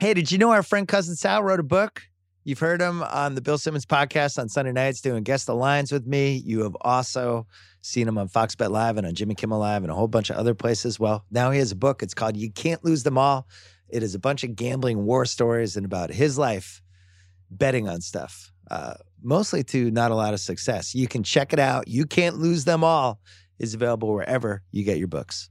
Hey, did you know our friend Cousin Sal wrote a book? You've heard him on the Bill Simmons podcast on Sunday nights doing guest lines with me. You have also seen him on Fox Bet Live and on Jimmy Kimmel Live and a whole bunch of other places. Well, now he has a book. It's called You Can't Lose Them All. It is a bunch of gambling war stories and about his life betting on stuff, uh, mostly to not a lot of success. You can check it out. You Can't Lose Them All is available wherever you get your books.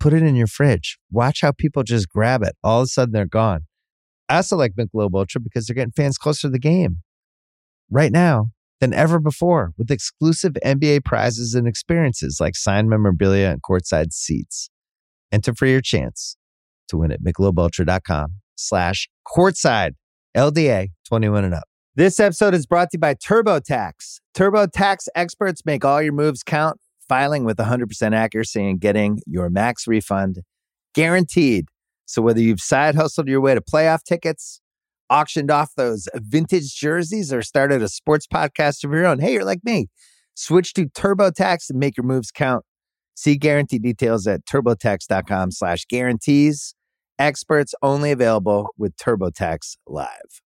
Put it in your fridge. Watch how people just grab it. All of a sudden, they're gone. I also like Michelob Ultra because they're getting fans closer to the game right now than ever before with exclusive NBA prizes and experiences like signed memorabilia and courtside seats. Enter for your chance to win at michelobultra.com slash courtside LDA 21 and up. This episode is brought to you by TurboTax. TurboTax experts make all your moves count, filing with 100% accuracy and getting your max refund guaranteed. So whether you've side hustled your way to playoff tickets, auctioned off those vintage jerseys, or started a sports podcast of your own, hey, you're like me. Switch to TurboTax and make your moves count. See guarantee details at turbotax.com slash guarantees. Experts only available with TurboTax Live.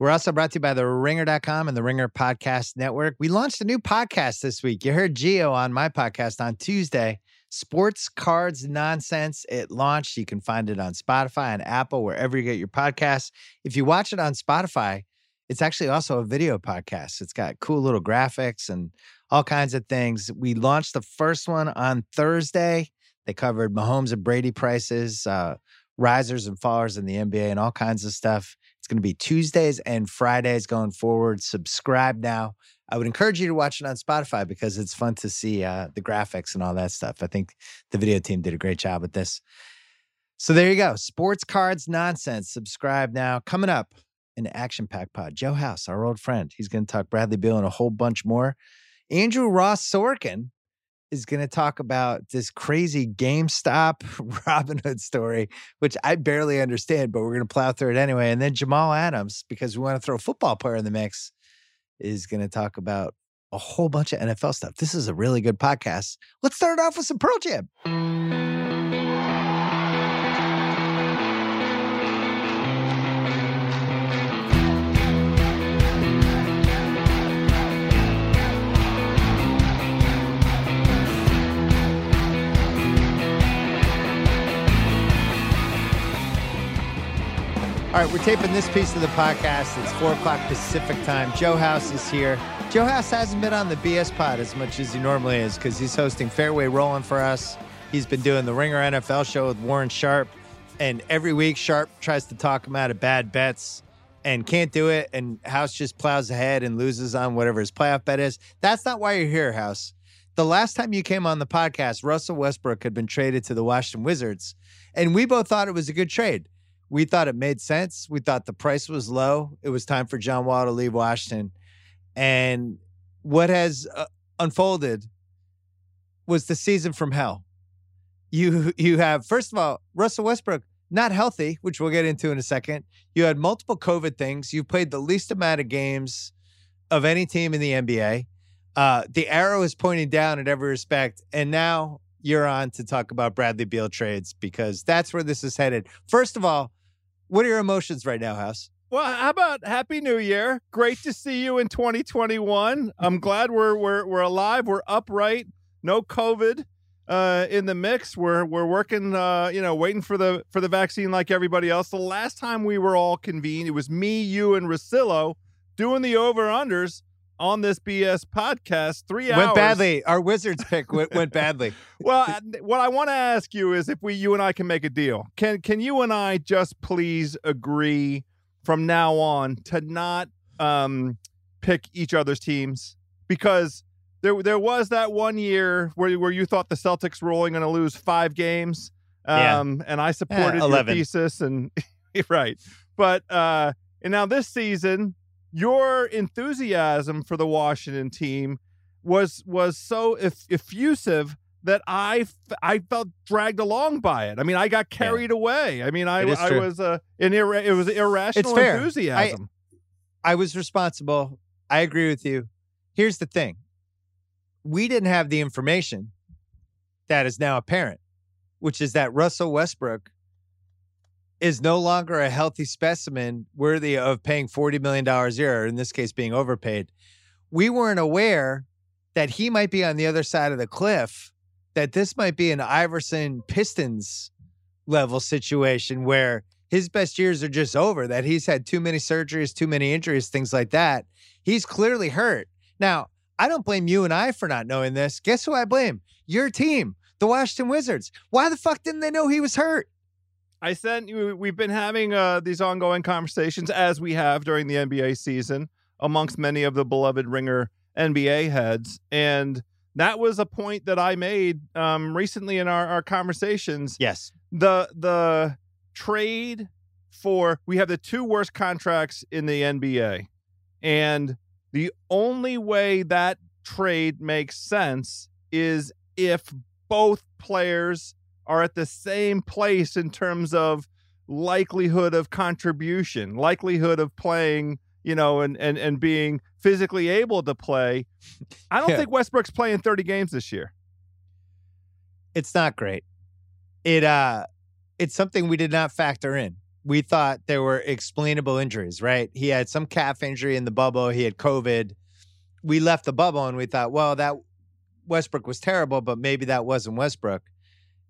We're also brought to you by the ringer.com and the Ringer Podcast Network. We launched a new podcast this week. You heard Geo on my podcast on Tuesday. Sports Cards Nonsense. It launched. You can find it on Spotify and Apple, wherever you get your podcasts. If you watch it on Spotify, it's actually also a video podcast. It's got cool little graphics and all kinds of things. We launched the first one on Thursday. They covered Mahomes and Brady prices, uh, risers and fallers in the NBA, and all kinds of stuff. It's going to be Tuesdays and Fridays going forward. Subscribe now. I would encourage you to watch it on Spotify because it's fun to see uh, the graphics and all that stuff. I think the video team did a great job with this. So there you go. Sports cards nonsense. Subscribe now. Coming up, an action pack pod. Joe House, our old friend, he's going to talk Bradley Beal and a whole bunch more. Andrew Ross Sorkin is going to talk about this crazy GameStop Robinhood story, which I barely understand, but we're going to plow through it anyway. And then Jamal Adams, because we want to throw a football player in the mix, is going to talk about a whole bunch of NFL stuff. This is a really good podcast. Let's start it off with some Pearl Jam. All right, we're taping this piece of the podcast. It's four o'clock Pacific time. Joe House is here. Joe House hasn't been on the BS pod as much as he normally is because he's hosting Fairway Rolling for us. He's been doing the Ringer NFL show with Warren Sharp. And every week, Sharp tries to talk him out of bad bets and can't do it. And House just plows ahead and loses on whatever his playoff bet is. That's not why you're here, House. The last time you came on the podcast, Russell Westbrook had been traded to the Washington Wizards. And we both thought it was a good trade we thought it made sense. We thought the price was low. It was time for John Wall to leave Washington. And what has uh, unfolded was the season from hell. You you have first of all Russell Westbrook not healthy, which we'll get into in a second. You had multiple COVID things. You played the least amount of games of any team in the NBA. Uh, the arrow is pointing down in every respect, and now you're on to talk about Bradley Beal trades because that's where this is headed. First of all, what are your emotions right now, House? Well, how about Happy New Year? Great to see you in 2021. I'm glad we're we're we're alive. We're upright. No COVID uh, in the mix. We're we're working. Uh, you know, waiting for the for the vaccine like everybody else. The last time we were all convened, it was me, you, and Russillo doing the over unders on this BS podcast. Three hours went badly. Our Wizards pick went, went badly. well, what I want to ask you is if we, you and I, can make a deal. Can can you and I just please agree from now on to not um, pick each other's teams because there there was that one year where where you thought the Celtics were only going to lose five games. Um, yeah. and I supported yeah, your thesis and right. But uh, And now this season, your enthusiasm for the Washington team was was so eff- effusive that I, f- I felt dragged along by it. I mean, I got carried yeah. away. I mean, I I was uh, an it was irrational enthusiasm. I, I was responsible. I agree with you. Here's the thing. We didn't have the information that is now apparent, which is that Russell Westbrook is no longer a healthy specimen worthy of paying $40 million a year, in this case being overpaid. We weren't aware that he might be on the other side of the cliff, that this might be an Iverson Pistons level situation where his best years are just over, that he's had too many surgeries, too many injuries, things like that. He's clearly hurt. Now, I don't blame you and I for not knowing this. Guess who I blame? Your team the Washington Wizards. Why the fuck didn't they know he was hurt? I sent you. We've been having uh, these ongoing conversations as we have during the NBA season amongst many of the beloved Ringer NBA heads, and that was a point that I made um, recently in our, our conversations. Yes, the the trade for we have the two worst contracts in the NBA, and the only way that trade makes sense is if both players are at the same place in terms of likelihood of contribution, likelihood of playing, you know, and and and being physically able to play. I don't yeah. think Westbrook's playing 30 games this year. It's not great. It uh it's something we did not factor in. We thought there were explainable injuries, right? He had some calf injury in the bubble, he had COVID. We left the bubble and we thought, well, that Westbrook was terrible, but maybe that wasn't Westbrook.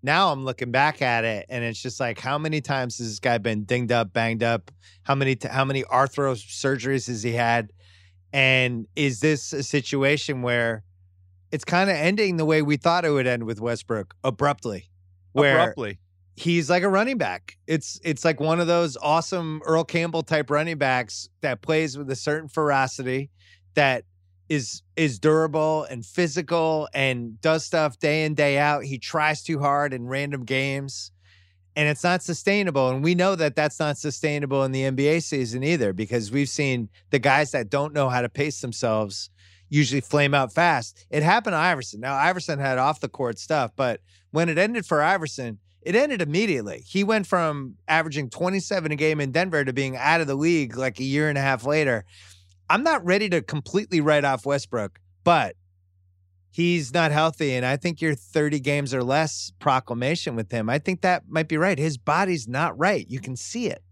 Now I'm looking back at it, and it's just like, how many times has this guy been dinged up, banged up? How many t- how many arthro surgeries has he had? And is this a situation where it's kind of ending the way we thought it would end with Westbrook abruptly? Where abruptly. He's like a running back. It's it's like one of those awesome Earl Campbell type running backs that plays with a certain ferocity that is is durable and physical and does stuff day in day out. He tries too hard in random games and it's not sustainable and we know that that's not sustainable in the NBA season either because we've seen the guys that don't know how to pace themselves usually flame out fast. It happened to Iverson. Now Iverson had off the court stuff, but when it ended for Iverson, it ended immediately. He went from averaging 27 a game in Denver to being out of the league like a year and a half later. I'm not ready to completely write off Westbrook, but he's not healthy. And I think your 30 games or less proclamation with him, I think that might be right. His body's not right. You can see it.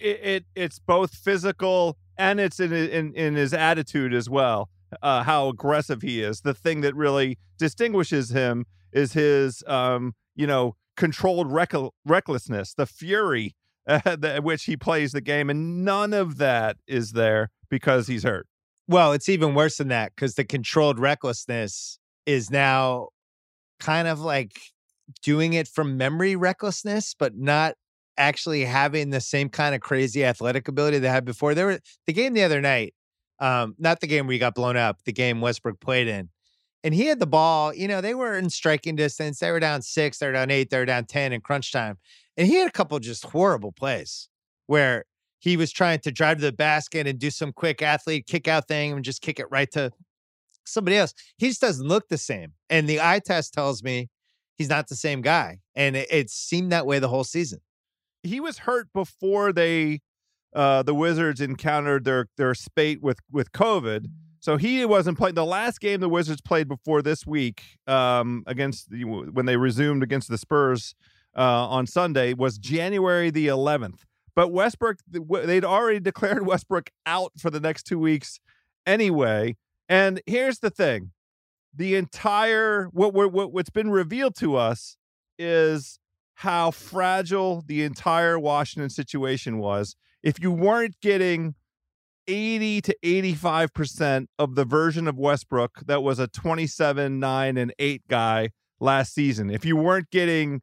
It, it it's both physical and it's in in, in his attitude as well. Uh, how aggressive he is. The thing that really distinguishes him is his, um, you know, controlled reck- recklessness, the fury uh, which he plays the game, and none of that is there because he's hurt. Well, it's even worse than that because the controlled recklessness is now kind of like doing it from memory recklessness, but not actually having the same kind of crazy athletic ability they had before. There were the game the other night, um, not the game where he got blown up, the game Westbrook played in. And he had the ball, you know, they were in striking distance. They were down six, they were down eight, they were down 10 in crunch time. And he had a couple just horrible plays where he was trying to drive to the basket and do some quick athlete kick out thing and just kick it right to somebody else. He just doesn't look the same. And the eye test tells me he's not the same guy. And it, it seemed that way the whole season. He was hurt before they uh the Wizards encountered their their spate with with COVID. So he wasn't playing the last game the Wizards played before this week um against the, when they resumed against the Spurs uh on Sunday was January the 11th. But Westbrook, they'd already declared Westbrook out for the next two weeks anyway. And here's the thing the entire, what, what, what's been revealed to us is how fragile the entire Washington situation was. If you weren't getting 80 to 85% of the version of Westbrook that was a 27, 9, and 8 guy last season, if you weren't getting,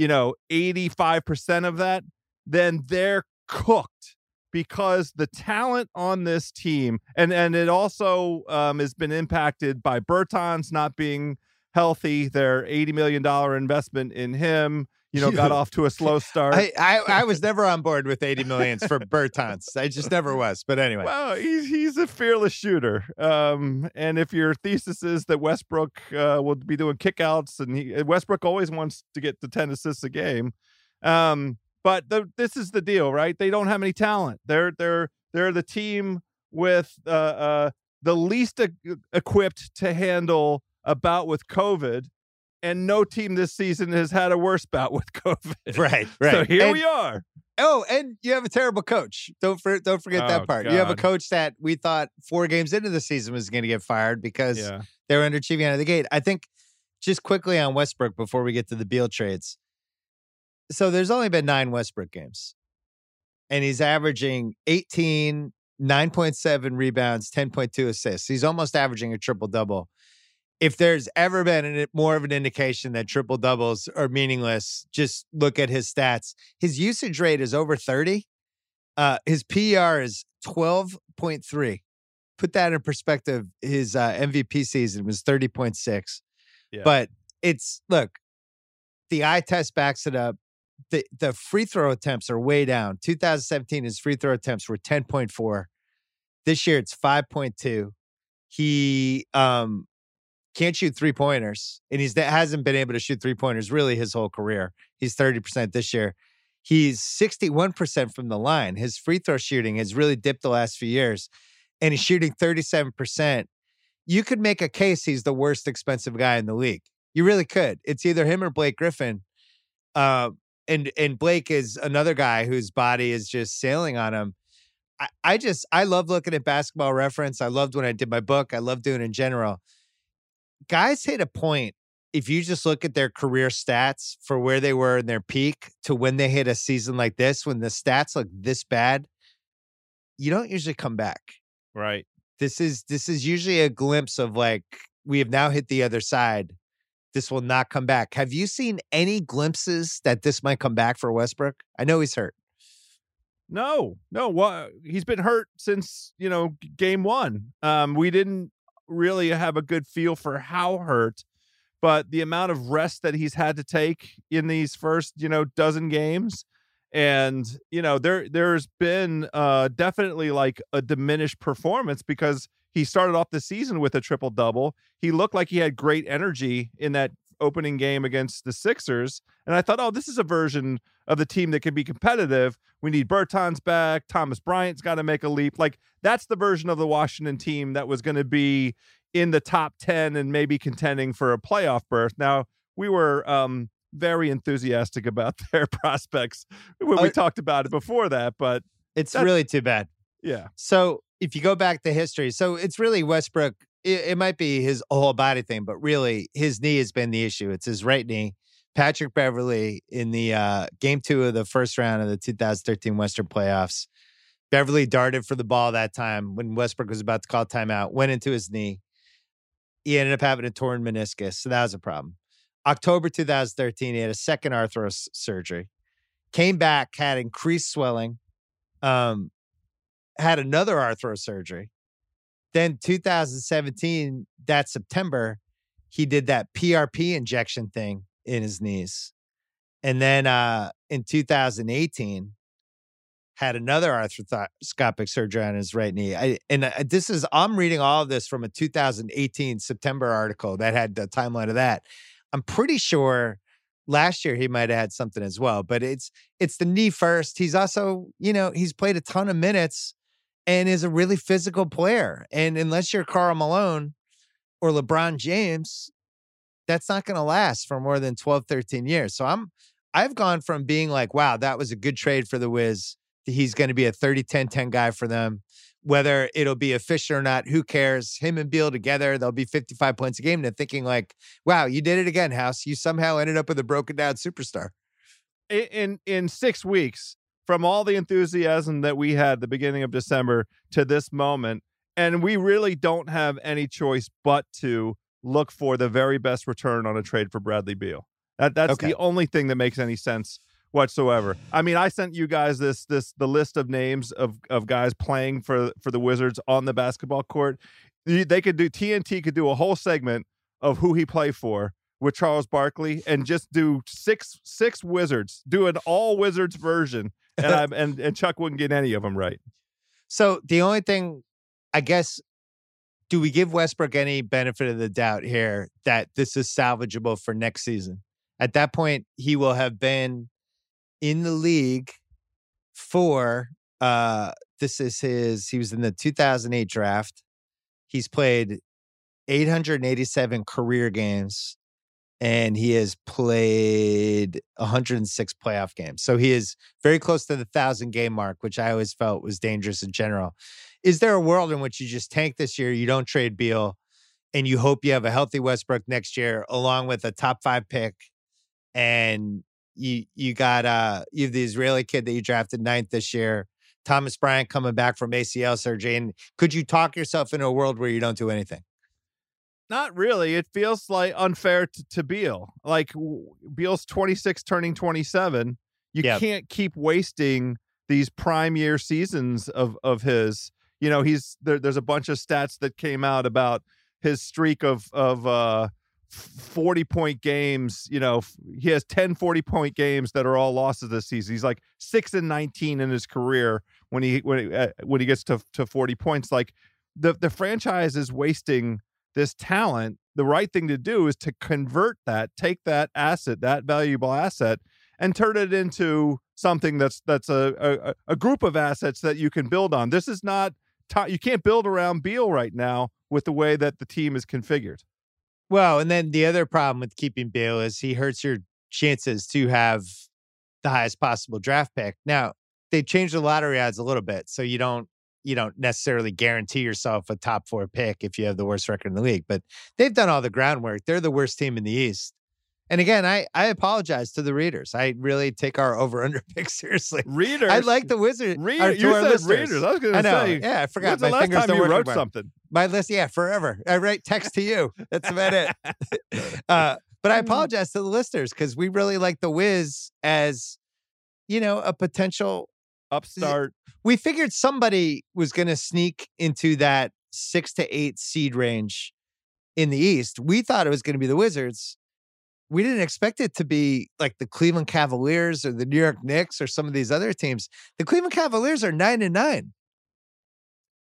you know, 85% of that, then they're cooked because the talent on this team and and it also um, has been impacted by Bertans not being healthy. Their eighty million dollar investment in him, you know, got off to a slow start. I, I, I was never on board with 80 millions for Bertans. I just never was. But anyway. Well, he's he's a fearless shooter. Um, and if your thesis is that Westbrook uh, will be doing kickouts, and he, Westbrook always wants to get to 10 assists a game. Um, but the, this is the deal, right? They don't have any talent. They're they're they're the team with uh, uh, the least e- equipped to handle a bout with COVID and no team this season has had a worse bout with COVID. Right, right. So here And- we are. Oh, and you have a terrible coach. Don't for, don't forget Oh, that part. You have a coach that we thought four games into the season was going to get fired because Yeah. they were underachieving out of the gate. I think just quickly on Westbrook before we get to the Beal trades. So there's only been nine Westbrook games, and he's averaging 18, 9.7 rebounds, 10.2 assists. He's almost averaging a triple double. If there's ever been an, more of an indication that triple doubles are meaningless, just look at his stats. His usage rate is over 30. Uh, his PER is 12.3 put that in perspective, his uh, MVP season was 30.6. Yeah. But it's look, the eye test backs it up. The the free throw attempts are way down. 2017, his free throw attempts were 10.4. This year it's 5.2. He um can't shoot three pointers, and he's that hasn't been able to shoot three pointers really his whole career. He's 30% this year. He's 61% from the line. His free throw shooting has really dipped the last few years and he's shooting 37%, you could make a case he's the worst expensive guy in the league. You really could. It's either him or Blake Griffin. Uh, and and Blake is another guy whose body is just sailing on him. I, I just I love looking at basketball reference. I loved when I did my book. I love doing in general. Guys hit a point if you just look at their career stats for where they were in their peak to when they hit a season like this, when the stats look this bad, you don't usually come back Right. this is this is usually a glimpse of like we have now hit the other side this will not come back have you seen any glimpses that this might come back for westbrook i know he's hurt No, no. What he's been hurt since you know game one. Um, we didn't really have a good feel for how hurt, but the amount of rest that he's had to take in these first you know dozen games, and you know there there's been uh definitely like a diminished performance because he started off the season with a triple double. He looked like he had great energy in that opening game against the Sixers, and I thought, oh, this is a version of the team that can be competitive. We need Bertans back. Thomas Bryant's got to make a leap. Like that's the version of the Washington team that was going to be in the top 10 and maybe contending for a playoff berth. Now, we were um, very enthusiastic about their prospects when we Uh, talked about it before that, but it's really too bad yeah. so if you go back to history so it's really westbrook it, it might be his whole body thing but really his knee has been the issue. It's his right knee. Patrick Beverley in the uh, game two of the first round of the 2013 western playoffs Beverley darted for the ball that time when westbrook was about to call timeout went into his knee. He ended up having a torn meniscus so that was a problem. October 2013 he had a second arthros surgery. Came back had increased swelling um, had another arthro surgery. Then 2017, that September, he did that PRP injection thing in his knees. And then uh, in 2018, had another arthroscopic surgery on his right knee. I, and uh, this is, I'm reading all of this from a 2018 September article that had the timeline of that. I'm pretty sure last year he might have had something as well, but it's, it's the knee first. He's also, you know, he's played a ton of minutes and is a really physical player. And unless you're Karl Malone or LeBron James, that's not going to last for more than 12, 13 years. So I'm, I've gone from being like, wow, that was a good trade for the Wiz. He's going to be a 30 10 10 guy for them. Whether it'll be efficient or not, who cares? Him and Beal together, they'll be 55 points a game. And thinking, like, wow, you did it again, House. You somehow ended up with a broken down superstar. in- in six weeks from all the enthusiasm that we had the beginning of December to this moment, and we really don't have any choice but to look for the very best return on a trade for Bradley Beal. That that's Okay. the only thing that makes any sense whatsoever. I mean, I sent you guys this this the list of names of of guys playing for for the Wizards on the basketball court. They could do TNT could do a whole segment of who he played for with Charles Barkley and just do six six Wizards, do an all Wizards version, and I, and and Chuck wouldn't get any of them right. So the only thing, I guess, do we give Westbrook any benefit of the doubt here that this is salvageable for next season? At that point, he will have been in the league for uh this is his he was in the 2008 draft. He's played 887 career games and he has played 106 playoff games. So he is very close to the 1000 game mark, which I always felt was dangerous in general. Is there a world in which you just tank this year, you don't trade Beal, and you hope you have a healthy Westbrook next year along with a top 5 pick and you you got uh you have the Israeli kid that you drafted ninth this year, Thomas Bryant coming back from ACL surgery. And could you talk yourself into a world where you don't do anything? Not really. It feels like unfair to, to Beal. Like Beal's 26 turning 27. You can't keep wasting these prime year seasons of of his. You know, he's there, there's a bunch of stats that came out about his streak of of uh 40 point games you know he has 10 40 point games that are all losses this season he's like 6 and 19 in his career when he when he, uh, when he gets to to 40 points like the the franchise is wasting this talent the right thing to do is to convert that take that asset that valuable asset and turn it into something that's that's a a, a group of assets that you can build on this is not you can't build around Beal right now with the way that the team is configured well, and then the other problem with keeping Beal is he hurts your chances to have the highest possible draft pick. Now, they changed the lottery odds a little bit, so you don't you don't necessarily guarantee yourself a top four pick if you have the worst record in the league. But they've done all the groundwork. They're the worst team in the East. And again, I I apologize to the readers. I really take our over under pick seriously. Readers, I like the Wizards. Reader, you said listeners. readers. I was going to say. Yeah, I forgot. Last time you wrote something? My list, yeah, forever. I write text to you. That's about it. uh, but I mm. apologize to the listeners because we really like the Wiz as, you know, a potential upstart. We figured somebody was going to sneak into that six to eight seed range in the East. We thought it was going to be the Wizards we didn't expect it to be like the Cleveland Cavaliers or the New York Knicks or some of these other teams. The Cleveland Cavaliers are nine and nine.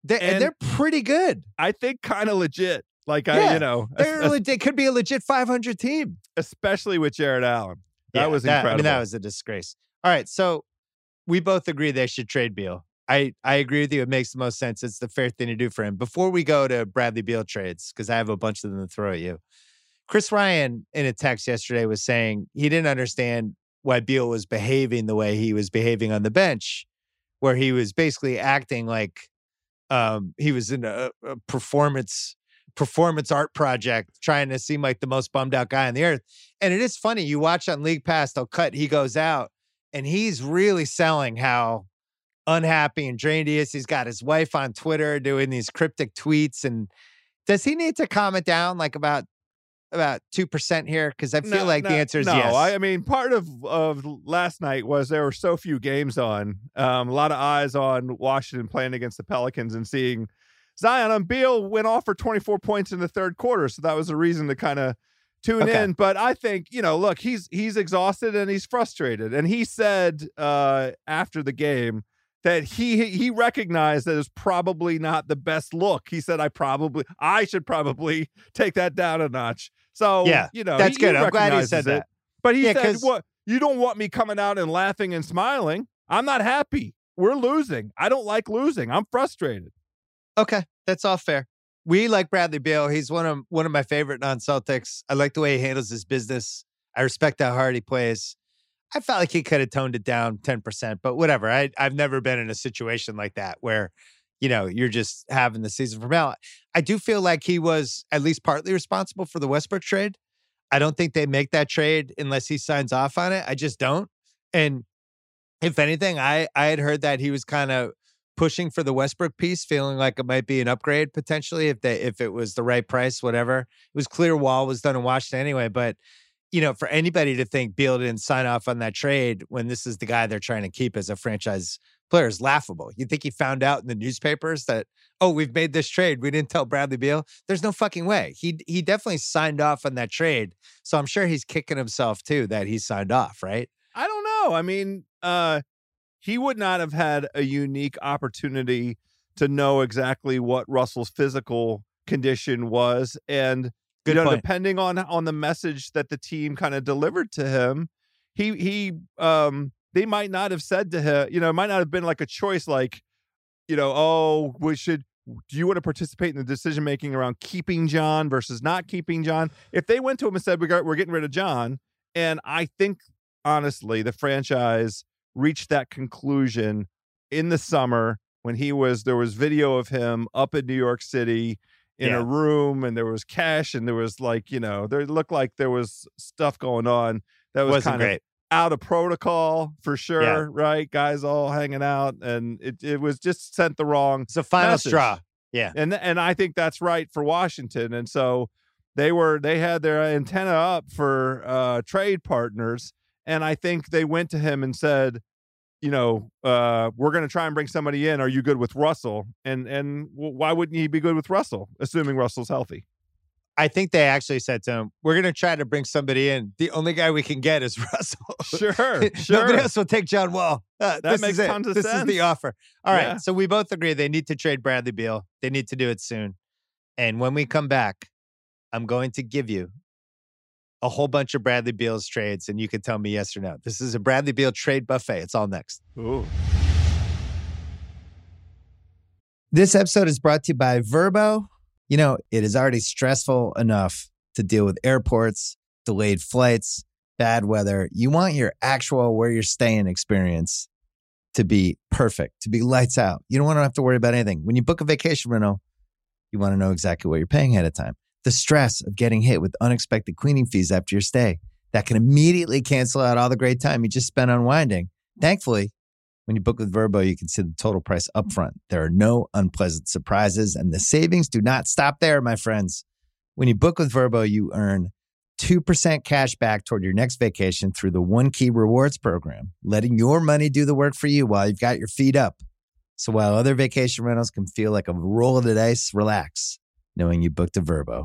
They, and, and they're pretty good. I think kind of legit. Like yeah, I, you know, they're legit, could be a legit 500 team, especially with Jarrett Allen. That yeah, was that, incredible. I mean, that was a disgrace. All right, so we both agree they should trade Beal. I I agree with you. It makes the most sense. It's the fair thing to do for him. Before we go to Bradley Beal trades, because I have a bunch of them to throw at you. Chris Ryan in a text yesterday was saying he didn't understand why Beal was behaving the way he was behaving on the bench, where he was basically acting like um, he was in a, a performance performance art project, trying to seem like the most bummed out guy on the earth. And it is funny. You watch on League Pass, they'll cut. He goes out, and he's really selling how unhappy and drained he is. He's got his wife on Twitter doing these cryptic tweets and does he need to comment down like about about two percent here? Because I feel no, like no, the answer is no. yes. I, I mean, part of of last night was there were so few games on, um, a lot of eyes on Washington playing against the Pelicans and seeing Zion and Beal went off for 24 points in the third quarter, so that was a reason to kind of tune okay. in. But I think you know, look, he's he's exhausted and he's frustrated, and he said uh, after the game that he he recognized that is probably not the best look. He said, "I probably I should probably take that down a notch." So yeah, you know, that's he, good. He I'm glad he said it. that. But he yeah, said, "What you don't want me coming out and laughing and smiling? I'm not happy. We're losing. I don't like losing. I'm frustrated." Okay, that's all fair. We like Bradley Beal. He's one of one of my favorite non-Celtics. I like the way he handles his business. I respect how hard he plays. I felt like he could have toned it down 10%, but whatever. I, I've never been in a situation like that where, you know, you're just having the season from hell. I do feel like he was at least partly responsible for the Westbrook trade. I don't think they make that trade unless he signs off on it. I just don't. And if anything, I, I had heard that he was kind of pushing for the Westbrook piece, feeling like it might be an upgrade potentially if they if it was the right price, whatever. It was clear Wall was done in Washington anyway, but you know, for anybody to think Beal didn't sign off on that trade when this is the guy they're trying to keep as a franchise player is laughable. You think he found out in the newspapers that, oh, we've made this trade. We didn't tell Bradley Beal. There's no fucking way. He he definitely signed off on that trade. So I'm sure he's kicking himself too that he signed off, right? I don't know. I mean, uh, he would not have had a unique opportunity to know exactly what Russell's physical condition was. And Good you know, point. depending on on the message that the team kind of delivered to him, he he um they might not have said to him, you know, it might not have been like a choice like, you know, oh, we should do you want to participate in the decision making around keeping John versus not keeping John? If they went to him and said we got we're getting rid of John, and I think honestly the franchise reached that conclusion in the summer when he was there was video of him up in New York City in Yeah. a room and there was cash and there was like you know there looked like there was stuff going on that was kind of out of protocol for sure right guys all hanging out and it, it was just sent the wrong It's a final message. straw. Yeah. and and I think that's right for Washington. And so they were they had their antenna up for uh, trade partners, and I think they went to him and said, you know, uh, we're going to try and bring somebody in. Are you good with Russell? And and why wouldn't he be good with Russell, assuming Russell's healthy? I think they actually said to him, "We're going to try to bring somebody in. The only guy we can get is Russell. Sure, sure. Nobody else will take John Wall. Uh, That this makes is it. tons of this is the offer. All right. Yeah. So we both agree they need to trade Bradley Beal. They need to do it soon. And when we come back, I'm going to give you a whole bunch of Bradley Beal's trades, and you can tell me yes or no. This is a Bradley Beal trade buffet. It's all next. Ooh. This episode is brought to you by Vrbo. You know, it is already stressful enough to deal with airports, delayed flights, bad weather. You want your actual where you're staying experience to be perfect, to be lights out. You don't want to have to worry about anything. When you book a vacation rental, you want to know exactly what you're paying ahead of time. The stress of getting hit with unexpected cleaning fees after your stay that can immediately cancel out all the great time you just spent unwinding. Thankfully, when you book with Vrbo, you can see the total price upfront. There are no unpleasant surprises, and the savings do not stop there, my friends. When you book with Vrbo, you earn 2% cash back toward your next vacation through the One Key Rewards program, letting your money do the work for you while you've got your feet up. So while other vacation rentals can feel like a roll of the dice, relax, knowing you booked a Vrbo.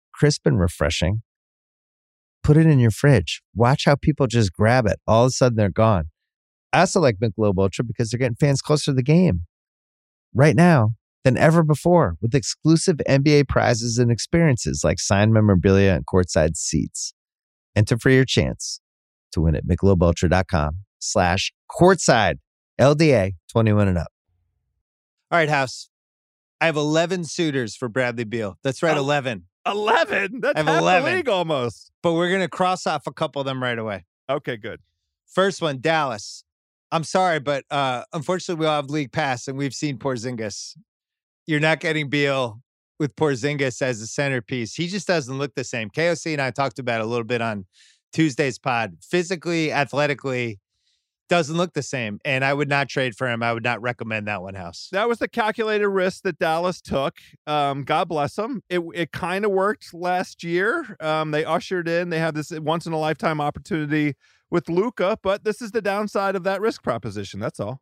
crisp and refreshing. Put it in your fridge. Watch how people just grab it. All of a sudden, they're gone. I also like Michelob Ultra because they're getting fans closer to the game right now than ever before with exclusive NBA prizes and experiences like signed memorabilia and courtside seats. Enter for your chance to win at michelobultra.com slash courtside LDA 21 and up. All right, House. I have 11 suitors for Bradley Beal. That's right, Oh. 11. Eleven. That's I have half 11. the league almost. But we're going to cross off a couple of them right away. Okay, good. First one, Dallas. I'm sorry, but uh, unfortunately, we all have league pass, and we've seen Porzingis. You're not getting Beal with Porzingis as the centerpiece. He just doesn't look the same. KOC and I talked about it a little bit on Tuesday's pod. Physically, athletically, doesn't look the same, and I would not trade for him. I would not recommend that one house. That was the calculated risk that Dallas took. Um, God bless them. It it kind of worked last year. Um, they ushered in. They have this once in a lifetime opportunity with Luka, but this is the downside of that risk proposition. That's all.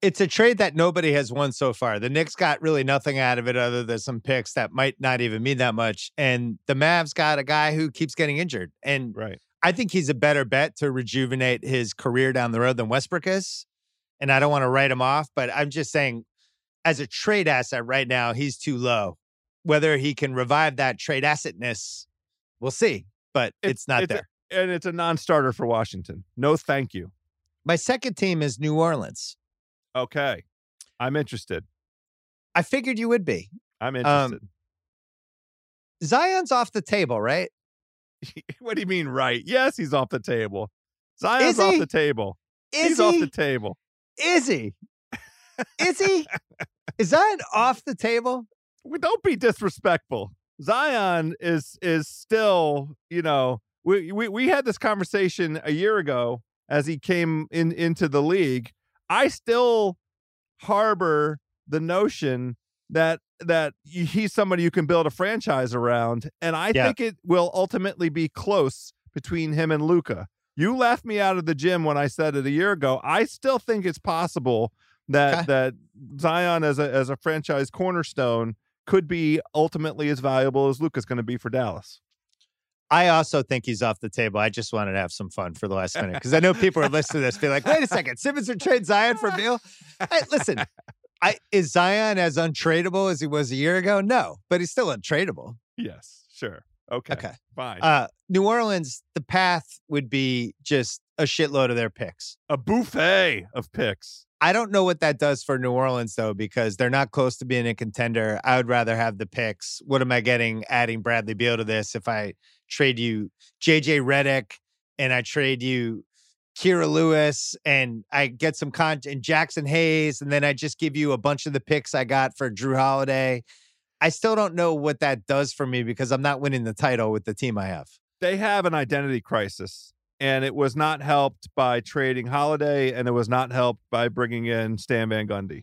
It's a trade that nobody has won so far. The Knicks got really nothing out of it other than some picks that might not even mean that much. And the Mavs got a guy who keeps getting injured. And Right. I think he's a better bet to rejuvenate his career down the road than Westbrook is. And I don't want to write him off, but I'm just saying, as a trade asset right now, he's too low. Whether he can revive that trade assetness, we'll see. But it's, not it's a- there. And it's a non-starter for Washington. No, thank you. My second team is New Orleans. Okay, I'm interested. I figured you would be. I'm Um, interested. Zion's off the table, right? what do you mean, right? Yes, he's off the table. Zion's Is off he? the table. Is he's he? off the table. Is he? Is he? Is Zion off the table? We don't be disrespectful. Zion is is still, you know, we, we we had this conversation a year ago as he came in into the league. I still harbor the notion that that he's somebody you can build a franchise around, and I yeah. think it will ultimately be close between him and Luka. You laughed me out of the gym when I said it a year ago. I still think it's possible that okay. that Zion as a as a franchise cornerstone could be ultimately as valuable as Luka's going to be for Dallas. I also think he's off the table. I just wanted to have some fun for the last minute because I know people are listening to this, be like, "Wait a second, Simmons would trade Zion for Beal." Hey, listen, I, is Zion as untradeable as he was a year ago? No, but he's still untradeable. Yes, sure. Okay. Okay. Fine. Uh, New Orleans, the path would be just a shitload of their picks. A buffet of picks. I don't know what that does for New Orleans though, because they're not close to being a contender. I would rather have the picks. What am I getting adding Bradley Beal to this if I trade you JJ Redick and I trade you Kira Lewis and I get some con and Jaxson Hayes, and then I just give you a bunch of the picks I got for Jrue Holiday. I still don't know what that does for me because I'm not winning the title with the team I have. They have an identity crisis and it was not helped by trading Holiday, and it was not helped by bringing in Stan Van Gundy.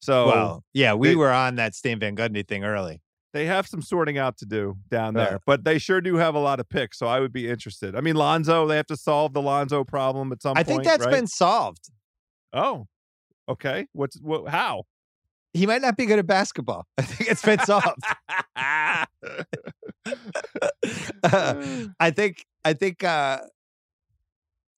So, well, yeah, we they, were on that Stan Van Gundy thing early. They have some sorting out to do down there, uh, but they sure do have a lot of picks. So I would be interested. I mean, Lonzo, they have to solve the Lonzo problem at some I point. I think that's right? been solved. Oh, okay. What's what? How? He might not be good at basketball. I think it's been solved. uh, I think I think uh,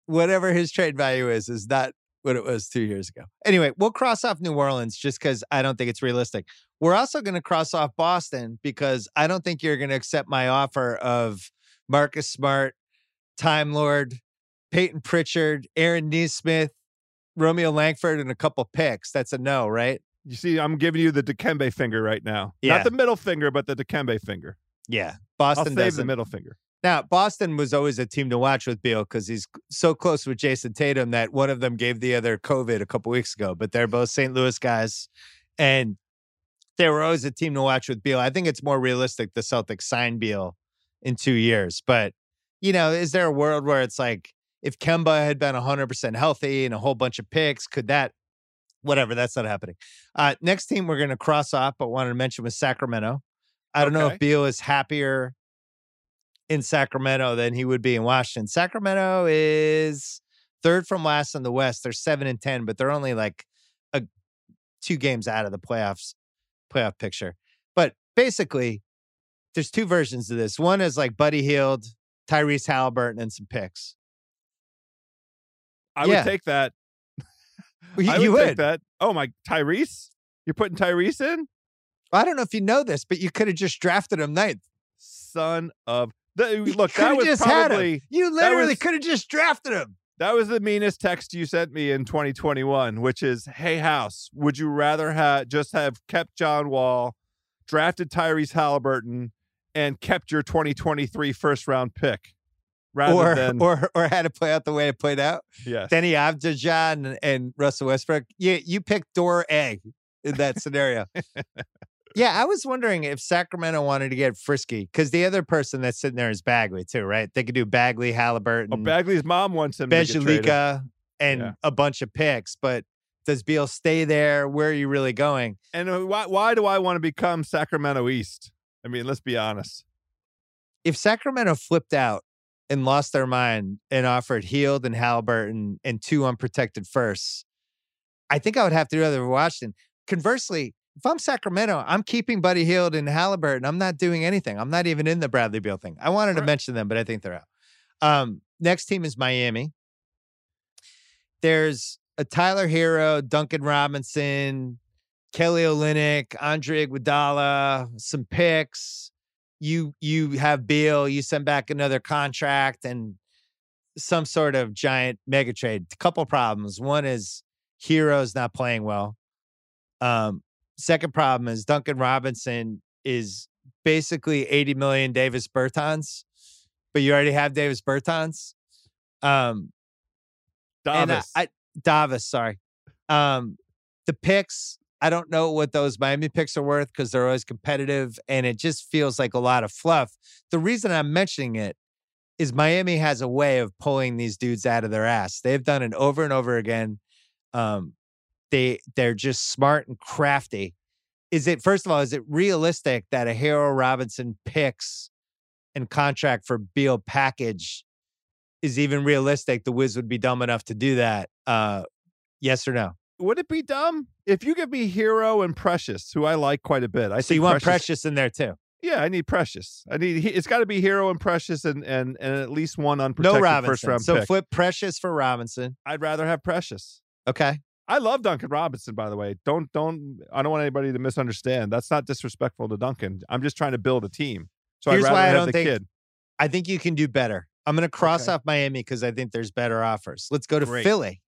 whatever his trade value is, is not what it was two years ago. Anyway, we'll cross off New Orleans just because I don't think it's realistic. We're also going to cross off Boston because I don't think you're going to accept my offer of Marcus Smart, Time Lord, Peyton Pritchard, Aaron Nesmith, Romeo Langford, and a couple picks. That's a no, right? You see, I'm giving you the Dikembe finger right now. Yeah. Not the middle finger, but the Dikembe finger. Yeah. Boston I'll save doesn't. the middle finger. Now, Boston was always a team to watch with Beal because he's so close with Jayson Tatum that one of them gave the other COVID a couple weeks ago, but they're both St. Louis guys. And they were always a team to watch with Beal. I think it's more realistic the Celtics sign Beal in two years. But, you know, is there a world where it's like if Kemba had been 100% healthy and a whole bunch of picks, could that, whatever, that's not happening. Uh, next team we're going to cross off, but wanted to mention was Sacramento. I don't okay. know if Beal is happier in Sacramento than he would be in Washington. Sacramento is third from last in the West. They're seven and ten, but they're only like a two games out of the playoffs playoff picture. But basically, there's two versions of this. One is like Buddy Hield, Tyrese Halliburton, and some picks. I yeah. would take that. you, I would, you would take that. Oh my, Tyrese! You're putting Tyrese in? I don't know if you know this, but you could have just drafted him ninth. Son of the, look, that was probably you literally could have just drafted him. That was the meanest text you sent me in 2021, which is, "Hey House, would you rather have just have kept John Wall, drafted Tyrese Halliburton, and kept your 2023 first round pick?" Rather or, than or or had to play out the way it played out. Yes. Deni Avdija and, and Russell Westbrook. You you picked door egg in that scenario. Yeah, I was wondering if Sacramento wanted to get frisky because the other person that's sitting there is Bagley too, right? They could do Bagley, Halliburton. Oh, Bagley's mom wants him. Bjelica, and yeah. a bunch of picks, but does Beal stay there? Where are you really going? And uh, why why do I want to become Sacramento East? I mean, let's be honest. If Sacramento flipped out and lost their mind and offered Hield and Halliburton and two unprotected firsts, I think I would have to do other Washington. Conversely, if I'm Sacramento, I'm keeping Buddy Hield and Halliburton. I'm not doing anything. I'm not even in the Bradley Beal thing. I wanted right. to mention them, but I think they're out. Um, next team is Miami. There's a Tyler Herro, Duncan Robinson, Kelly Olynyk, Andre Iguodala, some picks. You you have Beal. You send back another contract and some sort of giant mega trade. A couple problems. One is Herro's not playing well. Um, Second problem is Duncan Robinson is basically 80 million Davis Bertans, but you already have Davis Bertans. Um, Davis. I, I, Davis, sorry. Um, the picks, I don't know what those Miami picks are worth because they're always competitive and it just feels like a lot of fluff. The reason I'm mentioning it is Miami has a way of pulling these dudes out of their ass. They've done it over and over again. Um, they they're just smart and crafty. Is it first of all, is it realistic that a Herro Robinson picks and contract for Beal package is even realistic? The Wiz would be dumb enough to do that. Uh, yes or no? Would it be dumb if you give me Herro and Precious, who I like quite a bit? I so you want Precious, Precious in there too. Yeah, I need Precious. I need it's got to be Herro and Precious and and and at least one unprotected no Robinson. first round so pick. flip Precious for Robinson. I'd rather have Precious. Okay. I love Duncan Robinson, by the way. Don't don't I don't want anybody to misunderstand. That's not disrespectful to Duncan. I'm just trying to build a team. So Here's I'd rather why I have don't the think, kid. I think you can do better. I'm going to cross Okay. off Miami because I think there's better offers. Let's go to Great. Philly.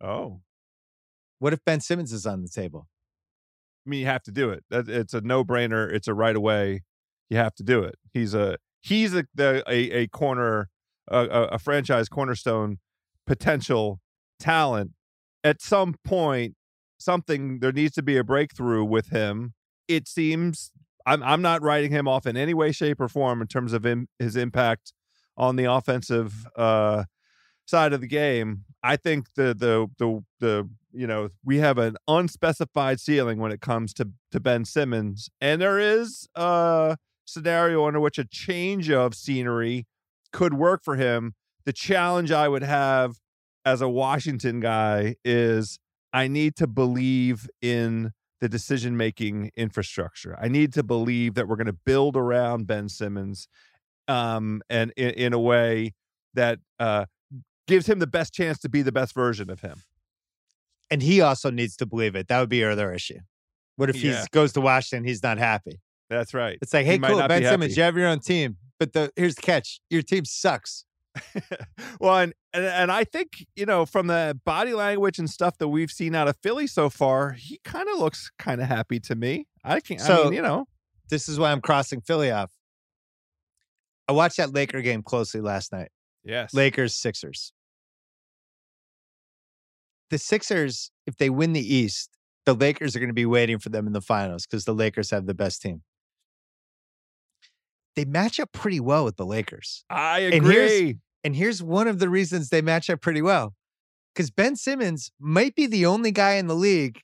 Oh, What if Ben Simmons is on the table? I mean, you have to do it. It's a no brainer. It's a right away. You have to do it. He's a he's a the, a, a corner a, a franchise cornerstone potential talent. At some point, something there needs to be a breakthrough with him. It seems I'm I'm not writing him off in any way, shape, or form in terms of im- his impact on the offensive uh, side of the game. I think the the the the you know we have an unspecified ceiling when it comes to to Ben Simmons, and there is a scenario under which a change of scenery could work for him. The challenge I would have as a Washington guy is I need to believe in the decision making infrastructure. I need to believe that we're going to build around Ben Simmons um, and in, in a way that uh, gives him the best chance to be the best version of him. And he also needs to believe it. That would be another issue. What if Yeah. he goes to Washington? He's not happy. That's right. It's like, hey, might cool, Ben Simmons, you have your own team, but the here's the catch: your team sucks. well, and, and I think you know from the body language and stuff that we've seen out of Philly so far, he kind of looks kind of happy to me. I can, I So- mean, you know, This is why I'm crossing Philly off. I watched that Laker game closely last night. yes, Lakers Sixers. The Sixers, if they win the East, the Lakers are going to be waiting for them in the finals because the Lakers have the best team. They match up pretty well with the Lakers. I And here's- agree. And here's one of the reasons they match up pretty well. Because Ben Simmons might be the only guy in the league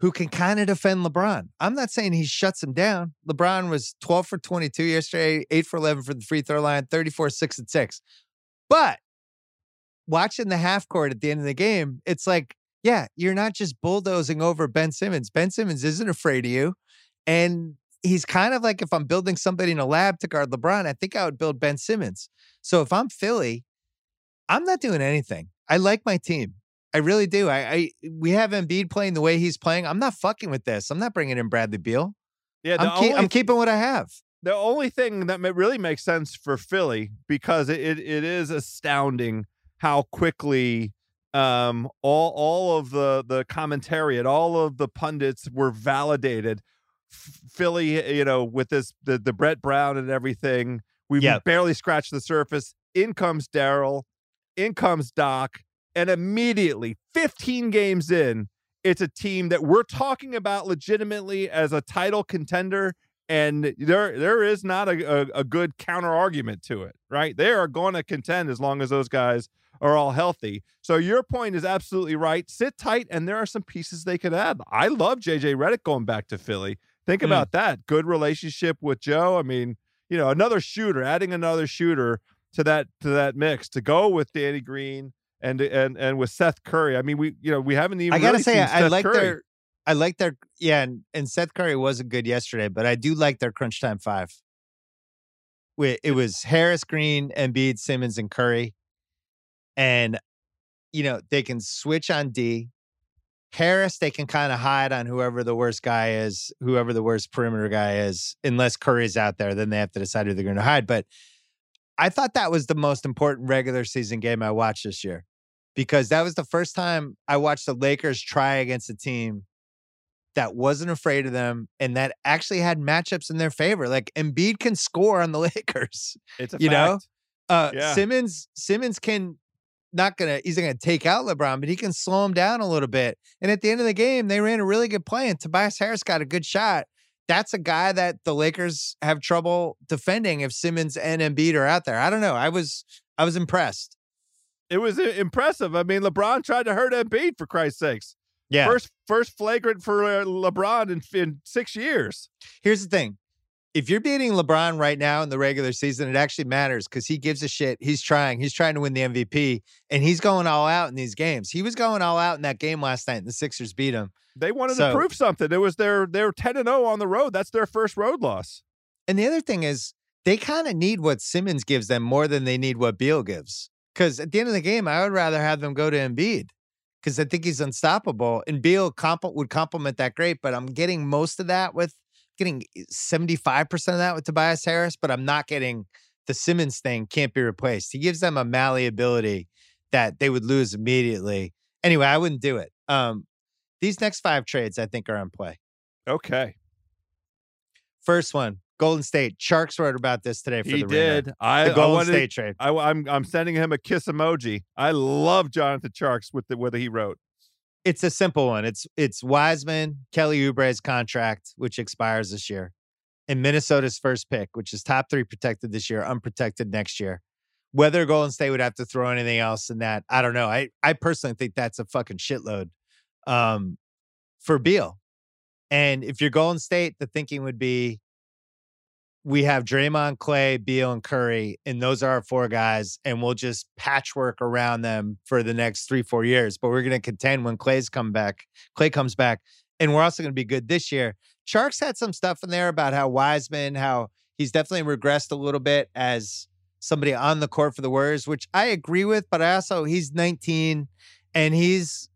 who can kind of defend LeBron. I'm not saying he shuts him down. LeBron was 12 for 22 yesterday, 8 for 11 for the free throw line, 34, 6 and 6. But watching the half court at the end of the game, it's like, yeah, you're not just bulldozing over Ben Simmons. Ben Simmons isn't afraid of you. And he's kind of like if I'm building somebody in a lab to guard LeBron, I think I would build Ben Simmons. So if I'm Philly, I'm not doing anything. I like my team. I really do. I, I we have Embiid playing the way he's playing. I'm not fucking with this. I'm not bringing in Bradley Beal. Yeah, I'm, only I'm keeping what I have. the only thing that really makes sense for Philly because it, it, it is astounding how quickly um all all of the the commentary and all of the pundits were validated Philly you know with this the the Brett Brown and everything we Yep. barely scratched the surface. In comes Daryl in comes Doc and immediately 15 games in it's a team that we're talking about legitimately as a title contender and there there is not a, a, a good counter argument to it right? They are going to contend as long as those guys are all healthy. So your point is absolutely right. Sit tight and there are some pieces they could add i love jj Redick going back to philly think Mm. about that good relationship with joe i mean you know another shooter adding another shooter to that to that mix to go with danny green and and and with seth curry i mean we you know we haven't even I gotta really say, I, like Curry. their, I like their, yeah, and, and Seth Curry wasn't good yesterday, but I do like their crunch time five. Wi- It was Harris, Green, Embiid, Simmons, and Curry, and you know they can switch on D. Harris, they can kind of hide on whoever the worst guy is, whoever the worst perimeter guy is, unless Curry's out there. Then they have to decide who they're going to hide. But I thought that was the most important regular season game I watched this year because that was the first time I watched the Lakers try against a team that wasn't afraid of them and that actually had matchups in their favor. Like Embiid can score on the Lakers. it's a you know? Uh Yeah. Simmons Simmons can not gonna he's not gonna take out LeBron, but he can slow him down a little bit. And at the end of the game, they ran a really good play, and Tobias Harris got a good shot. That's a guy that the Lakers have trouble defending if Simmons and Embiid are out there. I don't know. I was I was impressed. It was impressive. I mean, LeBron tried to hurt Embiid for Christ's sakes. Yeah. First first flagrant for uh, LeBron in, in six years. Here's the thing if you're beating LeBron right now in the regular season, it actually matters because he gives a shit. He's trying. He's trying to win the MVP, and he's going all out in these games. He was going all out in that game last night, and the Sixers beat him. They wanted So- to prove something. It was their they're ten and zero on the road. That's their first road loss. And the other thing is, they kind of need what Simmons gives them more than they need what Beal gives. Because at the end of the game, I would rather have them go to Embiid because I think he's unstoppable. And Beal comp- would complement that great, but I'm getting most of that with getting 75% of that with Tobias Harris, but I'm not getting the Simmons thing can't be replaced. He gives them a malleability that they would lose immediately. Anyway, I wouldn't do it. Um, these next five trades I think are in play. Okay, First one, Golden State. Tjarks wrote about this today for he the Ringer. did. I, The I Golden wanted. State trade. I, I'm I'm sending him a kiss emoji. I love Jonathan Tjarks with the with he wrote. It's a simple one. It's it's Wiseman, Kelly Oubre's contract, which expires this year, and Minnesota's first pick, which is top three protected this year, unprotected next year. Whether Golden State would have to throw anything else in that, I don't know. I I personally think that's a fucking shitload um, for Beal. And if you're Golden State, the thinking would be we have Draymond, Klay, Beal, and Curry, and those are our four guys, and we'll just patchwork around them for the next three, four years. But we're going to contend when Klay's come back. Klay comes back, and we're also going to be good this year. Tjarks had some stuff in there about how Wiseman, how he's definitely regressed a little bit as somebody on the court for the Warriors, which I agree with. But I also he's 19, and he's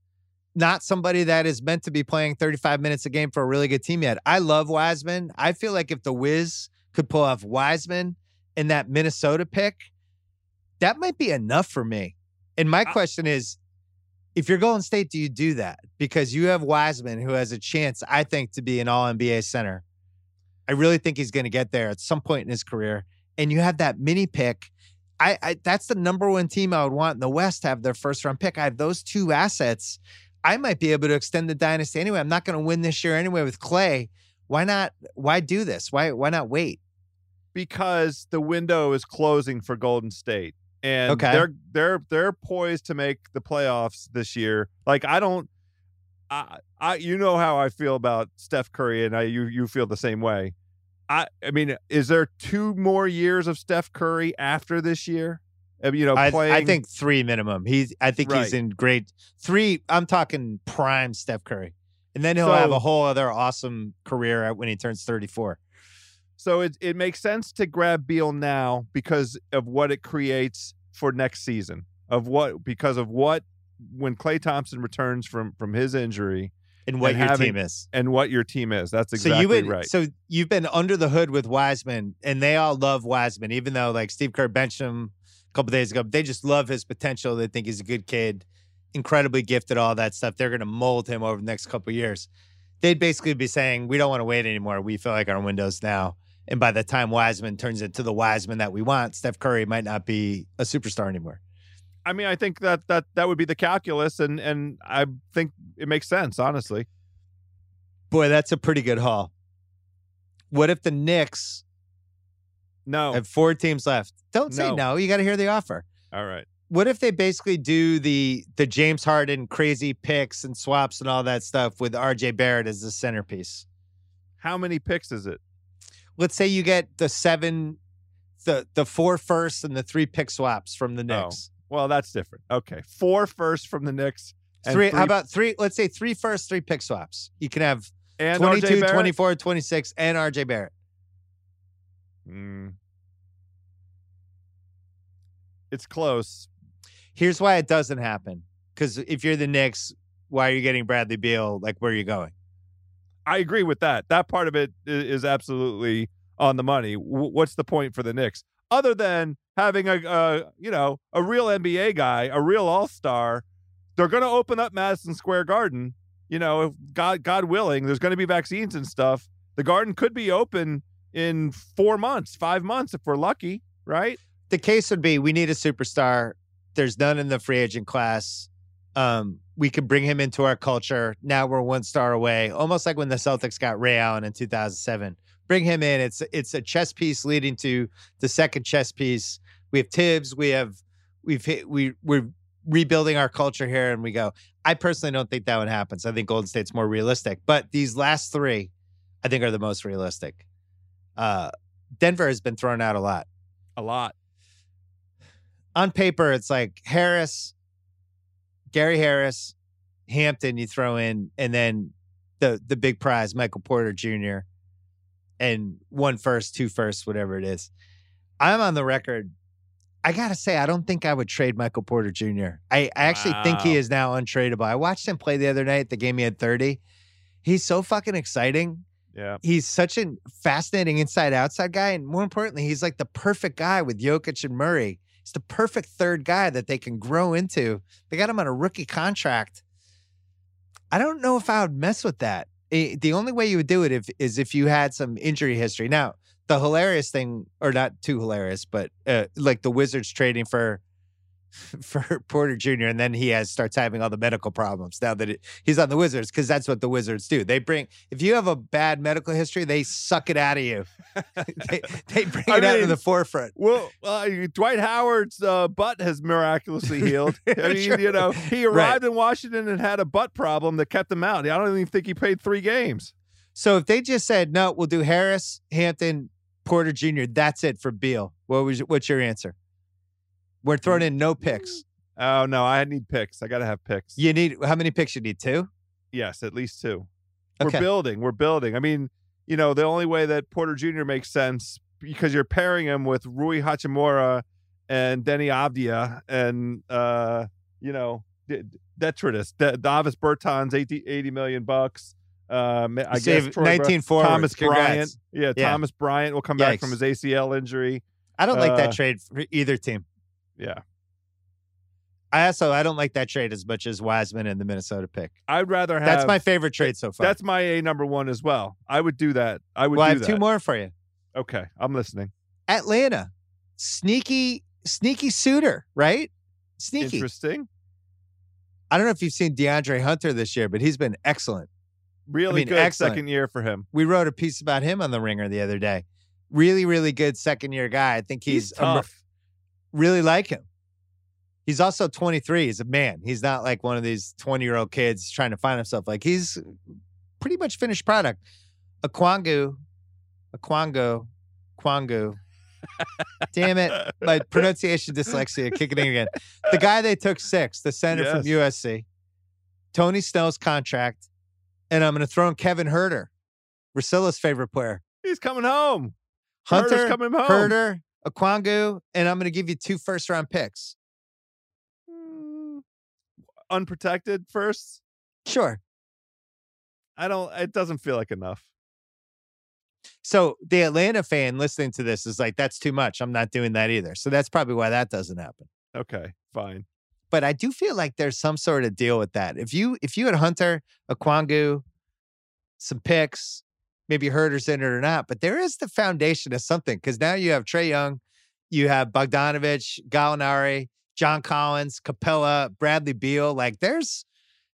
not somebody that is meant to be playing 35 minutes a game for a really good team yet. I love Wiseman. I feel like if the Wiz could pull off Wiseman in that Minnesota pick, that might be enough for me. And my I- question is if you're Golden State, do you do that? Because you have Wiseman, who has a chance, I think, to be an all NBA center. I really think he's going to get there at some point in his career. And you have that mini pick. I, I that's the number one team I would want in the West to have their first round pick. I have those two assets. I might be able to extend the dynasty anyway. I'm not going to win this year anyway with Klay. Why not? Why do this? Why why not wait? Because the window is closing for Golden State, and Okay. they're they're they're poised to make the playoffs this year. Like I don't, I I you know how I feel about Steph Curry, and I you you feel the same way. I I mean, is there two more years of Steph Curry after this year? Uh, You know, I, playing. I think three minimum. He's I think he's in great three. I'm talking prime Steph Curry, and then he'll have a whole other awesome career when he turns 34. So it it makes sense to grab Beal now because of what it creates for next season. Of what because of what when Klay Thompson returns from from his injury And what And your having- team is. and what your team is. That's exactly so you would, right. So you've been under the hood with Wiseman, and they all love Wiseman, even though like Steve Kerr benched him a couple days ago. They just love his potential. They think he's a good kid, incredibly gifted, all that stuff. They're going to mold him over the next couple of years. They'd basically be saying, "We don't want to wait anymore. We feel like our window's now." And by the time Wiseman turns into the Wiseman that we want, Steph Curry might not be a superstar anymore. I mean, I think that that that would be the calculus, and and I think it makes sense, honestly. Boy, that's a pretty good haul. What if the Knicks No, have four teams left? Don't say No. no. You got to hear the offer. all right. what if they basically do the the James Harden crazy picks and swaps and all that stuff with RJ Barrett as the centerpiece? How many picks is it? Let's say you get the seven, the the four firsts and the three pick swaps from the Oh, Knicks. Well, that's different. Okay, four first from the Knicks. and Three, how about three? Let's say three firsts, three pick swaps. You can have and 22, 24, 26, and RJ Barrett. Mm. It's close. Here's why it doesn't happen. Because if you're the Knicks, why are you getting Bradley Beal? Like, where are you going? I agree with that. That part of it is absolutely on the money. What's the point for the Knicks other than having a, a you know a real NBA guy, a real All Star? They're going to open up Madison Square Garden. You know, if God God willing, there's going to be vaccines and stuff. The Garden could be open in four months, five months if we're lucky, right? the case would be we need a superstar. There's none in the free agent class. Um, we could bring him into our culture. Now we're one star away, almost like when the Celtics got Ray Allen in 2007. Bring him in. It's it's a chess piece leading to the second chess piece. We have Tibbs. We have we've hit, we we're rebuilding our culture here, and we go. I personally don't think that one happens. I think Golden State's more realistic, but these last three, I think, are the most realistic. Uh, Denver has been thrown out a lot. A lot. On paper, it's like Harris, Gary Harris, Hampton. You throw in, and then the the big prize, Michael Porter Jr. And one first, two first, whatever it is. I'm on the record. I gotta say, I don't think I would trade Michael Porter Jr. I, I actually think he is now untradeable. I watched him play the other night. The game he had 30. He's so fucking exciting Yeah. he's such a fascinating inside outside guy. And more importantly, he's like the perfect guy with Jokic and Murray. He's the perfect third guy that they can grow into. They got him on a rookie contract. I don't know if I would mess with that. Eh, the only way you would do it if, is if you had some injury history. Now, the hilarious thing, or not too hilarious, but uh, like the Wizards trading for for Porter Jr. and then he has starts having all the medical problems now that it, he's on the Wizards because that's what the Wizards do. They bring if you have a bad medical history, they suck it out of you. they, they bring I it out to the forefront. Well, uh, Dwight Howard's uh, butt has miraculously healed. I mean, you know, he arrived in Washington and had a butt problem that kept him out. I don't even think he played three games. So if they just said no, we'll do Harris, Hampton, Porter Jr. That's it for Beal. What was what's your answer? We're throwing in no picks. Oh no, I need picks. I got to have picks. You need how many picks? You need two. Yes, at least two. Okay. We're building. We're building. I mean, you know, the only way that Porter Jr. makes sense because you're pairing him with Rui Hachimura and Deni Avdija and uh, you know, Detritus, D- Davis Bertans, 80, 80 million bucks. Um, I You guess save Troy Bra- 19 forwards. Thomas Bryant. Yeah, Yeah. Thomas Bryant will come back from his ACL injury. I don't like Uh, that trade for either team. Yeah. I also I don't like that trade as much as Wiseman and the Minnesota pick. I'd rather have That's my favorite trade so far. That's my A number one as well. I would do that. I would well, I have that. two more for you. Okay, I'm listening. Atlanta, sneaky, sneaky suitor, right? Sneaky. Interesting. I don't know if you've seen DeAndre Hunter this year, but he's been excellent. Really mean, good excellent. second year for him. We wrote a piece about him on the Ringer the other day. Really, really good second year guy. I think he's, He's, tough. Really like him. He's also 23. He's a man. He's not like one of these 20 year old kids trying to find himself. Like he's pretty much finished product. Aquangu, Aquango, Quangu. Damn it. My pronunciation dyslexia kicking in again. The guy they took six, the center from USC, Tony Snell's contract, and I'm going to throw in Kevin Huerter, Russillo's favorite player. He's coming home. Huerter's Hunter, coming home. Huerter, Aquangu, and I'm going to give you two first round picks. Mm, unprotected first. Sure. I don't. It doesn't feel like enough. So the Atlanta fan listening to this is like, that's too much. I'm not doing that either. So that's probably why that doesn't happen. Okay, fine. But I do feel like there's some sort of deal with that. If you if you had Hunter, Aquangu, some picks, maybe Huerter's in it or not, but there is the foundation of something because now you have Trae Young, you have Bogdanovic, Gallinari, John Collins, Capela, Bradley Beal. Like there's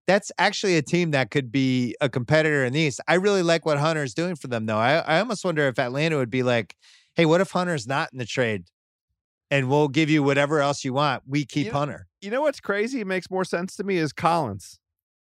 that's actually a team that could be a competitor in the East. I really like what Hunter's doing for them though. I, I almost wonder if Atlanta would be like, hey, what if Hunter's not in the trade? And we'll give you whatever else you want. We keep You know, Hunter. You know what's crazy? It makes more sense to me is Collins.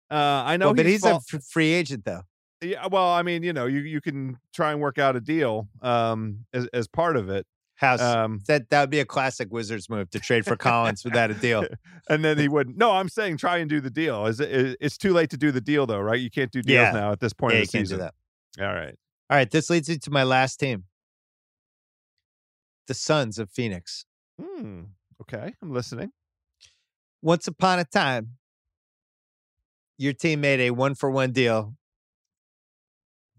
Uh, I know, Well, but he's fall- a f- free agent though. Yeah, well, I mean, you know, you you can try and work out a deal um as as part of it. House Um that that would be a classic Wizards move to trade for Collins without a deal. and then he wouldn't. No, I'm saying try and do the deal. Is it, it- it's too late to do the deal though, right? You can't do deals Yeah. now at this point Yeah, of you the can't do season. that. All right. All right, this leads me to my last team, the Sons of Phoenix. Hmm. Okay, I'm listening. Once upon a time, your team made a one for one deal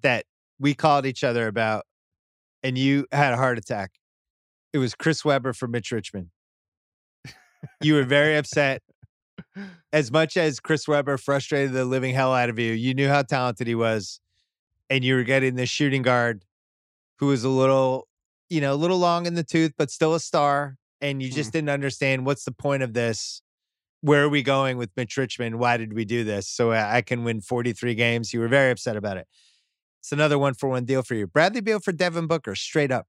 that we called each other about, and you had a heart attack. It was Chris Webber for Mitch Richmond. You were very upset. As much as Chris Webber frustrated the living hell out of you, you knew how talented he was, and you were getting this shooting guard who was a little, you know, a little long in the tooth, but still a star. and you Hmm. just didn't understand what's the point of this. Where are we going with Mitch Richmond? Why did we do this? So I I can win 43 games. You were very upset about it. It's another one for one deal for you. Bradley Beal for Devin Booker, straight up.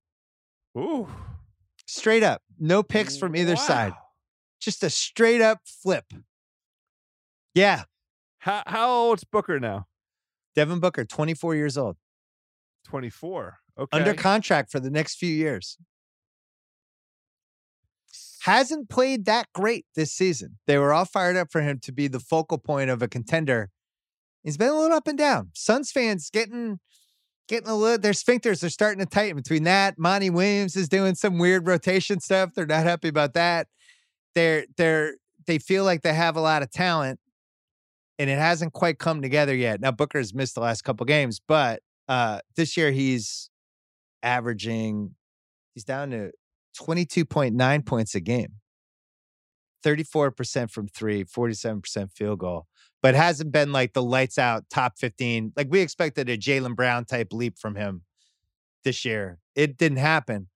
Ooh. Straight up. No picks from either side. Just a straight up flip. Yeah. How how old's Booker now? Devin Booker, 24 years old, 24. Okay. under contract for the next few years. Hasn't played that great this season. They were all fired up for him to be the focal point of a contender. He's been a little up and down. Suns fans getting getting a little their sphincters are starting to tighten between that. Monty Williams is doing some weird rotation stuff. They're not happy about that. They're they're they feel like they have a lot of talent and it hasn't quite come together yet. Now Booker's missed the last couple games, but uh this year he's averaging he's down to 22.9 points a game. 34% from 3, 47% field goal. But hasn't been like the lights out top 15. Like we expected a Jaylen Brown type leap from him this year. It didn't happen.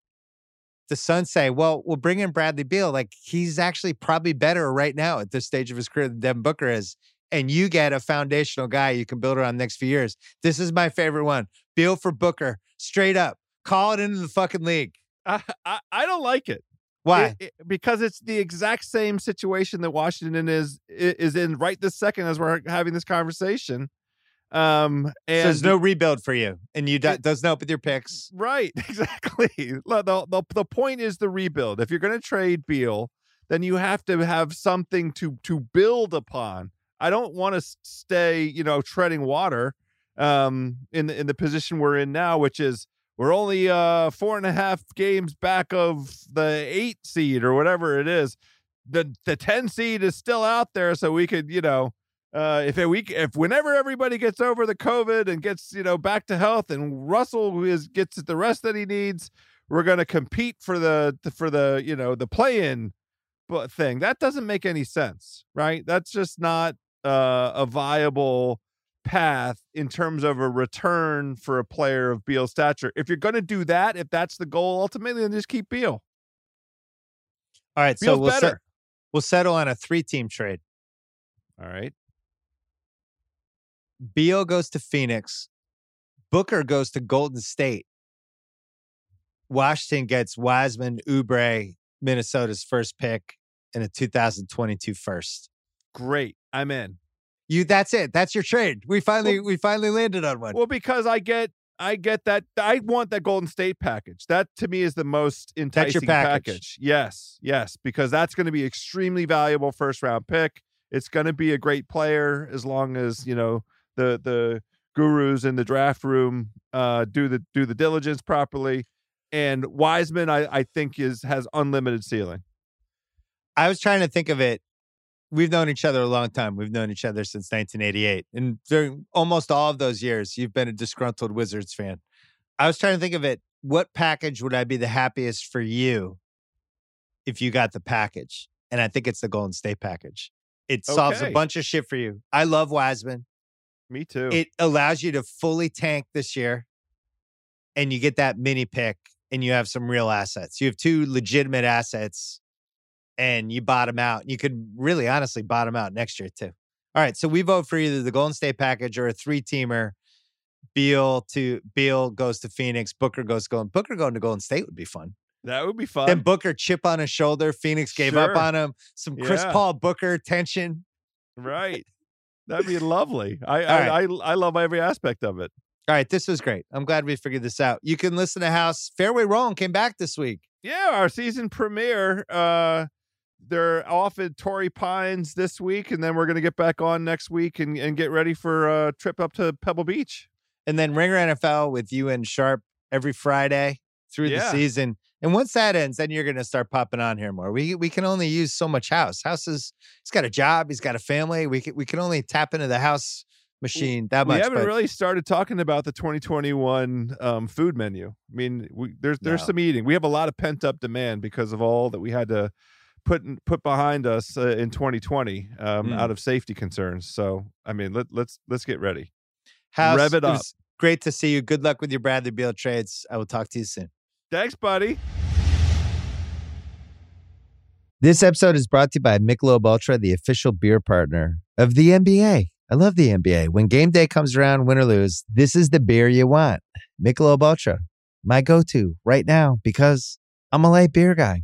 The Suns say, well, we'll bring in Bradley Beal. Like he's actually probably better right now at this stage of his career than Devin Booker is. And you get a foundational guy you can build around the next few years. This is my favorite one. Beal for Booker, straight up. Call it into the fucking league. I, I, I don't like it. Why? It- it- because it's the exact same situation that Washington is is in right this second as we're having this conversation. Um, so there's no rebuild for you, and you do, It- doesn't help with your picks. right, exactly. The, the the point is the rebuild. If you're going to trade Beal, then you have to have something to to build upon. I don't want to stay, you know, treading water um in the in the position we're in now, which is we're only uh four and a half games back of the eight seed or whatever it is. The the 10 seed is still out there, so we could, you know, uh if week if whenever everybody gets over the COVID and gets, you know, back to health and Russell is gets the rest that he needs, we're gonna compete for the for the, you know, the play-in but thing. That doesn't make any sense, right? That's just not uh, a viable path in terms of a return for a player of Beal's stature. If you're going to do that, if that's the goal ultimately, then just keep Beal. All right, so we'll set, we'll settle on a three team trade. All right. Beal goes to Phoenix, Booker goes to Golden State. Washington gets Wiseman, Oubre, Minnesota's first pick, and a 2022 first. Great. I'm in. You that's it. That's your trade. We finally we finally landed on one. Well, because I get I get that I want that Golden State package. That to me is the most enticing package. Yes, yes, because that's going to be extremely valuable first round pick. It's going to be a great player as long as, you know, the the gurus in the draft room uh do the do the diligence properly. And Wiseman I I think is has unlimited ceiling. I was trying to think of it. We've known each other a long time. We've known each other since 1988. And during almost all of those years, you've been a disgruntled Wizards fan. I was trying to think of it. What package would I be the happiest for you if you got the package? And I think it's the Golden State package. It solves a bunch of shit for you. I love Wiseman. Me too. It allows you to fully tank this year and you get that mini pick and you have some real assets. You have two legitimate assets and you bottom out. You could really honestly bottom out next year too. All right. So we vote for either the Golden State package or a three teamer. Beal to Beal goes to Phoenix. Booker goes to Golden. Booker going to Golden State would be fun. that would be fun. then Booker chip on his shoulder. Phoenix gave up on him. Some Chris Yeah. Paul Booker tension. right. That'd be lovely. I I, I I love every aspect of it. All right, this was great. I'm glad we figured this out. You can listen to House Fairway Rolling came back this week. Yeah, our season premiere. Uh, they're off at Torrey Pines this week, and then we're gonna get back on next week and, and get ready for a trip up to Pebble Beach. And then Ringer NFL with you and Sharp every Friday through the season. And once that ends, then you're going to start popping on here more. We we can only use so much House. House is he's got a job, he's got a family. We can we can only tap into the House machine that much. we haven't but really started talking about the 2021 um, food menu. I mean, we, there's there's No. some eating. We have a lot of pent up demand because of all that we had to put put behind us uh, in 2020 um, Mm. out of safety concerns. So, I mean, let, let's let's get ready. House, rev it up. was great to see you. Good luck with your Bradley Beal trades. I will talk to you soon. Thanks, buddy. This episode is brought to you by Michelob Ultra, the official beer partner of the NBA. I love the NBA. When game day comes around, win or lose, this is the beer you want. Michelob Ultra, my go-to right now because I'm a light beer guy.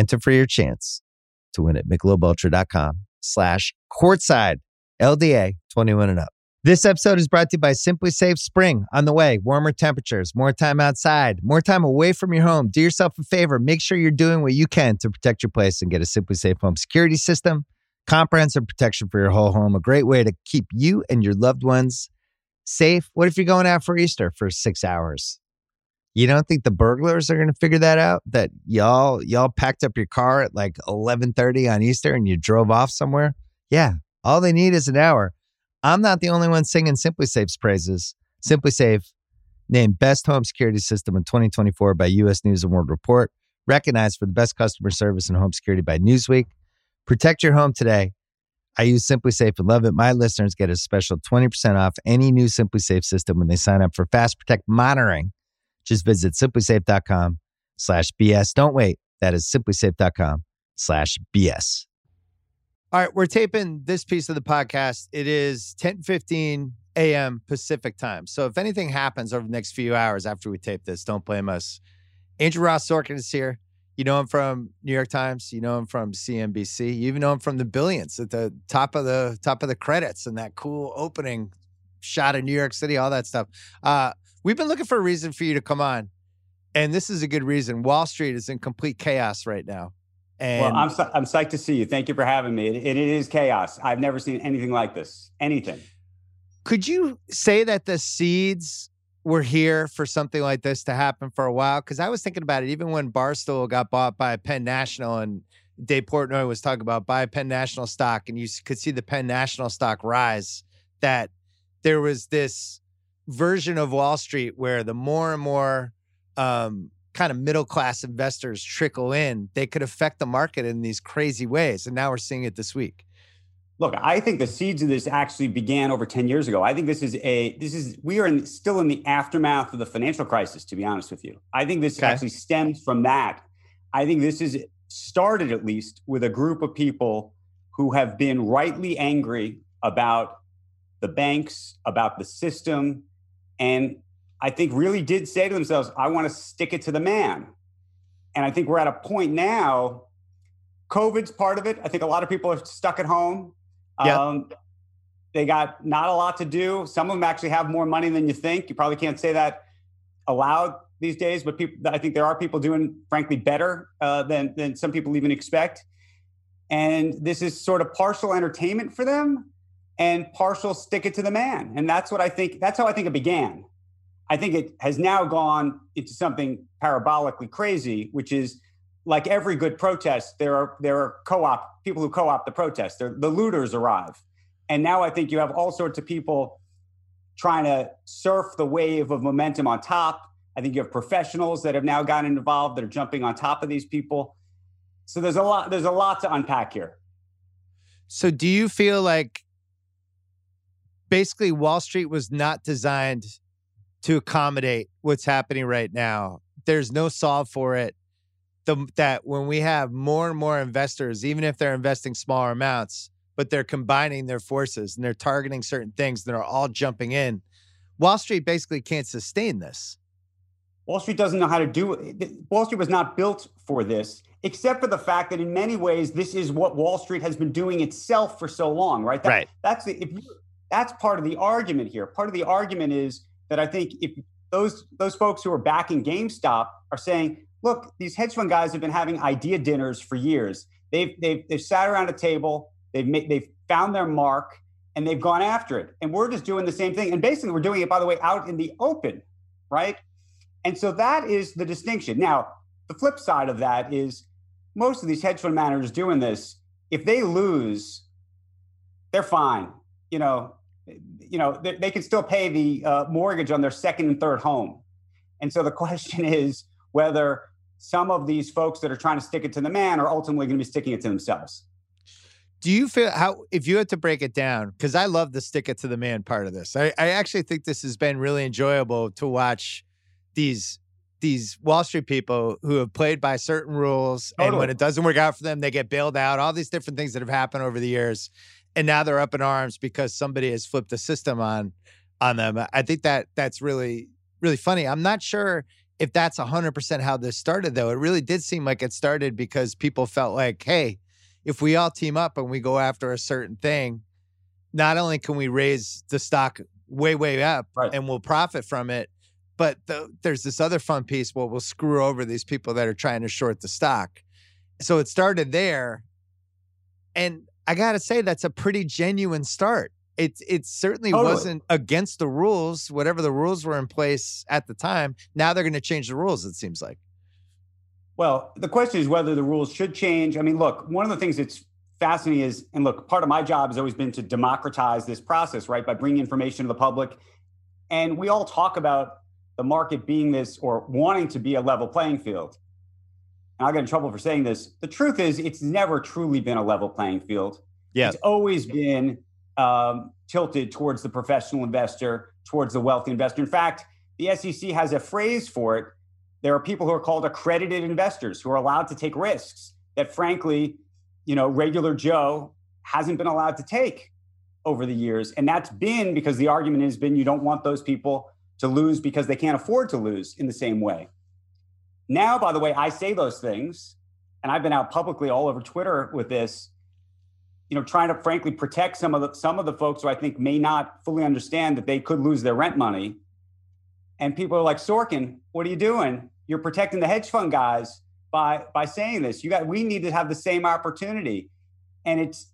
Enter for your chance to win at michelobultra.com slash courtside LDA 21 and up. This episode is brought to you by SimpliSafe Spring. On the way, warmer temperatures, more time outside, more time away from your home. Do yourself a favor. Make sure you're doing what you can to protect your place and get a SimpliSafe home security system. Comprehensive protection for your whole home. A great way to keep you and your loved ones safe. What if you're going out for Easter for six hours? You don't think the burglars are going to figure that out? That y'all y'all packed up your car at like 11:30 on Easter and you drove off somewhere? Yeah, all they need is an hour. I'm not the only one singing SimpliSafe's praises. SimpliSafe named Best Home Security System in 2024 by U.S. News and World Report, recognized for the best customer service and home security by Newsweek. Protect your home today. I use SimpliSafe and love it. My listeners get a special 20% off any new SimpliSafe system when they sign up for Fast Protect monitoring. Just visit simplisafe.com slash BS. Don't wait. That is simplisafe.com slash BS. All right, we're taping this piece of the podcast. It is 10 15 a.m. Pacific time. So if anything happens over the next few hours after we tape this, don't blame us. Andrew Ross Sorkin is here. You know him from New York Times. You know him from CNBC. You even know him from the Billions at the top of the top of the credits and that cool opening shot of New York City, all that stuff. Uh, we've been looking for a reason for you to come on, and this is a good reason. Wall Street is in complete chaos right now. And well, I'm I'm psyched to see you. Thank you for having me. It, it is chaos. I've never seen anything like this. Anything. Could you say that the seeds were here for something like this to happen for a while? Because I was thinking about it, even when Barstool got bought by Penn National and Dave Portnoy was talking about buy Penn National stock, and you could see the Penn National stock rise. That there was this version of Wall Street where the more and more um, kind of middle class investors trickle in, they could affect the market in these crazy ways. And now we're seeing it this week. Look, I think the seeds of this actually began over 10 years ago. I think this is a this is we are in, still in the aftermath of the financial crisis to be honest with you. I think this okay. actually stems from that. I think this is started at least with a group of people who have been rightly angry about the banks, about the system, and I think really did say to themselves, I want to stick it to the man. And I think we're at a point now, COVID's part of it. I think a lot of people are stuck at home. Yep. Um, they got not a lot to do. Some of them actually have more money than you think. You probably can't say that aloud these days, but people, I think there are people doing, frankly, better uh, than than some people even expect. And this is sort of partial entertainment for them, and partial stick it to the man. And that's what I think. That's how I think it began. I think it has now gone into something parabolically crazy, which is like every good protest, there are there are co-op people who co-op the protest. They're, the looters arrive, and now I think you have all sorts of people trying to surf the wave of momentum on top. I think you have professionals that have now gotten involved that are jumping on top of these people. So there's a lot there's a lot to unpack here. So do you feel like basically Wall Street was not designed to accommodate what's happening right now. There's no solve for it. The, that when we have more and more investors, even if they're investing smaller amounts, but they're combining their forces and they're targeting certain things, they're all jumping in. Wall Street basically can't sustain this. Wall Street doesn't know how to do it. Wall Street was not built for this, except for the fact that in many ways this is what Wall Street has been doing itself for so long, right? That, right. That's the, if you, that's part of the argument here. Part of the argument is that I think if those those folks who are backing GameStop are saying, look, these hedge fund guys have been having idea dinners for years. They've they've they've sat around a table, they've made, they've found their mark, and they've gone after it. And we're just doing the same thing. And basically, we're doing it, by the way, out in the open, right? And so that is the distinction. Now, the flip side of that is most of these hedge fund managers doing this if they lose, they're fine. You know, you know they, they can still pay the uh, mortgage on their second and third home. And so the question is whether some of these folks that are trying to stick it to the man are ultimately going to be sticking it to themselves. Do you feel how if you had to break it down? Because I love the stick it to the man part of this. I, I actually think this has been really enjoyable to watch these these Wall Street people who have played by certain rules, totally. and when it doesn't work out for them, they get bailed out. All these different things that have happened over the years, and now they're up in arms because somebody has flipped the system on on them. I think that that's really really funny. I'm not sure if that's 100% how this started though. It really did seem like it started because people felt like, hey, if we all team up and we go after a certain thing, not only can we raise the stock way way up right. and we'll profit from it, but the, there's this other fun piece where we'll screw over these people that are trying to short the stock. So it started there. And I got to say, that's a pretty genuine start. It, it certainly totally. wasn't against the rules, whatever the rules were in place at the time. Now they're going to change the rules, it seems like. Well, the question is whether the rules should change. I mean, look, one of the things that's fascinating is, and look, part of my job has always been to democratize this process, right? By bringing information to the public. And we all talk about the market being this or wanting to be a level playing field. And I get in trouble for saying this. The truth is, it's never truly been a level playing field. Yeah. It's always been um, tilted towards the professional investor, towards the wealthy investor. In fact, the SEC has a phrase for it. There are people who are called accredited investors who are allowed to take risks that, frankly, you know, regular Joe hasn't been allowed to take over the years. And that's been because the argument has been you don't want those people to lose because they can't afford to lose in the same way. Now, by the way, I say those things, and I've been out publicly all over Twitter with this, you know, trying to frankly protect some of the some of the folks who I think may not fully understand that they could lose their rent money. And people are like, Sorkin, what are you doing? You're protecting the hedge fund guys by by saying this. You got we need to have the same opportunity. And it's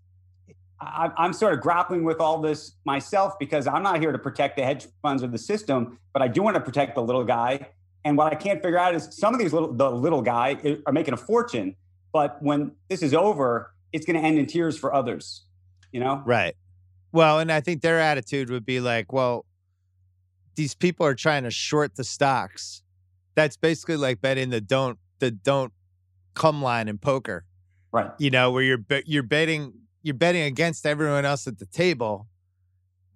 I, am sort of grappling with all this myself because I'm not here to protect the hedge funds or the system, but I do want to protect the little guy. And what I can't figure out is some of these little the little guy eh, are making a fortune, but when this is over, it's going to end in tears for others. You know, right? Well, and I think their attitude would be like, well, these people are trying to short the stocks. That's basically like betting the don't the don't come line in poker, right? You know, where you're you're betting you're betting against everyone else at the table,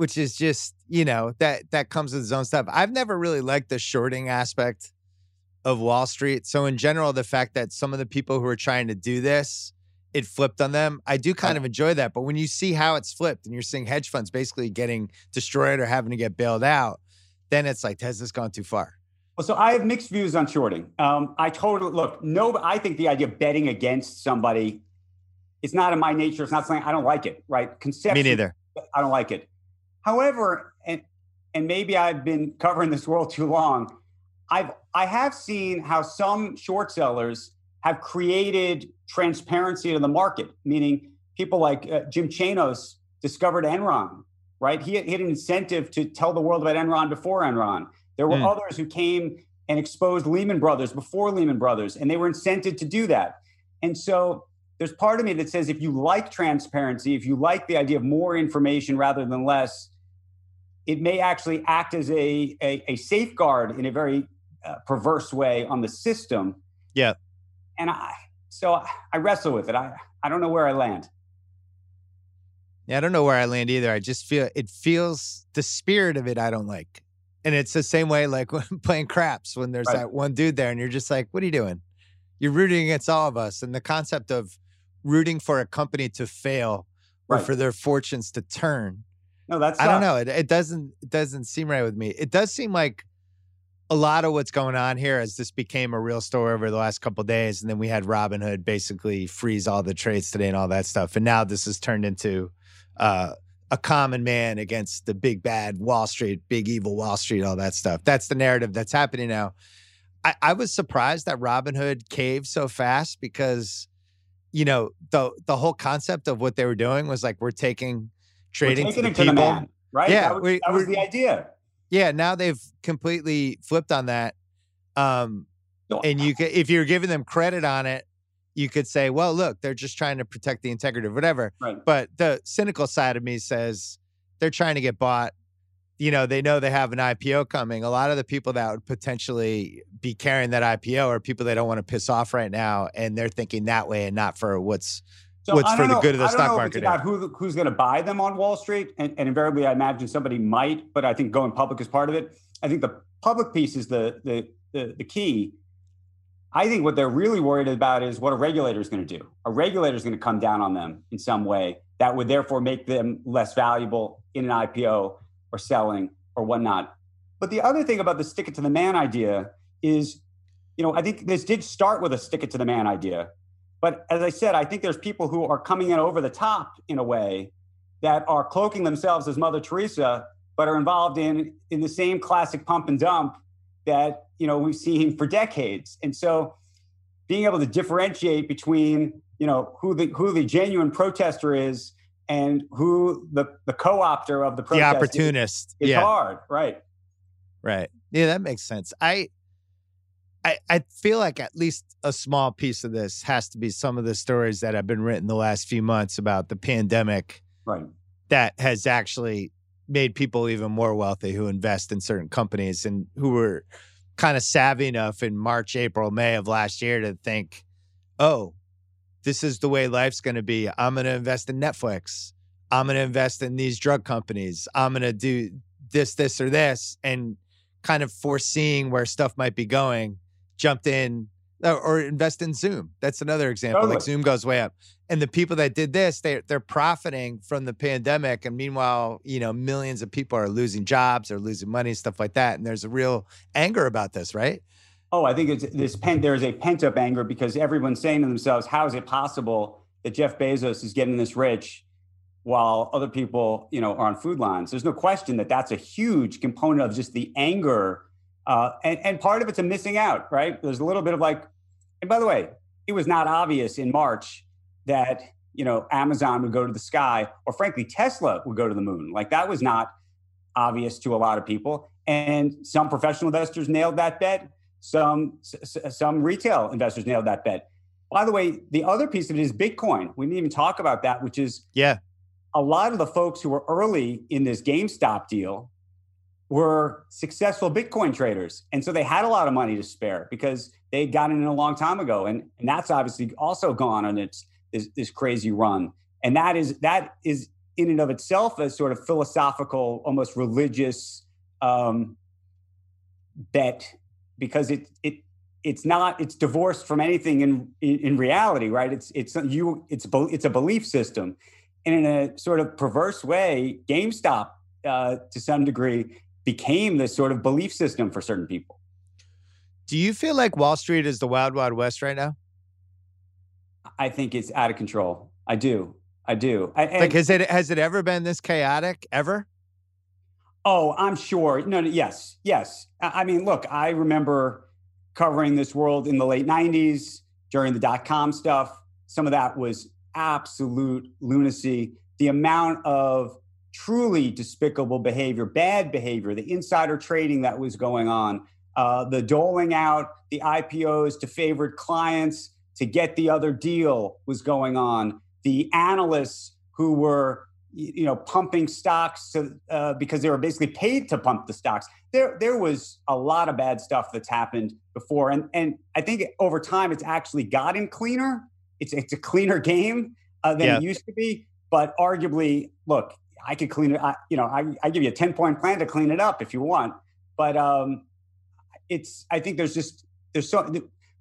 which is just, you know, that that comes with its own stuff. I've never really liked the shorting aspect of Wall Street. So in general, the fact that some of the people who are trying to do this, it flipped on them. I do kind of enjoy that. But when you see how it's flipped and you're seeing hedge funds basically getting destroyed or having to get bailed out, then it's like, has this gone too far? Well, so I have mixed views on shorting. Um, I totally look. No, I think the idea of betting against somebody it's not in my nature. It's not something I don't like it, right? Conceptually, Me neither. I don't like it. However, and and maybe I've been covering this world too long. I've I have seen how some short sellers have created transparency to the market, meaning people like uh, Jim Chanos discovered Enron, right? He, he, had an incentive to tell the world about Enron before Enron. There were mm. others who came and exposed Lehman Brothers before Lehman Brothers, and they were incented to do that. And so there's part of me that says if you like transparency, if you like the idea of more information rather than less, it may actually act as a, a, a safeguard in a very uh, perverse way on the system. Yeah. And I, so I wrestle with it. I, I don't know where I land. Yeah, I don't know where I land either. I just feel it feels the spirit of it I don't like. And it's the same way like when playing craps when there's right. that one dude there and you're just like, what are you doing? You're rooting against all of us. And the concept of rooting for a company to fail or for their fortunes to turn. No, that's I don't know. It, it doesn't it doesn't seem right with me. It does seem like a lot of what's going on here as this became a real story over the last couple days, and then we had Robinhood basically freeze all the trades today and all that stuff, and now this has turned into uh, a common man against the big bad Wall Street, big evil Wall Street, all that stuff. That's the narrative that's happening now. I, I was surprised that Robinhood caved so fast because you know the the whole concept of what they were doing was like we're taking trading to the people. To man, right? Yeah, that was, we, that was the idea. Yeah, now they've completely flipped on that. Um, and you can, if you're giving them credit on it, you could say, well, look, they're just trying to protect the integrity of whatever. Right. But the cynical side of me says they're trying to get bought. You know, they know they have an IPO coming. A lot of the people that would potentially be carrying that IPO are people they don't want to piss off right now, and they're thinking that way and not for what's So what's for don't the good of the I don't stock know market It's about who, who's going to buy them on Wall Street, and, and invariably, I imagine somebody might. But I think going public is part of it. I think the public piece is the the the, the key. I think what they're really worried about is what a regulator is going to do. A regulator is going to come down on them in some way that would therefore make them less valuable in an IPO or selling or whatnot. But the other thing about the stick it to the man idea is, you know, I think this did start with a stick it to the man idea. But as I said, I think there's people who are coming in over the top in a way that are cloaking themselves as Mother Teresa, but are involved in in the same classic pump and dump that you know we've seen for decades. And so, being able to differentiate between you know who the who the genuine protester is and who the the co-opter of the the protest is- opportunist. is yeah. hard, right? Right. Yeah, that makes sense. I I I feel like at least a small piece of this has to be some of the stories that have been written the last few months about the pandemic Right. that has actually made people even more wealthy who invest in certain companies and who were kind of savvy enough in March, April, May of last year to think, "Oh, this is the way life's going to be. I'm going to invest in Netflix. I'm going to invest in these drug companies. I'm going to do this, this, or this, and kind of foreseeing where stuff might be going, jumped in or, or invest in Zoom. That's another example. Like Zoom goes way up. And the people that did this, they they're profiting from the pandemic. And meanwhile, you know, millions of people are losing jobs or losing money, stuff like that. And there's a real anger about this, right? Oh, I think it's this pen, there is a pent up anger because everyone's saying to themselves, how is it possible that Jeff Bezos is getting this rich while other people, you know, are on food lines? There's no question that that's a huge component of just the anger. Uh, and, and part of it's a missing out, right? There's a little bit of like, and by the way, it was not obvious in March that, you know, Amazon would go to the sky or frankly, Tesla would go to the moon. Like that was not obvious to a lot of people. And some professional investors nailed that bet some some retail investors nailed that bet. By the way, the other piece of it is Bitcoin. We didn't even talk about that, which is Yeah. a lot of the folks who were early in this GameStop deal were successful Bitcoin traders. And so they had a lot of money to spare because they had gotten in a long time ago. And, and that's obviously also gone on its this, this crazy run. And that is that is in and of itself a sort of philosophical, almost religious um, bet because it it it's not it's divorced from anything in in, in reality, right? It's it's you it's it's a belief system, and in a sort of perverse way, GameStop uh, to some degree became this sort of belief system for certain people. Do you feel like Wall Street is the wild, wild west right now? I think it's out of control. I do. I do. I, Like, has it has it ever been this chaotic ever? Oh, I'm sure. No, no yes, yes. I I mean, look, I remember covering this world in the late 90s during the dot com stuff. Some of that was absolute lunacy. The amount of truly despicable behavior, bad behavior, the insider trading that was going on, uh, the doling out the IPOs to favored clients to get the other deal was going on. The analysts who were you know pumping stocks to, uh, because they were basically paid to pump the stocks there there was a lot of bad stuff that's happened before and and i think over time it's actually gotten cleaner it's it's a cleaner game uh, than Yeah. it used to be but arguably look i could clean it I, you know I, I give you a 10 point plan to clean it up if you want but um it's i think there's just there's so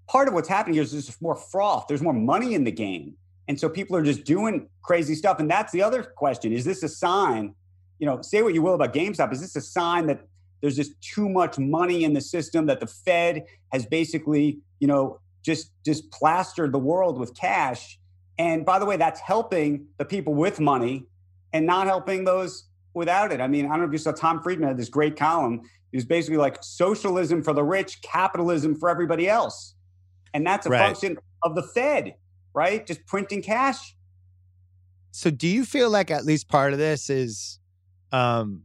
part of what's happening here is there's more froth there's more money in the game and so people are just doing crazy stuff. And that's the other question. Is this a sign? You know, say what you will about GameStop. Is this a sign that there's just too much money in the system that the Fed has basically, you know, just just plastered the world with cash? And by the way, that's helping the people with money and not helping those without it. I mean, I don't know if you saw Tom Friedman had this great column. It was basically like socialism for the rich, capitalism for everybody else. And that's a Right. function of the Fed right? Just printing cash. So do you feel like at least part of this is um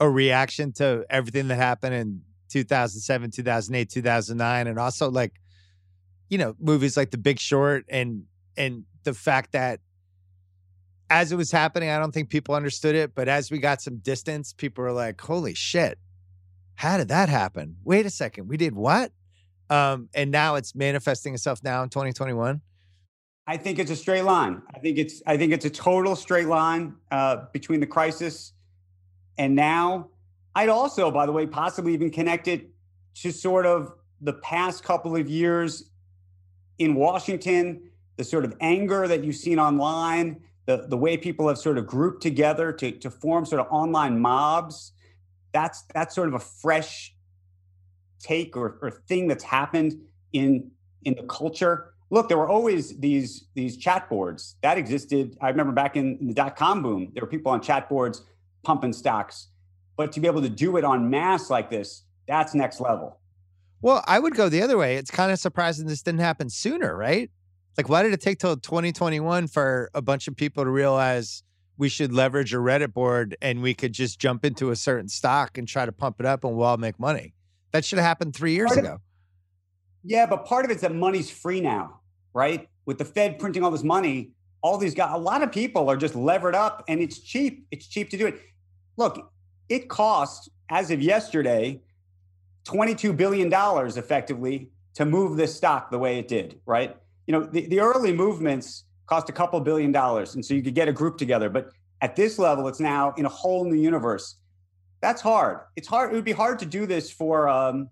a reaction to everything that happened in 2007, 2008, 2009 and also like you know, movies like The Big Short and and the fact that as it was happening, I don't think people understood it, but as we got some distance, people were like, "Holy shit. How did that happen? Wait a second. We did what?" Um, and now it's manifesting itself now in 2021. I think it's a straight line. I think it's I think it's a total straight line uh, between the crisis and now. I'd also, by the way, possibly even connect it to sort of the past couple of years in Washington, the sort of anger that you've seen online, the, the way people have sort of grouped together to, to form sort of online mobs. That's that's sort of a fresh take or, or thing that's happened in in the culture. Look, there were always these these chat boards that existed. I remember back in, the dot com boom, there were people on chat boards pumping stocks. But to be able to do it on mass like this, that's next level. Well, I would go the other way. It's kind of surprising this didn't happen sooner, right? Like, why did it take till 2021 for a bunch of people to realize we should leverage a Reddit board and we could just jump into a certain stock and try to pump it up and we'll all make money? That should have happened three years ago. yeah, but part of it's that money's free now, right? With the Fed printing all this money, all these guys, a lot of people are just levered up and it's cheap. It's cheap to do it. Look, it cost, as of yesterday, $22 billion effectively to move this stock the way it did, right? You know, the, the early movements cost a couple billion dollars. And so you could get a group together. But at this level, it's now in a whole new universe. That's hard. It's hard. It would be hard to do this for um,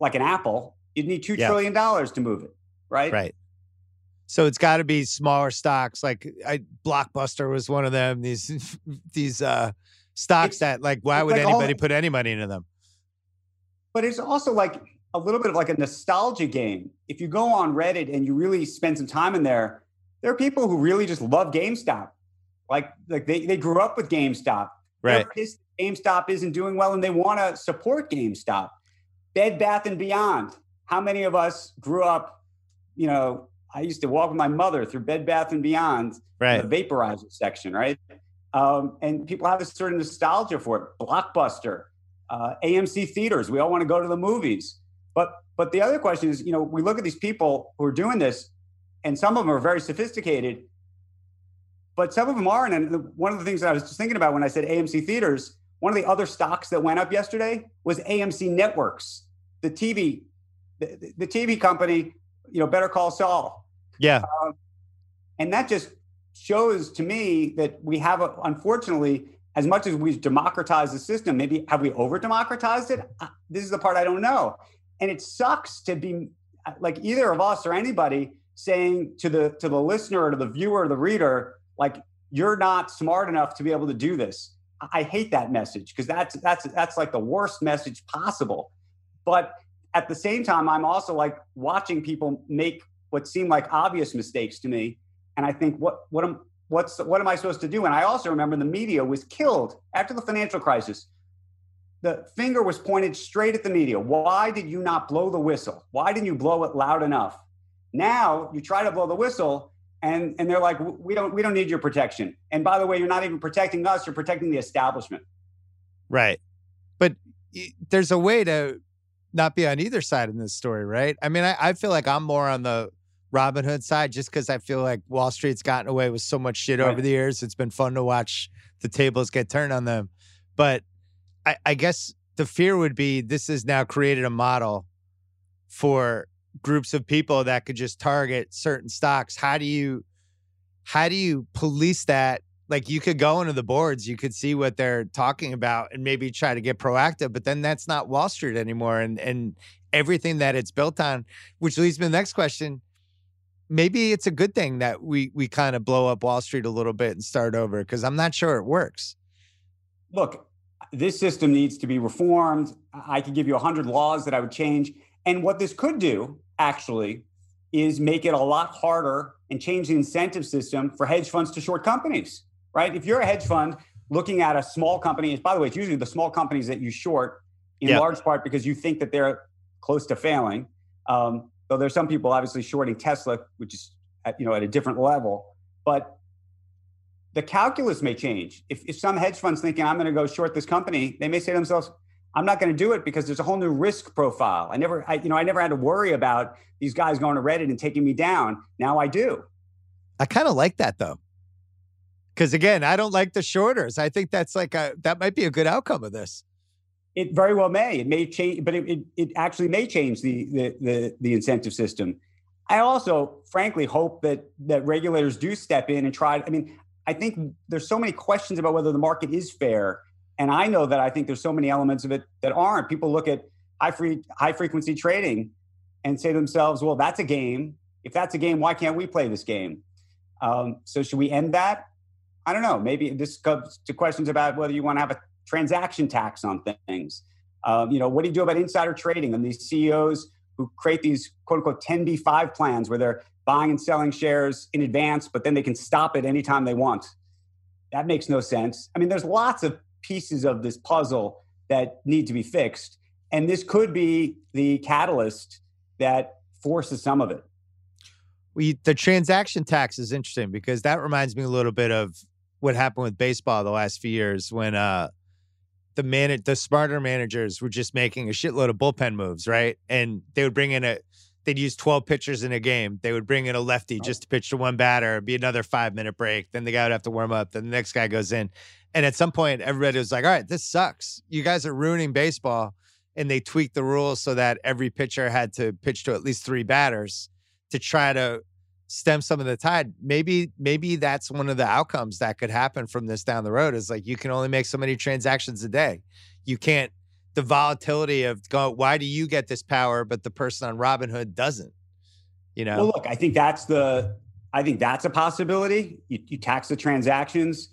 like an Apple. You'd need two yeah. trillion dollars to move it, right? Right. So it's got to be smaller stocks. Like I, Blockbuster was one of them. These these uh, stocks it's, that like why would like anybody all, put any money into them? But it's also like a little bit of like a nostalgia game. If you go on Reddit and you really spend some time in there, there are people who really just love GameStop. Like like they, they grew up with GameStop. Right. GameStop isn't doing well and they want to support GameStop. Bed Bath and Beyond. How many of us grew up, you know, I used to walk with my mother through Bed Bath and Beyond, right. the vaporizer section, right? Um, and people have a certain nostalgia for it. Blockbuster, uh, AMC theaters. We all want to go to the movies. But but the other question is, you know, we look at these people who are doing this, and some of them are very sophisticated, but some of them aren't. And one of the things that I was just thinking about when I said AMC theaters, one of the other stocks that went up yesterday was AMC Networks, the TV, the, the TV company. You know, Better Call Saul. Yeah. Um, and that just shows to me that we have, a, unfortunately, as much as we've democratized the system, maybe have we over democratized it? This is the part I don't know. And it sucks to be like either of us or anybody saying to the to the listener or to the viewer or the reader, like you're not smart enough to be able to do this. I hate that message because that's that's that's like the worst message possible. But at the same time, I'm also like watching people make what seem like obvious mistakes to me, and I think what what am what's what am I supposed to do? And I also remember the media was killed after the financial crisis. The finger was pointed straight at the media. Why did you not blow the whistle? Why didn't you blow it loud enough? Now you try to blow the whistle, and and they're like, we don't we don't need your protection. And by the way, you're not even protecting us; you're protecting the establishment. Right, but there's a way to not be on either side in this story, right? I mean, I, I feel like I'm more on the Robin Hood side just because I feel like Wall Street's gotten away with so much shit right. over the years. It's been fun to watch the tables get turned on them. But I, I guess the fear would be this has now created a model for groups of people that could just target certain stocks. How do you how do you police that? Like you could go into the boards, you could see what they're talking about and maybe try to get proactive, but then that's not Wall Street anymore and and everything that it's built on, which leads me to the next question maybe it's a good thing that we we kind of blow up Wall Street a little bit and start over because I'm not sure it works. Look, this system needs to be reformed. I could give you a hundred laws that I would change, and what this could do actually is make it a lot harder and change the incentive system for hedge funds to short companies. Right? If you're a hedge fund looking at a small company, by the way, it's usually the small companies that you short in large part because you think that they're close to failing. Um, Though there's some people obviously shorting Tesla, which is at, you know at a different level. But the calculus may change. If, if some hedge fund's thinking I'm going to go short this company, they may say to themselves, I'm not going to do it because there's a whole new risk profile. I never, I, you know, I never had to worry about these guys going to Reddit and taking me down. Now I do. I kind of like that though. Because again, I don't like the shorters. I think that's like a that might be a good outcome of this. It very well may. It may change, but it, it, it actually may change the, the the the incentive system. I also, frankly, hope that that regulators do step in and try. I mean, I think there's so many questions about whether the market is fair, and I know that I think there's so many elements of it that aren't. People look at high free high frequency trading and say to themselves, "Well, that's a game. If that's a game, why can't we play this game?" Um, so, should we end that? I don't know. Maybe this comes to questions about whether you want to have a transaction tax on things. Um, you know, what do you do about insider trading and these CEOs who create these quote unquote 10b5 plans where they're buying and selling shares in advance, but then they can stop it anytime they want? That makes no sense. I mean, there's lots of pieces of this puzzle that need to be fixed. And this could be the catalyst that forces some of it. We, the transaction tax is interesting because that reminds me a little bit of what happened with baseball the last few years when uh, the man the smarter managers were just making a shitload of bullpen moves, right? And they would bring in a they'd use 12 pitchers in a game. They would bring in a lefty just to pitch to one batter, It'd be another five minute break. Then the guy would have to warm up. Then the next guy goes in. And at some point, everybody was like, all right, this sucks. You guys are ruining baseball. And they tweaked the rules so that every pitcher had to pitch to at least three batters to try to stem some of the tide. Maybe maybe that's one of the outcomes that could happen from this down the road is like you can only make so many transactions a day. You can't the volatility of go why do you get this power but the person on Robinhood doesn't? You know. Well, look, I think that's the I think that's a possibility. You, you tax the transactions.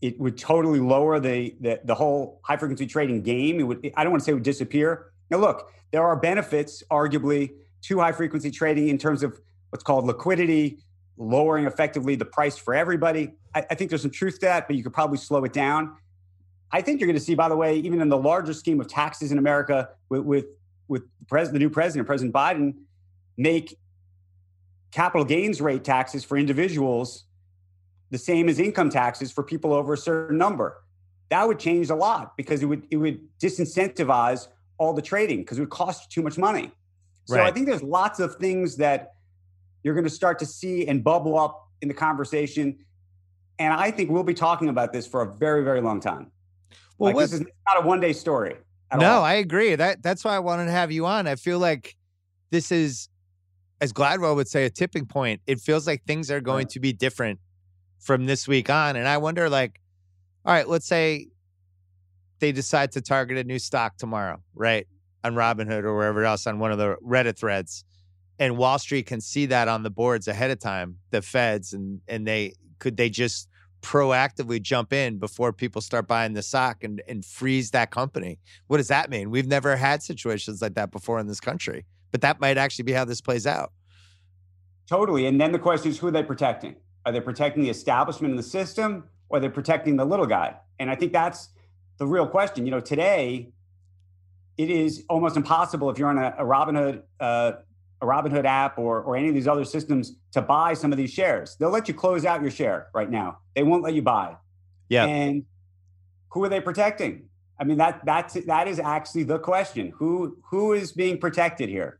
It would totally lower the, the the whole high frequency trading game. It would I don't want to say it would disappear. Now look, there are benefits arguably to high frequency trading in terms of what's called liquidity, lowering effectively the price for everybody. I, I, think there's some truth to that, but you could probably slow it down. I think you're going to see, by the way, even in the larger scheme of taxes in America, with with, with the new president, President Biden, make capital gains rate taxes for individuals the same as income taxes for people over a certain number. That would change a lot because it would it would disincentivize all the trading because it would cost you too much money. So right. I think there's lots of things that you're going to start to see and bubble up in the conversation. And I think we'll be talking about this for a very, very long time. Well, like, this is not a one day story. No, all. I agree. That that's why I wanted to have you on. I feel like this is, as Gladwell would say, a tipping point. It feels like things are going to be different from this week on. And I wonder, like, all right, let's say they decide to target a new stock tomorrow, right? On Robinhood or wherever else on one of the Reddit threads and Wall Street can see that on the boards ahead of time, the Feds, and and they could they just proactively jump in before people start buying the stock and, and freeze that company. What does that mean? We've never had situations like that before in this country, but that might actually be how this plays out. Totally. And then the question is who are they protecting? Are they protecting the establishment in the system or are they protecting the little guy? And I think that's the real question. You know, today it is almost impossible if you're on a, a Robinhood uh, a Robinhood app or, or any of these other systems to buy some of these shares. They'll let you close out your share right now. They won't let you buy. Yeah. And who are they protecting? I mean, that that's that is actually the question. Who who is being protected here?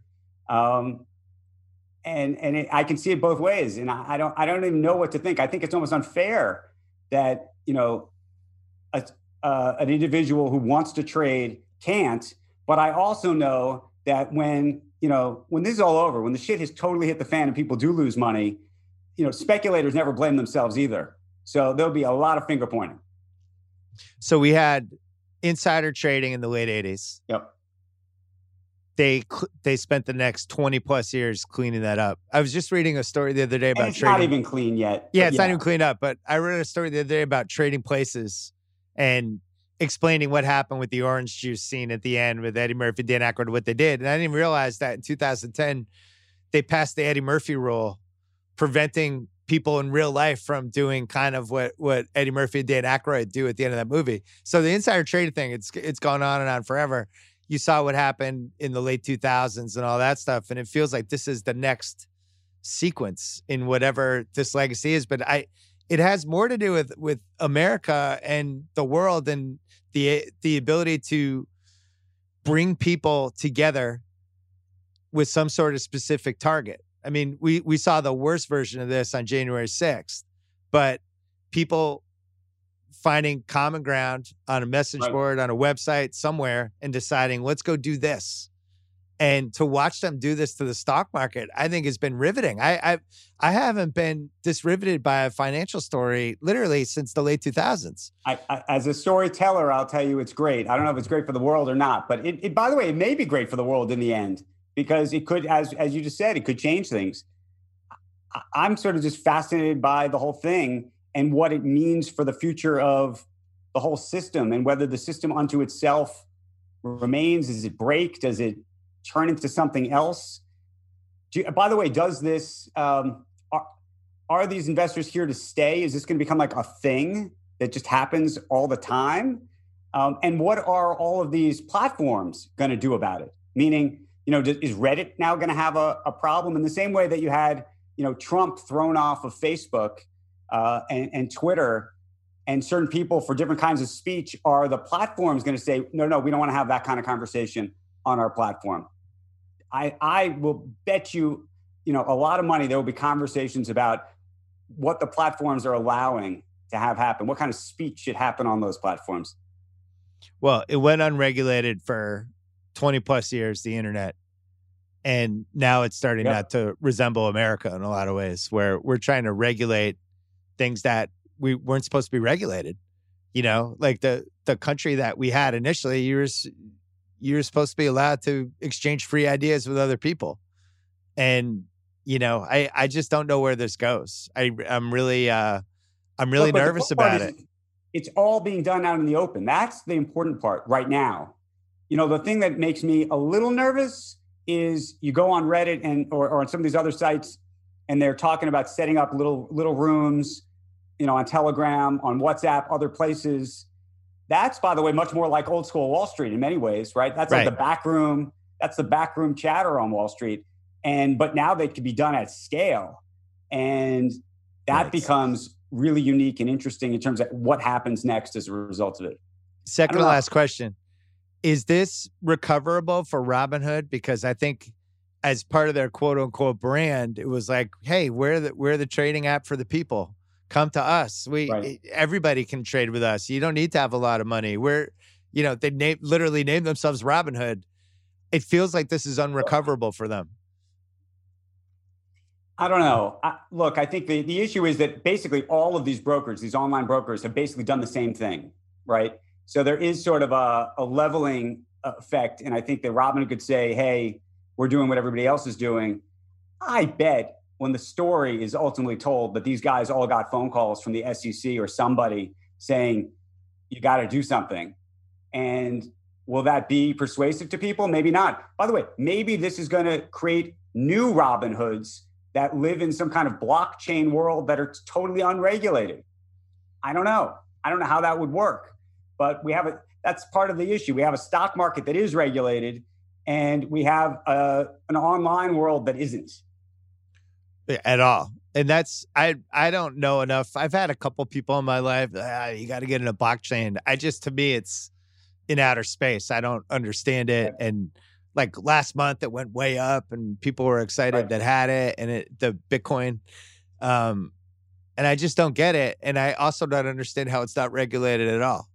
Um, and and it, I can see it both ways. And I, I, don't I don't even know what to think. I think it's almost unfair that you know a, uh, an individual who wants to trade can't. But I also know that when you know, when this is all over, when the shit has totally hit the fan and people do lose money, you know, speculators never blame themselves either. So there'll be a lot of finger pointing. So we had insider trading in the late 80s. Yep. They they spent the next 20 plus years cleaning that up. I was just reading a story the other day about and it's trading. not even clean yet. Yeah, it's yeah. not even cleaned up, but I read a story the other day about trading places and explaining what happened with the orange juice scene at the end with Eddie Murphy, Dan Aykroyd, what they did. And I didn't realize that in 2010, they passed the Eddie Murphy rule, preventing people in real life from doing kind of what what Eddie Murphy and Dan Aykroyd do at the end of that movie. So the insider trading thing, it's it's gone on and on forever. You saw what happened in the late 2000s and all that stuff, and it feels like this is the next sequence in whatever this legacy is. But I, it has more to do with with America and the world and the the ability to bring people together with some sort of specific target. I mean, we we saw the worst version of this on January 6th, but people finding common ground on a message right. board, on a website, somewhere, and deciding, let's go do this. And to watch them do this to the stock market, I think has been riveting. I I, I haven't been this riveted by a financial story literally since the late 2000s. I, I, as a storyteller, I'll tell you it's great. I don't know if it's great for the world or not, but it, it, by the way, it may be great for the world in the end because it could, as as you just said, it could change things. I'm sort of just fascinated by the whole thing and what it means for the future of the whole system and whether the system unto itself remains. Does it break? Does it turn into something else? You, by the way, does this, um, are, are these investors here to stay? Is this going to become like a thing that just happens all the time? Um, and what are all of these platforms going to do about it? Meaning, you know, is Reddit now going to have a, a problem in the same way that you had, you know, Trump thrown off of Facebook uh, and, and Twitter and certain people for different kinds of speech are the platforms going to say no no we don't want to have that kind of conversation on our platform i i will bet you you know a lot of money there will be conversations about what the platforms are allowing to have happen what kind of speech should happen on those platforms well it went unregulated for 20 plus years the internet and now it's starting yep. not to resemble america in a lot of ways where we're trying to regulate things that we weren't supposed to be regulated. You know, like the the country that we had initially, you were you were supposed to be allowed to exchange free ideas with other people, and you know, I I just don't know where this goes. I I'm really uh I'm really but, nervous about it. It's all being done out in the open. That's the important part right now. You know, the thing that makes me a little nervous is you go on Reddit and or, or on some of these other sites and they're talking about setting up little little rooms you know, on Telegram, on WhatsApp, other places. That's, by the way, much more like old school Wall Street in many ways, right? That's right. like the back room. That's the back room chatter on Wall Street. And but now they can be done at scale, and that nice. becomes really unique and interesting in terms of what happens next as a result of it. Second to last question: Is this recoverable for Robinhood? Because I think as part of their quote unquote brand, it was like, hey, we're the we're the trading app for the people come to us. We right. everybody can trade with us. You don't need to have a lot of money. We're, you know, they name literally name themselves Robinhood. It feels like this is unrecoverable for them. I don't know. I, look, I think the, the issue is that basically all of these brokers, these online brokers, have basically done the same thing, right? So there is sort of a, a leveling effect. And I think that Robinhood could say, hey, we're doing what everybody else is doing. I bet when the story is ultimately told that these guys all got phone calls from the SEC or somebody saying, you got to do something. And will that be persuasive to people? Maybe not. By the way, maybe this is going to create new Robin Hoods that live in some kind of blockchain world that are totally unregulated. I don't know. I don't know how that would work. But we have a that's part of the issue. We have a stock market that is regulated and we have a, an online world that isn't at all. And that's I I don't know enough. I've had a couple people in my life. Ah, you got to get in a blockchain. I just to me it's in outer space. I don't understand it. And like last month, it went way up, and people were excited right. that had it, and it the Bitcoin. Um, and I just don't get it. And I also don't understand how it's not regulated at all.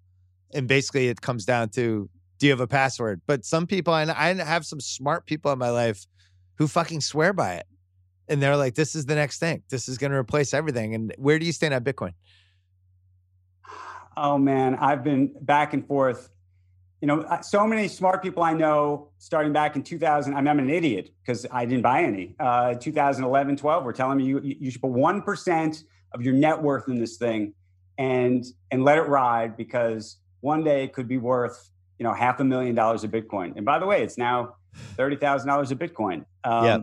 And basically, it comes down to do you have a password? But some people, and I have some smart people in my life who fucking swear by it and they're like, "This is the next thing. This is going to replace everything." And where do you stand on Bitcoin? Oh man, I've been back and forth. You know, so many smart people I know starting back in 2000. I mean, I'm an idiot because I didn't buy any. Uh, 2011, 12 were telling me you you should put one percent of your net worth in this thing and and let it ride because one day it could be worth you know half a million dollars of Bitcoin. And by the way, it's now thirty thousand dollars of Bitcoin. Um, yeah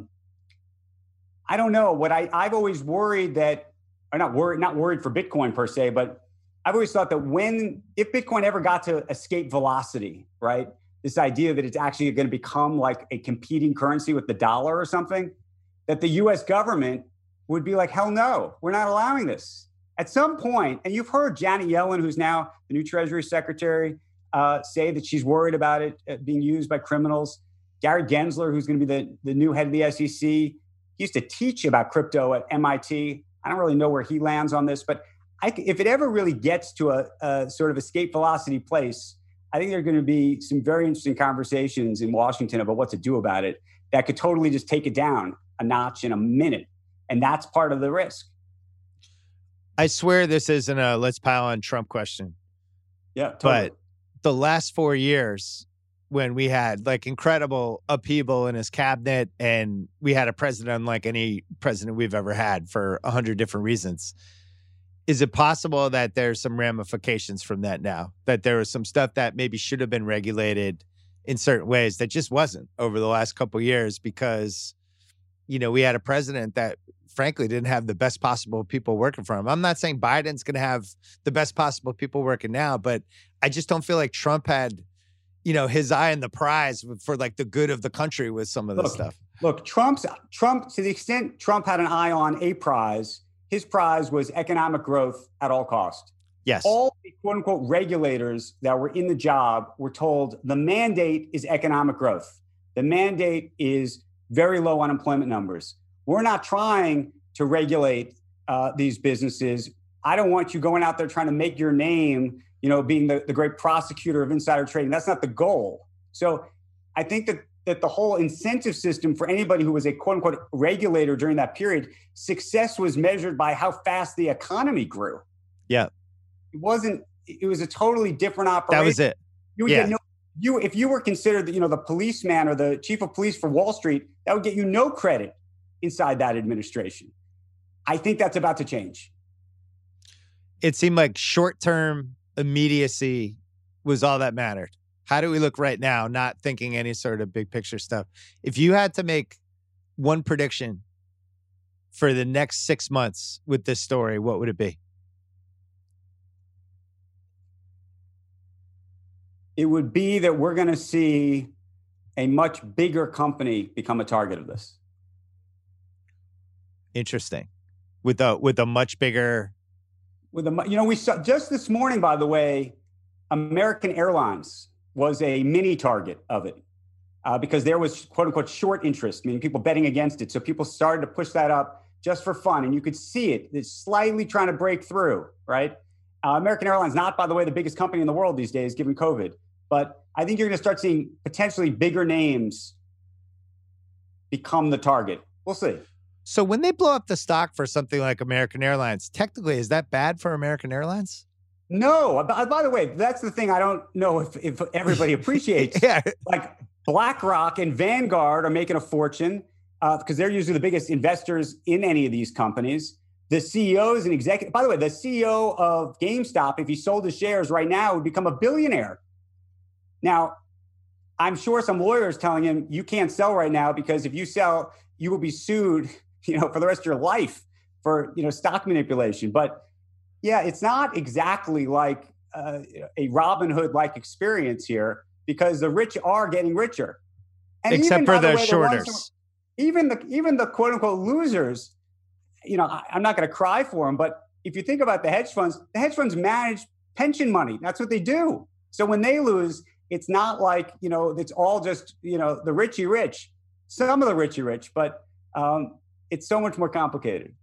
I don't know. What I I've always worried that, or not worried, not worried for Bitcoin per se, but I've always thought that when if Bitcoin ever got to escape velocity, right? This idea that it's actually going to become like a competing currency with the dollar or something, that the U.S. government would be like, hell no, we're not allowing this. At some point, and you've heard Janet Yellen, who's now the new Treasury Secretary, uh, say that she's worried about it uh, being used by criminals. Gary Gensler, who's going to be the, the new head of the SEC, used to teach about crypto at MIT. I don't really know where he lands on this, but I, if it ever really gets to a, a sort of escape velocity place, I think there are going to be some very interesting conversations in Washington about what to do about it that could totally just take it down a notch in a minute. And that's part of the risk. I swear this isn't a let's pile on Trump question. Yeah, totally. but the last four years when we had like incredible upheaval in his cabinet and we had a president unlike any president we've ever had for a hundred different reasons. Is it possible that there's some ramifications from that now? That there was some stuff that maybe should have been regulated in certain ways that just wasn't over the last couple years because you know we had a president that frankly didn't have the best possible people working for him. I'm not saying biden's going to have the best possible people working now but i just don't feel like trump had you know his eye on the prize for like the good of the country with some of this look, stuff look trump's trump to the extent trump had an eye on a prize his prize was economic growth at all cost. Yes. All the quote unquote regulators that were in the job were told the mandate is economic growth. The mandate is very low unemployment numbers. We're not trying to regulate uh, these businesses. I don't want you going out there trying to make your name, you know, being the, the great prosecutor of insider trading. That's not the goal. So I think that that the whole incentive system for anybody who was a quote unquote regulator during that period, success was measured by how fast the economy grew. Yeah. It wasn't, it was a totally different operation. That was it. You would yeah. get no, you, if you were considered, you know, the policeman or the chief of police for Wall Street, that would get you no credit inside that administration. I think that's about to change. It seemed like short term immediacy was all that mattered how do we look right now, not thinking any sort of big picture stuff? If you had to make one prediction for the next six months with this story, what would it be? It would be that we're going to see a much bigger company become a target of this. Interesting. With a with a much bigger with a you know we saw just this morning by the way American Airlines was a mini target of it uh, because there was quote unquote short interest, meaning people betting against it. So people started to push that up just for fun. And you could see it. It's slightly trying to break through, right? Uh, American Airlines, not by the way, the biggest company in the world these days, given COVID. But I think you're going to start seeing potentially bigger names become the target. We'll see. So when they blow up the stock for something like American Airlines, technically, is that bad for American Airlines? No, by, by, the way, that's the thing I don't know if, if everybody appreciates. yeah. Like BlackRock and Vanguard are making a fortune because uh, they're usually the biggest investors in any of these companies. The CEOs and executive, by the way, the CEO of GameStop, if he sold his shares right now, would become a billionaire. Now, I'm sure some lawyers telling him you can't sell right now because if you sell, you will be sued, you know, for the rest of your life for you know stock manipulation. But yeah, it's not exactly like uh, a Robin Hood like experience here because the rich are getting richer. And Except even, for the, the shorters. The even the even the quote unquote losers, you know, I, I'm not going to cry for them, but if you think about the hedge funds, the hedge funds manage pension money. That's what they do. So when they lose, it's not like you know it's all just you know the richy rich. Some of the richy rich, but um, it's so much more complicated.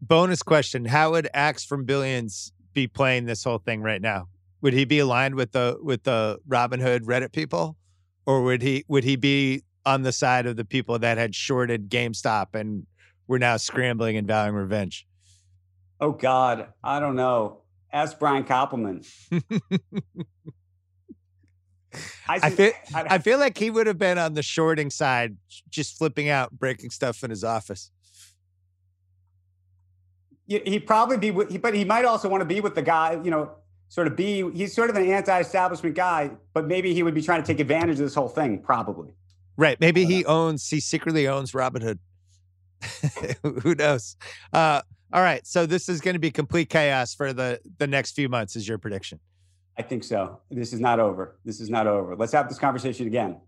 Bonus question how would axe from billions be playing this whole thing right now? Would he be aligned with the with the robinhood reddit people? Or would he would he be on the side of the people that had shorted gamestop and were now scrambling and vowing revenge? Oh god. I don't know. Ask brian koppelman I, I, feel I feel like he would have been on the shorting side, just flipping out, breaking stuff in his office he'd probably be, with, but he might also want to be with the guy, you know, sort of be, he's sort of an anti-establishment guy, but maybe he would be trying to take advantage of this whole thing, probably. Right. Maybe he owns, he secretly owns Robinhood. Who knows? Uh, all right. So this is going to be complete chaos for the the next few months, is your prediction? I think so. This is not over. This is not over. Let's have this conversation again.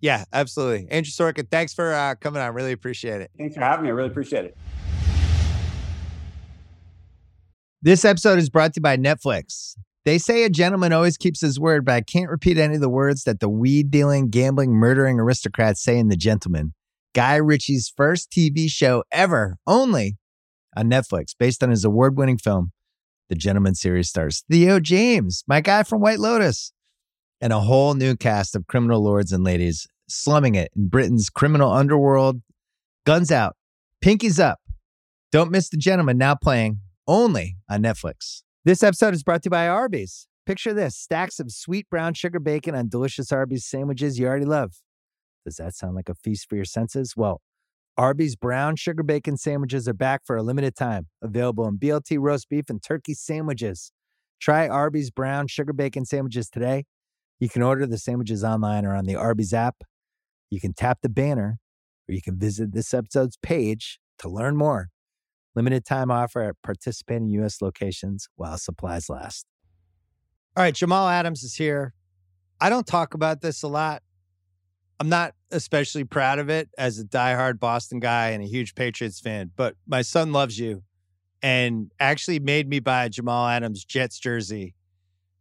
Yeah, absolutely. Andrew Sorkin, thanks for uh, coming on. Really appreciate it. Thanks for having me. I really appreciate it. This episode is brought to you by Netflix. They say a gentleman always keeps his word, but I can't repeat any of the words that the weed dealing, gambling, murdering aristocrats say in The Gentlemen. Guy Ritchie's first TV show ever, only on Netflix, based on his award winning film. The Gentlemen series stars Theo James, my guy from White Lotus, and a whole new cast of criminal lords and ladies slumming it in Britain's criminal underworld. Guns out, pinkies up. Don't miss The Gentlemen now playing only on Netflix. This episode is brought to you by Arby's. Picture this stacks of sweet brown sugar bacon on delicious Arby's sandwiches you already love. Does that sound like a feast for your senses? Well, Arby's brown sugar bacon sandwiches are back for a limited time, available in BLT roast beef and turkey sandwiches. Try Arby's brown sugar bacon sandwiches today. You can order the sandwiches online or on the Arby's app. You can tap the banner or you can visit this episode's page to learn more. Limited time offer at participating U.S. locations while supplies last. All right, Jamal Adams is here. I don't talk about this a lot. I'm not especially proud of it as a diehard Boston guy and a huge Patriots fan, but my son loves you and actually made me buy a Jamal Adams Jets jersey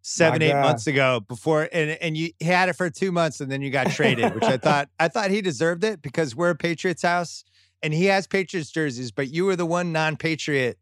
seven, eight months ago before and and you had it for two months and then you got traded, which I thought I thought he deserved it because we're a Patriots house and he has Patriots jerseys, but you were the one non-Patriot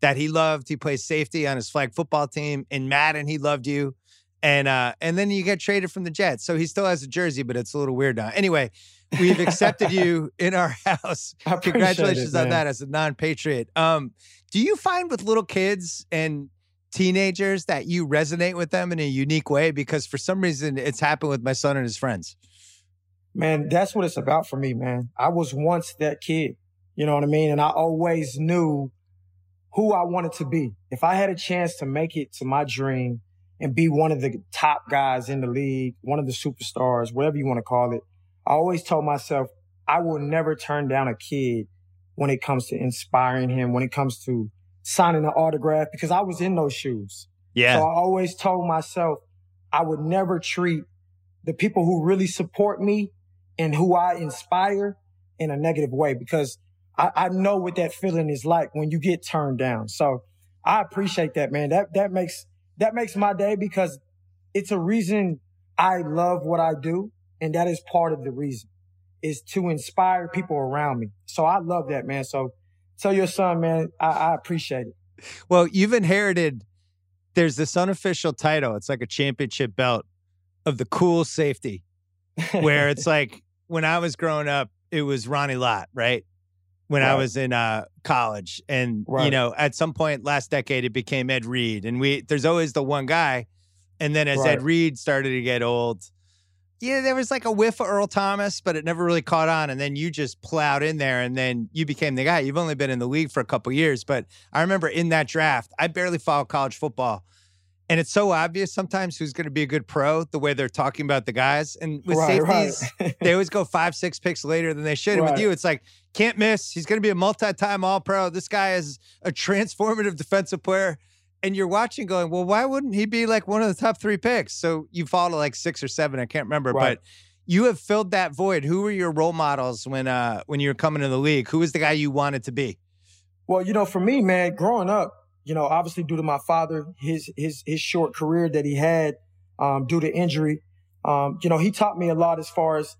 that he loved. He plays safety on his flag football team. In Madden, he loved you. And uh, and then you get traded from the Jets. So he still has a jersey, but it's a little weird now. Anyway, we've accepted you in our house. Congratulations it, on that as a non-patriot. Um, do you find with little kids and teenagers that you resonate with them in a unique way? Because for some reason it's happened with my son and his friends man, that's what it's about for me, man. I was once that kid, you know what I mean? And I always knew who I wanted to be. If I had a chance to make it to my dream and be one of the top guys in the league, one of the superstars, whatever you want to call it, I always told myself I will never turn down a kid when it comes to inspiring him, when it comes to signing an autograph, because I was in those shoes. Yeah. So I always told myself I would never treat the people who really support me and who I inspire in a negative way because I, I know what that feeling is like when you get turned down. So I appreciate that, man. That that makes that makes my day because it's a reason I love what I do, and that is part of the reason is to inspire people around me. So I love that, man. So tell your son, man, I, I appreciate it. Well, you've inherited. There's this unofficial title. It's like a championship belt of the cool safety, where it's like when I was growing up, it was Ronnie Lott, right? When right. I was in uh, college, and right. you know, at some point last decade, it became Ed Reed, and we there's always the one guy, and then as right. Ed Reed started to get old, yeah, there was like a whiff of Earl Thomas, but it never really caught on. And then you just plowed in there, and then you became the guy. You've only been in the league for a couple years, but I remember in that draft, I barely followed college football and it's so obvious sometimes who's going to be a good pro the way they're talking about the guys. And with right, safeties, right. they always go five, six picks later than they should. Right. And with you, it's like, can't miss. He's going to be a multi time all pro. This guy is a transformative defensive player. And you're watching going, well, why wouldn't he be like one of the top three picks? So you fall to like six or seven. I can't remember, but you have filled that void. Who were your role models when uh when you were coming to the league? Who was the guy you wanted to be? Well, you know, for me, man, growing up, you know, obviously due to my father, his his his short career that he had um, due to injury, um, you know, he taught me a lot as far as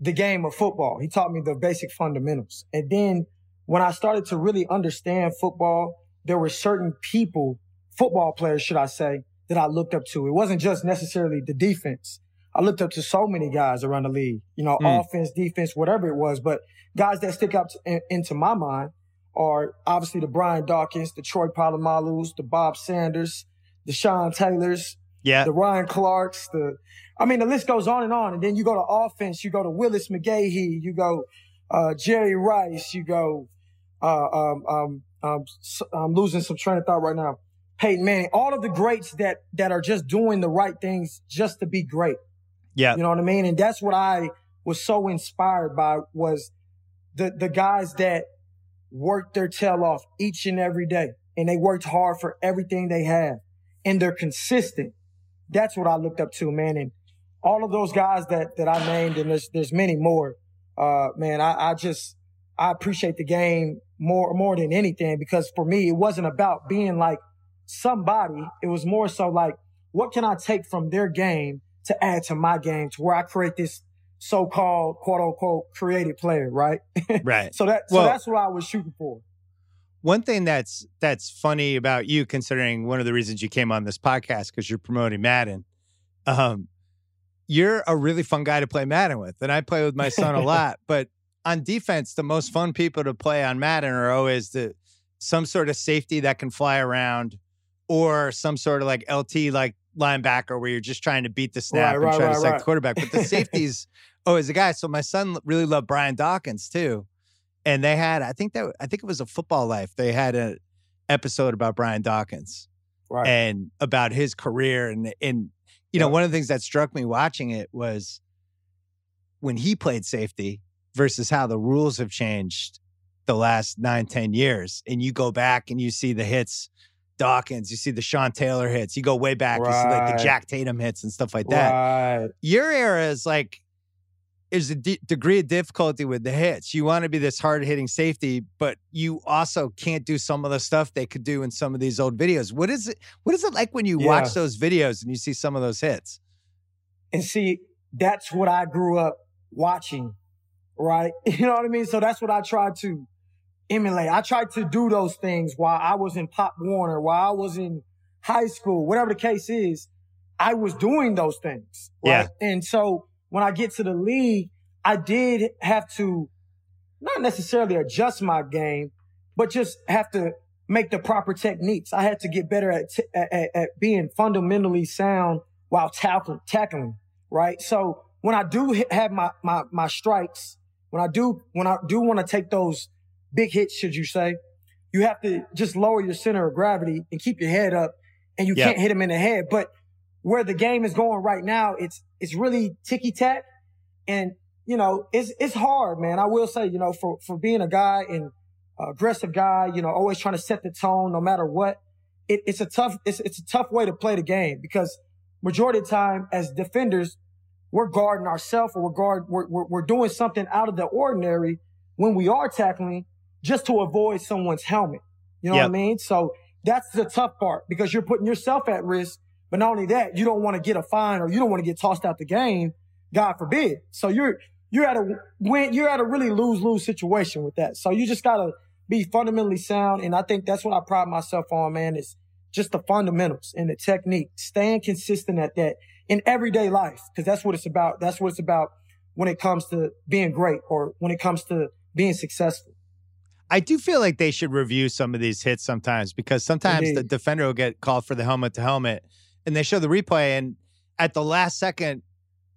the game of football. He taught me the basic fundamentals. And then when I started to really understand football, there were certain people, football players, should I say, that I looked up to. It wasn't just necessarily the defense. I looked up to so many guys around the league, you know, mm. offense, defense, whatever it was, but guys that stick out to, in, into my mind are obviously the Brian Dawkins, the Troy Polamalus, the Bob Sanders, the Sean Taylors, yeah, the Ryan Clarks, the I mean the list goes on and on. And then you go to offense, you go to Willis McGahee, you go uh, Jerry Rice, you go uh, um, um, um, I'm losing some train of thought right now. Peyton Manning, all of the greats that that are just doing the right things just to be great. Yeah. You know what I mean? And that's what I was so inspired by was the the guys that worked their tail off each and every day and they worked hard for everything they have and they're consistent. That's what I looked up to, man. And all of those guys that, that I named, and there's, there's many more, uh, man, I, I just, I appreciate the game more, more than anything because for me, it wasn't about being like somebody. It was more so like what can I take from their game to add to my game to where I create this so-called quote unquote creative player, right? Right. so that so well, that's what I was shooting for. One thing that's that's funny about you, considering one of the reasons you came on this podcast because you're promoting Madden, um, you're a really fun guy to play Madden with, and I play with my son a lot. But on defense, the most fun people to play on Madden are always the some sort of safety that can fly around, or some sort of like LT like linebacker where you're just trying to beat the snap right, and right, try right, to sack the quarterback. But the safeties Oh, always a guy. So my son really loved Brian Dawkins too, and they had I think that I think it was a Football Life. They had an episode about Brian Dawkins, right. and about his career and and you know one of the things that struck me watching it was when he played safety versus how the rules have changed the last nine ten years, and you go back and you see the hits Dawkins, you see the Sean Taylor hits, you go way back, right. you see like the Jack Tatum hits and stuff like that. Right. Your era is like is a d- degree of difficulty with the hits. You want to be this hard hitting safety, but you also can't do some of the stuff they could do in some of these old videos. What is it? What is it like when you yeah. watch those videos and you see some of those hits? And see, that's what I grew up watching, right? You know what I mean? So that's what I tried to emulate. I tried to do those things while I was in Pop Warner, while I was in high school, whatever the case is. I was doing those things. Right? Yeah. And so when I get to the league, I did have to not necessarily adjust my game, but just have to make the proper techniques. I had to get better at, t- at, at, being fundamentally sound while tackling, tackling, right? So when I do have my, my, my strikes, when I do, when I do want to take those big hits, should you say, you have to just lower your center of gravity and keep your head up and you yep. can't hit them in the head. But where the game is going right now, it's, it's really ticky tack. And, you know, it's, it's hard, man. I will say, you know, for, for being a guy and aggressive guy, you know, always trying to set the tone no matter what. It, it's a tough, it's, it's a tough way to play the game because majority of the time as defenders, we're guarding ourselves or we're guard, we're, we're, we're doing something out of the ordinary when we are tackling just to avoid someone's helmet. You know yep. what I mean? So that's the tough part because you're putting yourself at risk. But not only that, you don't want to get a fine or you don't want to get tossed out the game. God forbid. So you're, you're at a win, you're at a really lose lose situation with that. So you just gotta be fundamentally sound. And I think that's what I pride myself on, man, is just the fundamentals and the technique, staying consistent at that in everyday life. Cause that's what it's about. That's what it's about when it comes to being great or when it comes to being successful. I do feel like they should review some of these hits sometimes because sometimes Indeed. the defender will get called for the helmet to helmet and they show the replay and at the last second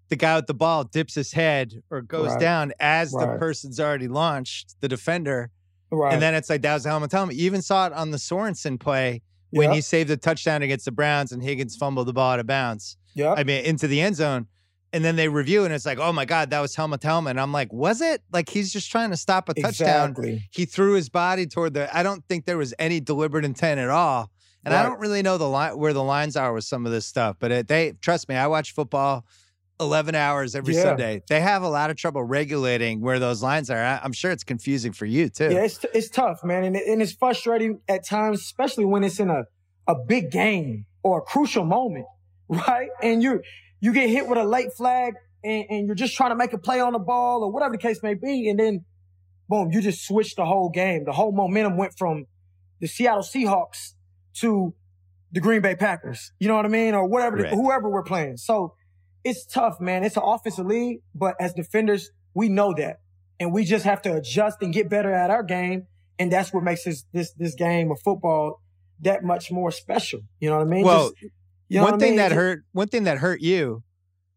the guy with the ball dips his head or goes right. down as right. the person's already launched the defender right. and then it's like that was the helmet helmet. You even saw it on the Sorensen play when yep. he saved the touchdown against the Browns and Higgins fumbled the ball out of bounds. Yeah, I mean into the end zone and then they review and it's like, oh my God, that was helmet helmet. And I'm like, was it? Like he's just trying to stop a touchdown. Exactly. He threw his body toward the I don't think there was any deliberate intent at all. And right. I don't really know the line where the lines are with some of this stuff, but it, they trust me, I watch football 11 hours every yeah. Sunday. They have a lot of trouble regulating where those lines are. I, am sure it's confusing for you too. Yeah, it's, it's tough, man. And, and it's frustrating at times, especially when it's in a, a big game or a crucial moment, right? And you you get hit with a late flag and, and you're just trying to make a play on the ball or whatever the case may be. And then boom, you just switch the whole game. The whole momentum went from the Seattle Seahawks to the Green Bay Packers. You know what I mean? Or whatever, right. whoever we're playing. So it's tough, man. It's an offensive league, but as defenders, we know that. And we just have to adjust and get better at our game. And that's what makes this, this, this game of football that much more special. You know what I mean? Well, just, you know one thing I mean? that hurt one thing that hurt you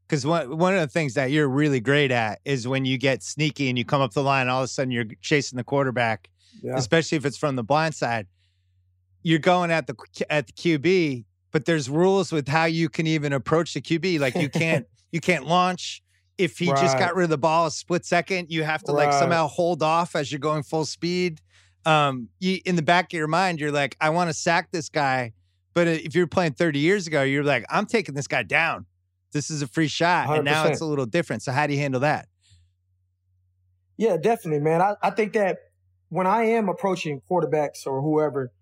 because one one of the things that you're really great at is when you get sneaky and you come up the line, all of a sudden you're chasing the quarterback, yeah. especially if it's from the blind side. You're going at the at the QB, but there's rules with how you can even approach the QB. Like you can't you can't launch. If he right. just got rid of the ball a split second, you have to right. like somehow hold off as you're going full speed. Um, you, in the back of your mind, you're like, I want to sack this guy but if you're playing 30 years ago, you're like, I'm taking this guy down. This is a free shot. 100%. And now it's a little different. So how do you handle that? Yeah, definitely, man. I, I think that when I am approaching quarterbacks or whoever,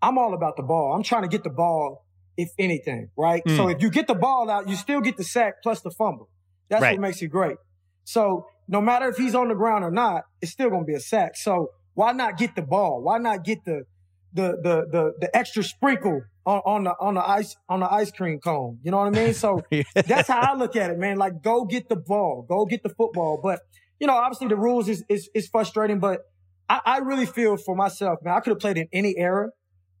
I'm all about the ball. I'm trying to get the ball if anything, right? Mm. So if you get the ball out, you still get the sack plus the fumble. That's right. what makes it great. So no matter if he's on the ground or not, it's still going to be a sack. So why not get the ball? Why not get the the the the, the extra sprinkle on, on the on the ice on the ice cream cone? You know what I mean? So that's how I look at it, man. Like go get the ball, go get the football. But you know, obviously the rules is is, is frustrating, but I, I really feel for myself, man. I could have played in any era,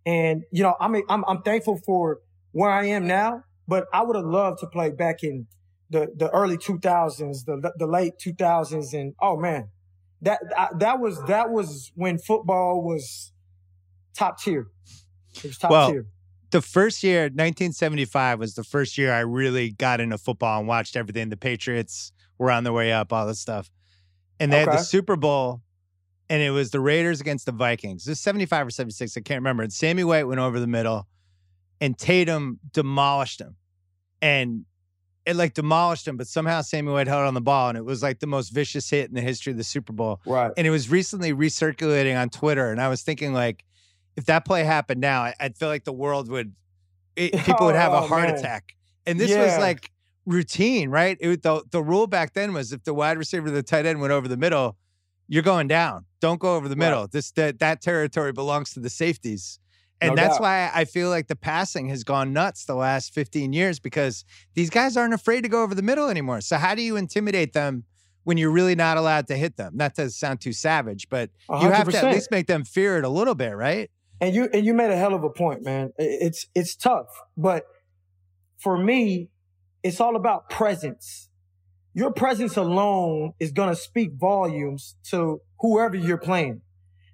and you know, I mean, I'm I'm thankful for where I am now. But I would have loved to play back in the the early 2000s, the the late 2000s, and oh man, that that was that was when football was top tier. It was top well, tier. The first year, 1975, was the first year I really got into football and watched everything. The Patriots were on their way up, all this stuff, and they okay. had the Super Bowl, and it was the Raiders against the Vikings. This 75 or 76, I can't remember. And Sammy White went over the middle, and Tatum demolished him, and it like demolished him, but somehow Sammy White held on the ball, and it was like the most vicious hit in the history of the Super Bowl. Right. And it was recently recirculating on Twitter, and I was thinking like, if that play happened now, I'd feel like the world would, it, people would have oh, a heart man. attack. And this yeah. was like routine, right? It, the the rule back then was if the wide receiver, the tight end went over the middle, you're going down. Don't go over the middle. Right. This that that territory belongs to the safeties. And no that's doubt. why I feel like the passing has gone nuts the last 15 years because these guys aren't afraid to go over the middle anymore. So how do you intimidate them when you're really not allowed to hit them? Not to sound too savage, but 100%. you have to at least make them fear it a little bit, right? And you and you made a hell of a point, man. It's it's tough, but for me, it's all about presence. Your presence alone is going to speak volumes to whoever you're playing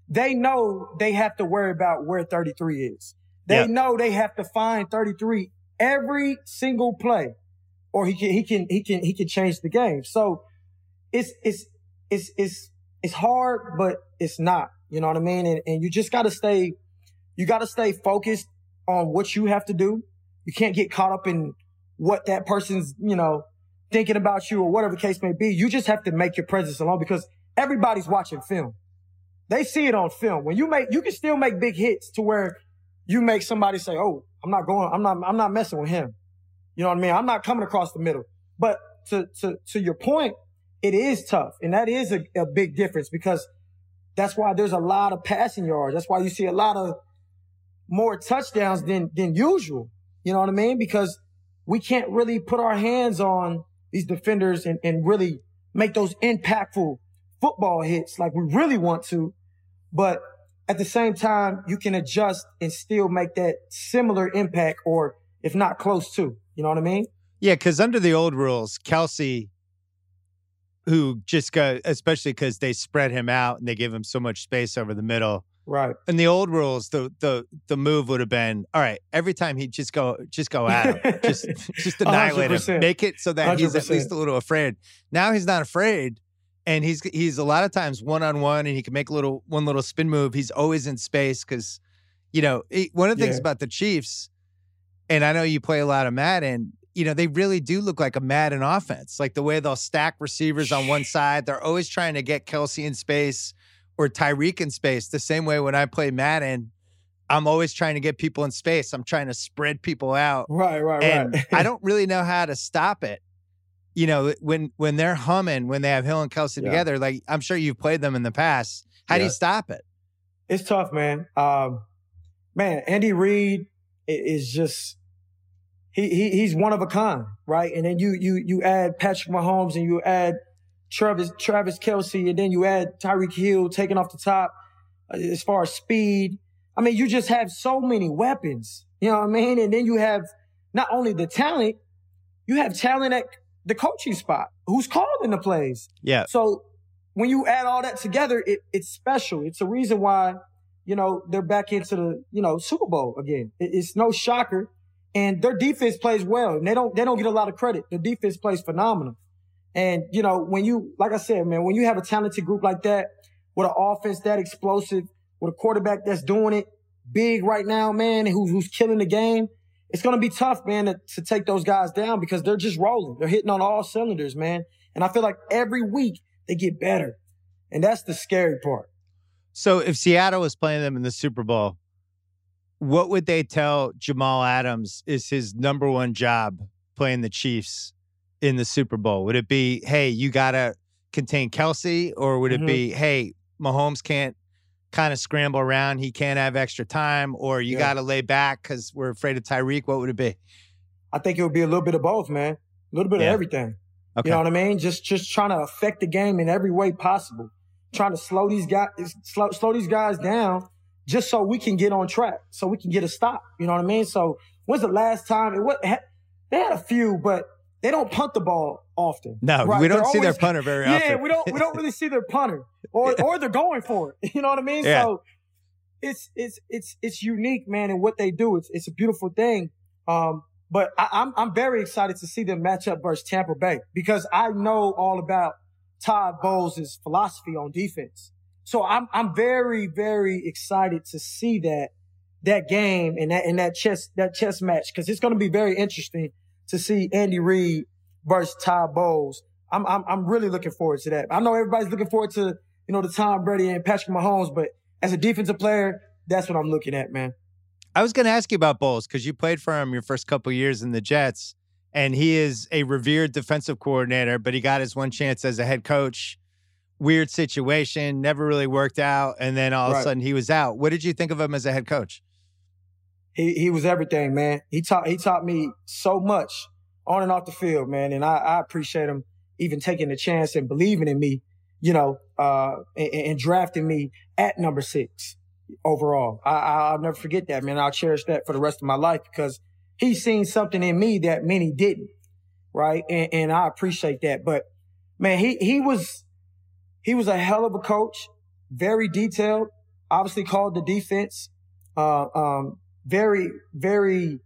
they know they have to worry about where 33 is. They yep. know they have to find 33 every single play or he can, he can, he can, he can change the game. So it's, it's, it's, it's, it's hard, but it's not, you know what I mean? And, and you just got to stay, you got to stay focused on what you have to do. You can't get caught up in what that person's, you know, thinking about you or whatever the case may be. You just have to make your presence alone because everybody's watching film. They see it on film. When you make, you can still make big hits to where you make somebody say, "Oh, I'm not going. I'm not. I'm not messing with him." You know what I mean? I'm not coming across the middle. But to to to your point, it is tough, and that is a, a big difference because that's why there's a lot of passing yards. That's why you see a lot of more touchdowns than than usual. You know what I mean? Because we can't really put our hands on these defenders and, and really make those impactful football hits like we really want to. But at the same time, you can adjust and still make that similar impact or if not close to. You know what I mean? Yeah, because under the old rules, Kelce, who just got, especially because they spread him out and they give him so much space over the middle. Right. In the old rules, the the the move would have been all right. Every time he'd just go, just go at him, just just annihilate 100%. him, make it so that 100%. he's at least a little afraid. Now he's not afraid and he's he's a lot of times one on one, and he can make a little one little spin move. He's always in space because, you know, one of the yeah. things about the Chiefs, and I know you play a lot of Madden. You know, they really do look like a Madden offense. Like the way they'll stack receivers on one side, they're always trying to get Kelce in space or Tyreek in space. The same way when I play Madden, I'm always trying to get people in space. I'm trying to spread people out. Right, right, and right. I don't really know how to stop it you know, when when they're humming, when they have Hill and Kelce yeah. together, like I'm sure you've played them in the past. How yeah. do you stop it? It's tough, man. Um, man, Andy Reid is just he, he he's one of a kind, right? And then you you you add Patrick Mahomes and you add Travis Travis Kelce, and then you add Tyreek Hill taking off the top uh, as far as speed. I mean, you just have so many weapons. You know what I mean? And then you have not only the talent, you have talent at the coaching spot. Who's calling the plays? Yeah. So when you add all that together, it, it's special. It's a reason why, you know, they're back into the, you know, Super Bowl again. It, it's no shocker. And their defense plays well. And they don't, they don't get a lot of credit. Their defense plays phenomenal. And, you know, when you, like I said, man, when you have a talented group like that, with an offense that explosive, with a quarterback that's doing it big right now, man, who's, who's killing the game, it's going to be tough, man, to, to take those guys down because they're just rolling. They're hitting on all cylinders, man. And I feel like every week they get better. And that's the scary part. So if Seattle was playing them in the Super Bowl, what would they tell Jamal Adams is his number one job playing the Chiefs in the Super Bowl? Would it be, hey, you got to contain Kelce, or would it mm-hmm. be, hey, Mahomes can't kind of scramble around, he can't have extra time, or you yeah. got to lay back because we're afraid of Tyreek? What would it be? I think it would be a little bit of both, man. A little bit yeah. of everything. Okay. You know what I mean? Just just trying to affect the game in every way possible. Trying to slow these guys slow, slow these guys down just so we can get on track, so we can get a stop. You know what I mean? So when's the last time? It what they had a few, but they don't punt the ball often. No, right? we don't They're see always, their punter very often. Yeah, we don't we don't really see their punter, or or they're going for it. You know what I mean? Yeah. So it's it's it's it's unique, man, and what they do. It's it's a beautiful thing. Um, but I, I'm I'm very excited to see them match up versus Tampa Bay because I know all about Todd Bowles' philosophy on defense. So I'm I'm very very excited to see that that game and that and that chess that chess match because it's going to be very interesting to see Andy Reid versus Todd Bowles. I'm I'm I'm really looking forward to that. I know everybody's looking forward to you know the Tom Brady and Patrick Mahomes, but as a defensive player, that's what I'm looking at, man. I was going to ask you about Bowles because you played for him your first couple years in the Jets, and he is a revered defensive coordinator, but he got his one chance as a head coach weird situation, never really worked out, and then all right. of a sudden he was out. What did you think of him as a head coach? He he was everything, man. He taught he taught me so much on and off the field, man, and I, I appreciate him even taking the chance and believing in me, you know, uh, and, and drafting me at number six overall. I, will never forget that, man. I'll cherish that for the rest of my life because he's seen something in me that many didn't, right? And, and I appreciate that. But man, he he was he was a hell of a coach, very detailed, obviously called the defense, uh, um, very, very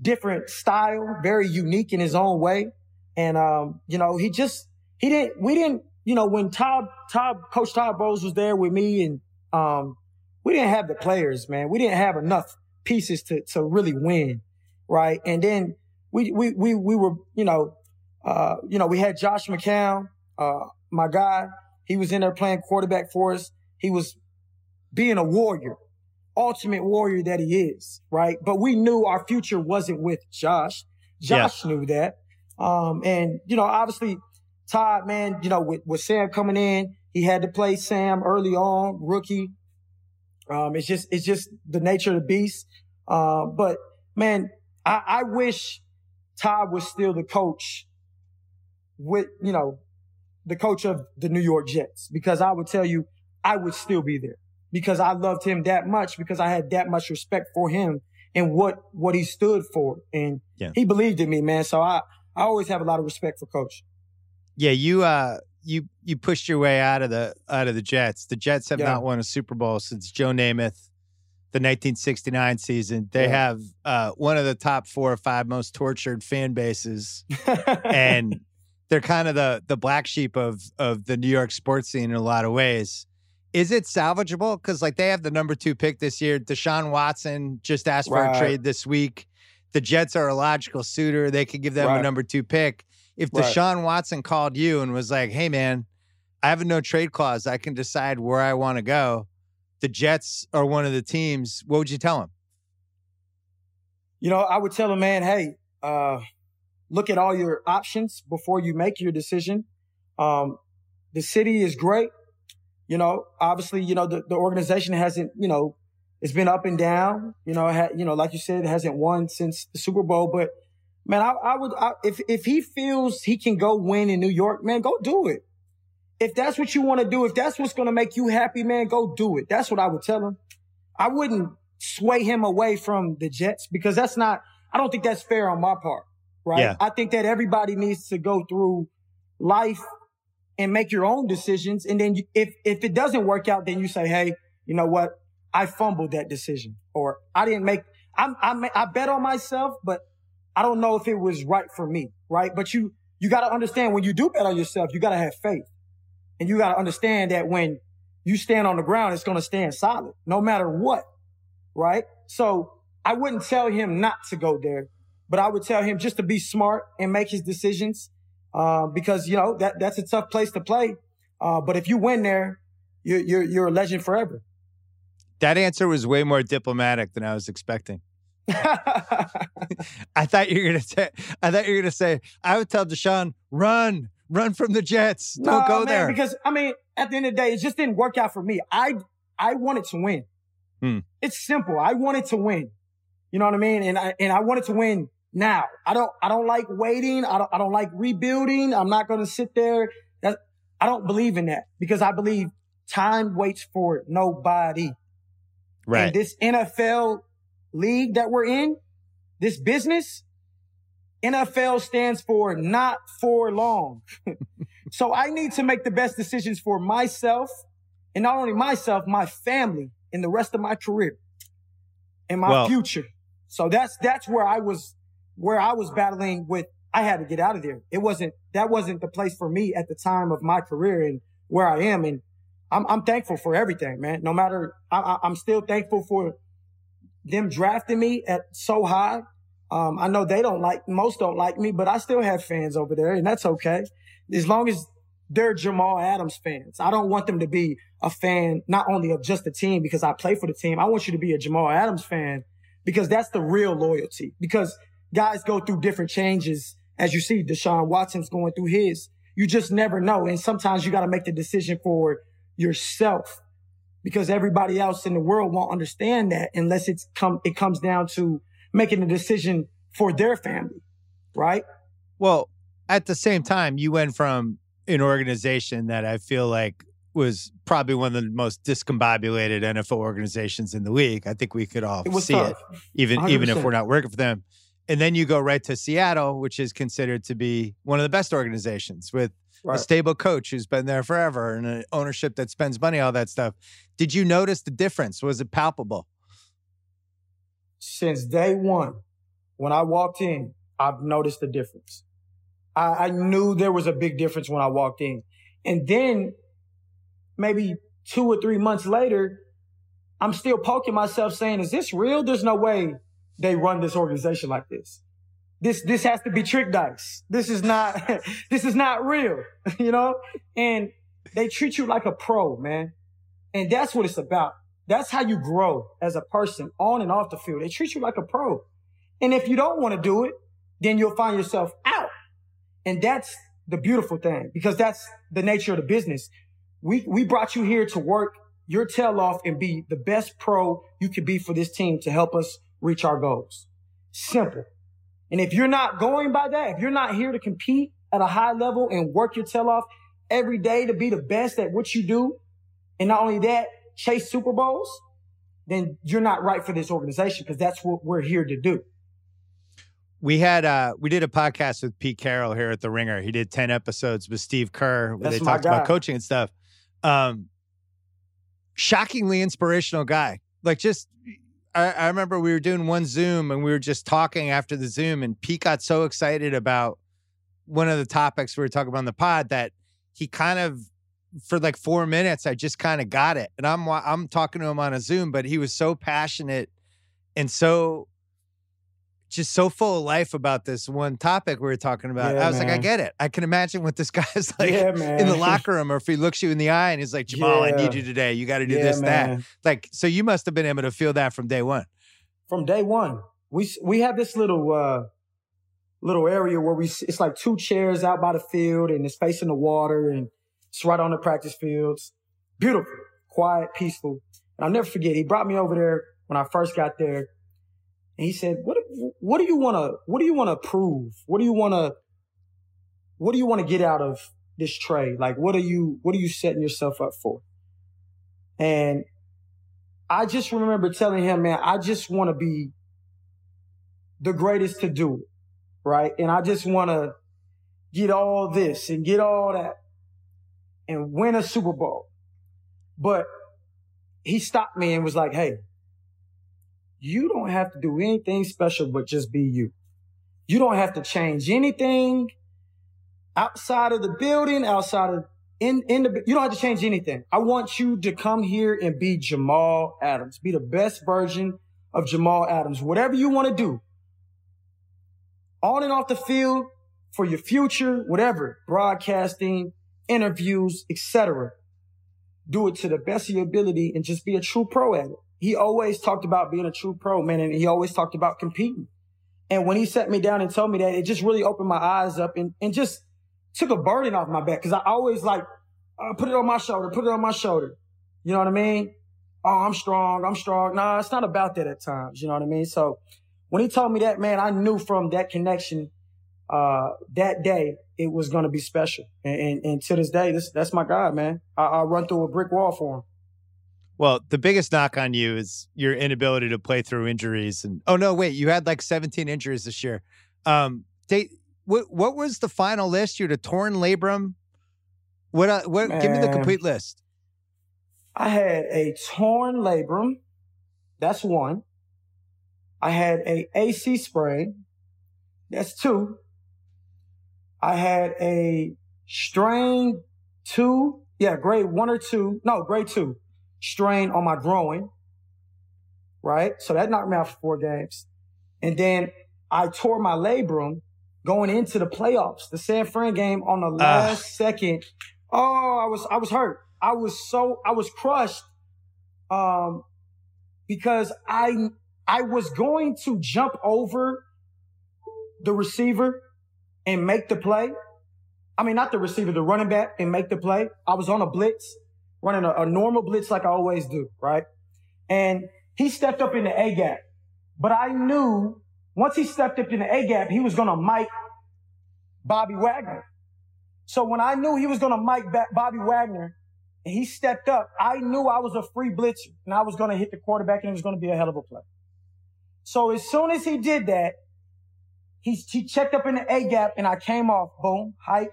different style, very unique in his own way. And, um, you know, he just, he didn't, we didn't, you know, when Todd, Todd, Coach Todd Bowles was there with me and, um, we didn't have the players, man. We didn't have enough pieces to, to really win. Right. And then we, we, we, we were, you know, uh, you know, we had Josh McCown, uh, my guy, he was in there playing quarterback for us. He was being a warrior, ultimate warrior that he is, right? But we knew our future wasn't with Josh. Josh knew that. Um, and, you know, obviously Todd, man, you know, with, with Sam coming in, he had to play Sam early on, rookie. Um, it's just, it's just the nature of the beast. Uh, but man, I, I wish Todd was still the coach with, you know, the coach of the New York Jets because I would tell you I would still be there because I loved him that much because I had that much respect for him and what what he stood for and yeah. he believed in me, man. So I I always have a lot of respect for coach. Yeah, you uh you you pushed your way out of the out of the Jets. The Jets have yeah. not won a Super Bowl since Joe Namath the 1969 season. They yeah. have uh, one of the top four or five most tortured fan bases, and they're kind of the the black sheep of of the New York sports scene in a lot of ways. Is it salvageable? Because like they have the number two pick this year. Deshaun Watson just asked right. for a trade this week. The Jets are a logical suitor. They could give them right. a number two pick. If right. Deshaun Watson called you and was like, "Hey man, I have a no trade clause. I can decide where I want to go." The Jets are one of the teams. What would you tell him? You know, I would tell him, man, hey, uh, look at all your options before you make your decision. Um, the city is great. You know, obviously, you know, the, the organization hasn't, you know, it's been up and down. You know, ha, you know, like you said, it hasn't won since the Super Bowl. But man, I, I would, I, if if he feels he can go win in New York, man, go do it. If that's what you want to do, if that's what's going to make you happy, man, go do it. That's what I would tell him. I wouldn't sway him away from the Jets because that's not. I don't think that's fair on my part right? Yeah. I think that everybody needs to go through life and make your own decisions. And then you, if, if it doesn't work out, then you say, Hey, you know what? I fumbled that decision or I didn't make, I, I, I bet on myself, but I don't know if it was right for me. Right. But you, you got to understand when you do bet on yourself, you got to have faith and you got to understand that when you stand on the ground, it's going to stand solid no matter what. Right. So I wouldn't tell him not to go there. But I would tell him just to be smart and make his decisions, uh, because you know that that's a tough place to play. Uh, but if you win there, you're you're you're a legend forever. That answer was way more diplomatic than I was expecting. I thought you were gonna say. I thought you were gonna say. I would tell Deshaun, run, run from the Jets. Don't go man, there. Because I mean, at the end of the day, it just didn't work out for me. I I wanted to win. Hmm. It's simple. I wanted to win. You know what I mean? And I and I wanted to win now. I don't I don't like waiting. I don't I don't like rebuilding. I'm not gonna sit there. That I don't believe in that because I believe time waits for nobody. right. And this NFL league that we're in, this business, NFL stands for not for long. so I need to make the best decisions for myself and not only myself, my family and the rest of my career and my Well- future. So that's, that's where I was, where I was battling with, I had to get out of there. It wasn't, that wasn't the place for me at the time of my career and where I am. And I'm, I'm thankful for everything, man. No matter, I, I'm still thankful for them drafting me at so high. Um, I know they don't like, most don't like me, but I still have fans over there and that's okay. As long as they're Jamal Adams fans. I don't want them to be a fan, not only of just the team because I play for the team. I want you to be a Jamal Adams fan because that's the real loyalty because guys go through different changes. As you see, Deshaun Watson's going through his. You just never know. And sometimes you got to make the decision for yourself because everybody else in the world won't understand that unless it's come, it comes down to making a decision for their family, right? Well, at the same time, you went from an organization that I feel like was probably one of the most discombobulated NFL organizations in the league. I think we could all It see tough. it, even even if we're not working for them. And then you go right to Seattle, which is considered to be one of the best organizations with a stable coach who's been there forever and an ownership that spends money, all that stuff. Did you notice the difference? Was it palpable? since day one, when I walked in, I've noticed the difference. I, I knew there was a big difference when I walked in. And then maybe two or three months later, I'm still poking myself saying, is this real? There's no way they run this organization like this. This, this has to be trick dice. This is not, this is not real, you know? And they treat you like a pro, man. And that's what it's about. That's how you grow as a person on and off the field. They treat you like a pro. And if you don't want to do it, then you'll find yourself out. And that's the beautiful thing because that's the nature of the business. We, we brought you here to work your tail off and be the best pro you could be for this team to help us reach our goals. Simple. And if you're not going by that, if you're not here to compete at a high level and work your tail off every day to be the best at what you do, and not only that, chase Super Bowls, then you're not right for this organization because that's what we're here to do. We had uh we did a podcast with Pete Carroll here at the Ringer. He did 10 episodes with Steve Kerr where That's they talked about coaching and stuff. Um shockingly inspirational guy. Like just I, I remember we were doing one Zoom and we were just talking after the Zoom and Pete got so excited about one of the topics we were talking about on the pod that he kind of for like four minutes I just kind of got it. And I'm I'm talking to him on a Zoom, but he was so passionate and so just so full of life about this one topic we were talking about. Yeah, I was like, I get it. I can imagine what this guy's like yeah, in the locker room, or if he looks you in the eye and he's like, Jamal, I need you today. You got to do Yeah, this, that. Like, so you must have been able to feel that from day one. From day one, we we have this little uh little area where we it's like two chairs out by the field and it's facing the water and it's right on the practice fields. Beautiful, quiet, peaceful. And I'll never forget. He brought me over there when I first got there, and he said, "What what do you want to what do you want to prove? What do you want to what do you want to get out of this trade? Like, what are you what are you setting yourself up for?" And I just remember telling him, man, I just want to be the greatest to do it, right? And I just want to get all this and get all that and win a Super Bowl. But he stopped me and was like, hey, you don't have to do anything special but just be you. You don't have to change anything outside of the building, outside of in in the you don't have to change anything. I want you to come here and be Jamal Adams. Be the best version of Jamal Adams. Whatever you want to do. On and off the field for your future, whatever, broadcasting, interviews, etc. Do it to the best of your ability and just be a true pro at it. He always talked about being a true pro, man, and he always talked about competing. And when he sat me down and told me that, it just really opened my eyes up and, and just took a burden off my back. Cause I always like, uh, put it on my shoulder, put it on my shoulder. You know what I mean? Oh, I'm strong. I'm strong. Nah, it's not about that at times. You know what I mean? So when he told me that, man, I knew from that connection, uh, that day, it was going to be special. And, and, and, to this day, this, that's my guy, man. I, I run through a brick wall for him. Well, the biggest knock on you is your inability to play through injuries. And oh no, wait, you had like 17 injuries this year. Um, they, what what was the final list? You had a torn labrum. What? Uh, what? Man, give me the complete list. I had a torn labrum. That's one. I had a AC sprain. That's two. I had a strain two. Yeah, grade one or two. No, grade two strain on my groin, right? So that knocked me out for four games. And then I tore my labrum going into the playoffs, the San Fran game on the last uh. second. Oh, I was I was hurt. I was so I was crushed um because I I was going to jump over the receiver and make the play. I mean, not the receiver, the running back and make the play. I was on a blitz running a, a normal blitz like I always do, right? And he stepped up in the A gap. But I knew once he stepped up in the A gap, he was going to mic Bobby Wagner. So when I knew he was going to mic Bobby Wagner and he stepped up, I knew I was a free blitzer and I was going to hit the quarterback and it was going to be a hell of a play. So as soon as he did that, he, he checked up in the A gap and I came off, boom, hike,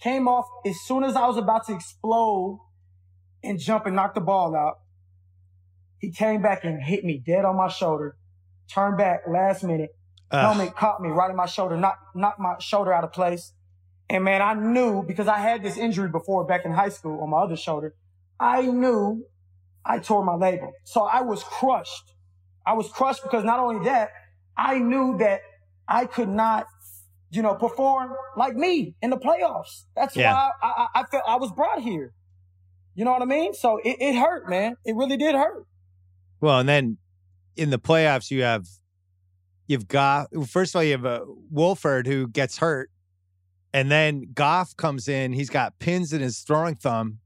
came off as soon as I was about to explode and jump and knock the ball out. He came back and hit me dead on my shoulder, turned back last minute. Helmet caught me right in my shoulder, knocked, knocked my shoulder out of place. And man, I knew because I had this injury before back in high school on my other shoulder. I knew I tore my labrum. So I was crushed. I was crushed because not only that, I knew that I could not, you know, perform like me in the playoffs. That's yeah. why I, I, I felt I was brought here. You know what I mean? So it, it hurt, man. It really did hurt. Well, and then in the playoffs, you have you've got first of all you have uh, a Wolford who gets hurt, and then Goff comes in. He's got pins in his throwing thumb,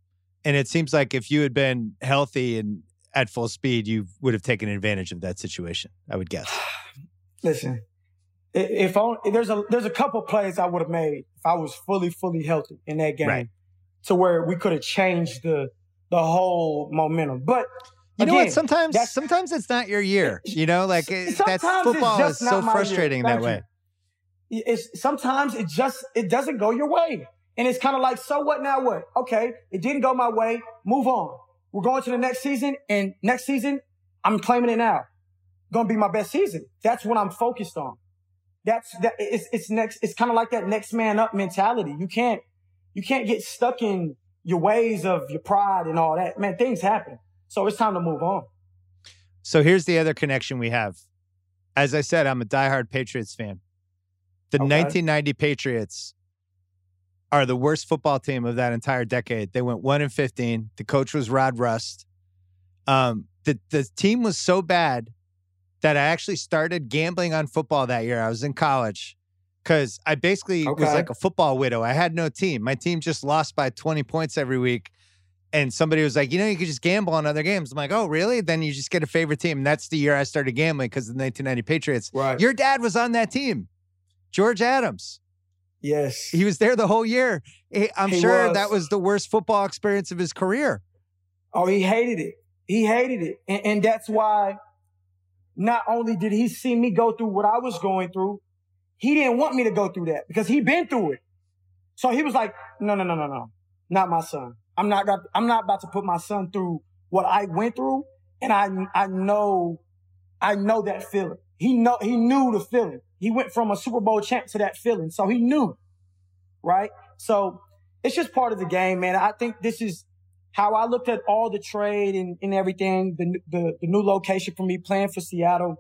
and it seems like if you had been healthy and at full speed, you would have taken advantage of that situation. I would guess. Listen, if only, there's a there's a couple plays I would have made if I was fully fully healthy in that game. Right to where we could have changed the the whole momentum. But you again, know what? Sometimes sometimes it's not your year. You know, like that's football is so frustrating that way. It's sometimes it just it doesn't go your way. And it's kind of like, so what now what? Okay, it didn't go my way. Move on. We're going to the next season, and next season, I'm claiming it now. Gonna be my best season. That's what I'm focused on. That's that it's it's next it's kind of like that next man up mentality. You can't you can't get stuck in your ways of your pride and all that. Man, things happen. So it's time to move on. So here's the other connection we have. As I said, I'm a diehard Patriots fan. The okay. 1990 Patriots are the worst football team of that entire decade. They went 1 and 15. The coach was Rod Rust. Um, the the team was so bad that I actually started gambling on football that year. I was in college because I basically okay. was like a football widow. I had no team. My team just lost by 20 points every week. And somebody was like, you know, you could just gamble on other games. I'm like, oh, really? Then you just get a favorite team. And that's the year I started gambling because of the 1990 Patriots. Right. Your dad was on that team, George Adams. Yes. He was there the whole year. I'm he sure was. that was the worst football experience of his career. Oh, he hated it. He hated it. And, and that's why not only did he see me go through what I was going through, he didn't want me to go through that because he'd been through it. So he was like, no, no, no, no, no, not my son. I'm not, I'm not about to put my son through what I went through. And I, I know, I know that feeling. He know, he knew the feeling. He went from a Super Bowl champ to that feeling. So he knew, right? So it's just part of the game, man. I think this is how I looked at all the trade and, and everything, the, the, the new location for me playing for Seattle.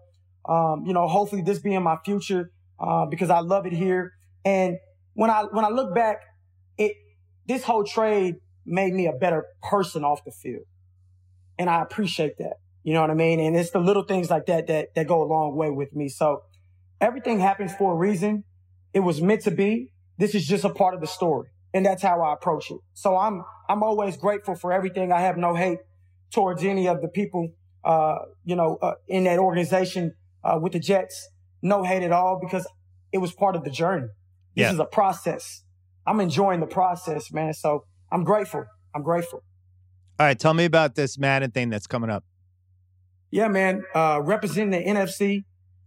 Um, you know, hopefully this being my future uh, because I love it here. And when I when I look back, it this whole trade made me a better person off the field, and I appreciate that. You know what I mean? And it's the little things like that that that go a long way with me. So everything happens for a reason. It was meant to be. This is just a part of the story. And that's how I approach it. So I'm I'm always grateful for everything. I have no hate towards any of the people uh, you know, uh, in that organization uh, with the Jets. No hate at all because it was part of the journey. This yeah. is a process. I'm enjoying the process, man. So I'm grateful. I'm grateful. All right, tell me about this Madden thing that's coming up. Yeah, man. Uh, representing the NFC,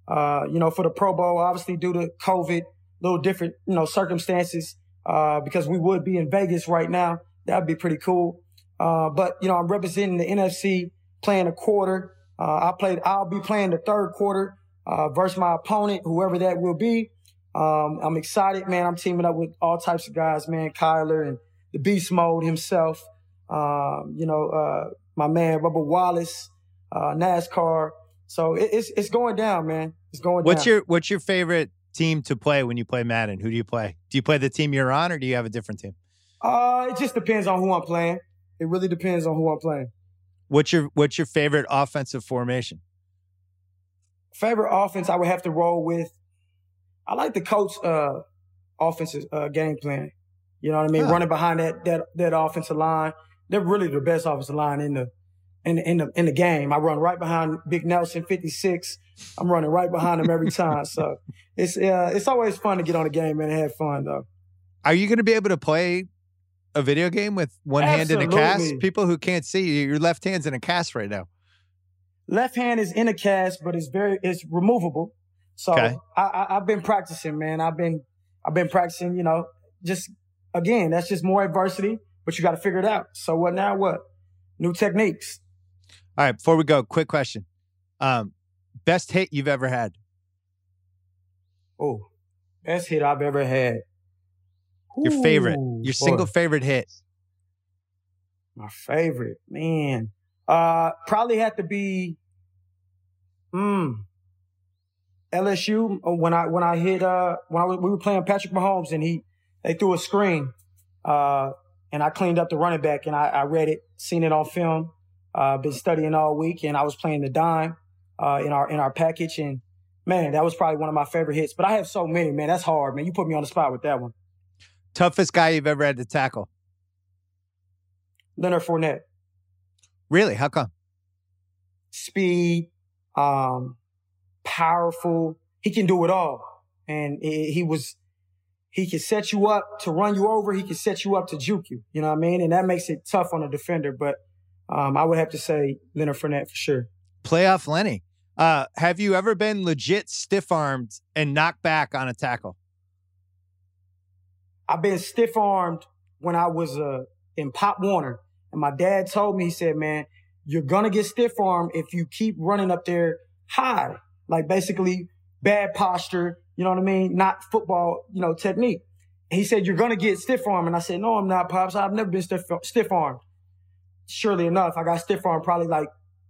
uh, you know, for the Pro Bowl, obviously due to COVID, a little different, you know, circumstances, uh, because we would be in Vegas right now. That would be pretty cool. Uh, but, you know, I'm representing the NFC, playing a quarter. Uh, I played, I'll be playing the third quarter, uh, versus my opponent, whoever that will be. Um, I'm excited, man. I'm teaming up with all types of guys, man. Kyler and the beast mode himself. Um, you know, uh, my man, Bubba Wallace, uh, NASCAR. So it, it's, it's going down, man. It's going what's down. your, what's your favorite team to play when you play Madden? Who do you play? Do you play the team you're on or do you have a different team? Uh, it just depends on who I'm playing. It really depends on who I'm playing. What's your, what's your favorite offensive formation? Favorite offense I would have to roll with I like the Colts uh offensive uh, game plan. You know what I mean? Huh. Running behind that that that offensive line. They're really the best offensive line in the in the, in the in the game. I run right behind Big Nelson, 56. I'm running right behind him every time. so it's uh, it's always fun to get on the game and have fun though. Are you going to be able to play a video game with one Absolutely. hand in a cast? People who can't see, your left hand's in a cast right now. Left hand is in a cast, but it's very it's removable. So okay. I, I, have been practicing, man. I've been, I've been practicing, you know, just again, that's just more adversity, but you got to figure it out. So what now? What new techniques? All right. Before we go, quick question. Um, best hit you've ever had? Oh, best hit I've ever had. Your favorite, your boy. single favorite hit. My favorite, man. Uh, probably had to be, hmm, LSU uh, when I when I hit uh when I, we were playing Patrick Mahomes and he they threw a screen uh and I cleaned up the running back and I, I read it, seen it on film, uh, been studying all week and I was playing the dime uh in our in our package and man that was probably one of my favorite hits. But I have so many man, that's hard man. You put me on the spot with that one. Toughest guy you've ever had to tackle? Leonard Fournette. Really? How come? Speed, um, powerful. He can do it all. And he was, he can set you up to run you over. He can set you up to juke you. You know what I mean? And that makes it tough on a defender. But um, I would have to say Leonard Fournette for sure. Playoff Lenny. Uh, have you ever been legit stiff armed and knocked back on a tackle? I've been stiff armed when I was uh, in Pop Warner. And my dad told me, he said, man, you're going to get stiff arm if you keep running up there high like basically bad posture, you know what I mean? Not football, you know, technique. And he said, you're going to get stiff arm. And I said, no, I'm not, Pops. I've never been stiff, stiff armed. Surely enough, I got stiff arm probably like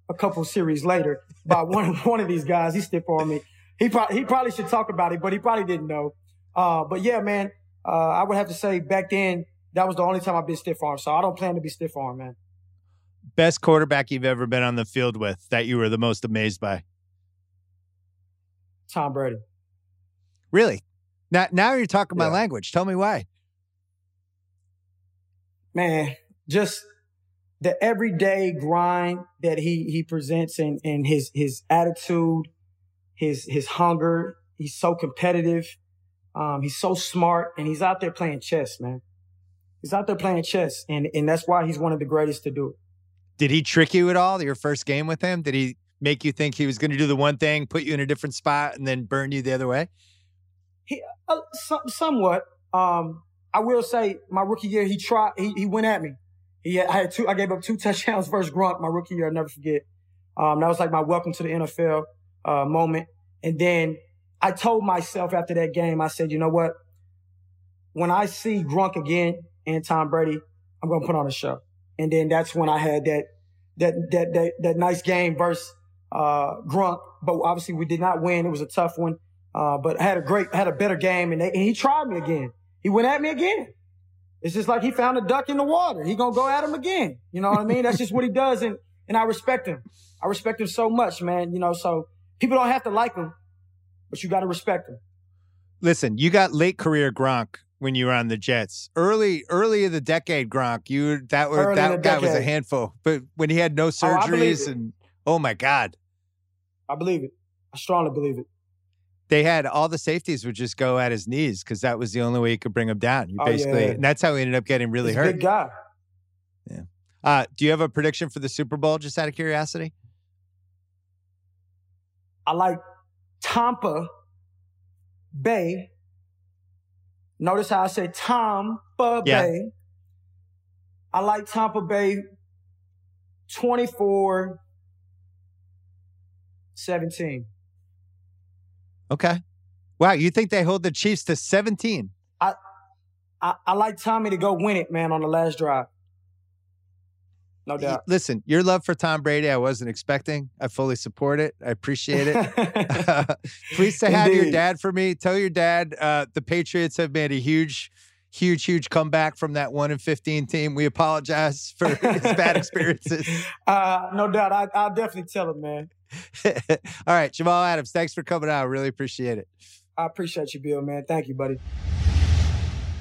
a couple series later by one, one of these guys. He stiff armed me. He probably, he probably should talk about it, but he probably didn't know. Uh, but yeah, man, uh, I would have to say back then, that was the only time I've been stiff armed. So I don't plan to be stiff armed, man. Best quarterback you've ever been on the field with that you were the most amazed by? Tom Brady. Really? Now, now you're talking yeah. my language. Tell me why. Man, just the everyday grind that he he presents and and his his attitude, his his hunger. He's so competitive. Um, he's so smart, and he's out there playing chess, man. He's out there playing chess, and and that's why he's one of the greatest to do it. Did he trick you at all? Your first game with him? Did he make you think he was going to do the one thing, put you in a different spot, and then burn you the other way? He, uh, some, somewhat. Um, I will say, my rookie year, he tried. He, he went at me. He had, I had two. I gave up two touchdowns versus Gronk my rookie year. I'll never forget. Um, that was like my welcome to the NFL uh, moment. And then I told myself after that game, I said, you know what? When I see Gronk again and Tom Brady, I'm gonna put on a show. And then that's when I had that that that that, that nice game versus uh, Gronk, but obviously we did not win. It was a tough one. Uh, but I had a great, had a better game and, they, and, he tried me again. He went at me again. It's just like he found a duck in the water. He gonna go at him again. You know what I mean? That's just what he does in, and I respect him. I respect him so much, man. You know, so people don't have to like him, but you got to respect him. Listen, you got late career Gronk when you were on the Jets. Early, early of the decade, Gronk, you that were Early that guy was a handful. But when he had no believe surgeries it. and oh my god, I believe it. I strongly believe it. they had all the safeties would just go at his knees because that was the only way you could bring him down. You Oh, basically, yeah. and that's how he ended up getting really He's hurt. big guy. Uh, do you have a prediction for the Super Bowl? Just out of curiosity. I like Tampa Bay. Notice how I say Tampa Yeah. Bay. I like Tampa Bay 24 17. Okay. Wow, you think they hold the Chiefs to 17? I, I like Tommy to go win it, man, on the last drive. No doubt. Listen, your love for Tom Brady, I wasn't expecting. I fully support it. I appreciate it. Please say hi to your dad for me. Tell your dad uh, the Patriots have made a huge, huge, huge comeback from that one and fifteen team. We apologize for his bad experiences. uh, no doubt. I, I'll definitely tell him, man. All right, Jamal Adams, thanks for coming out. Really appreciate it. I appreciate you, Bill, man. Thank you, buddy.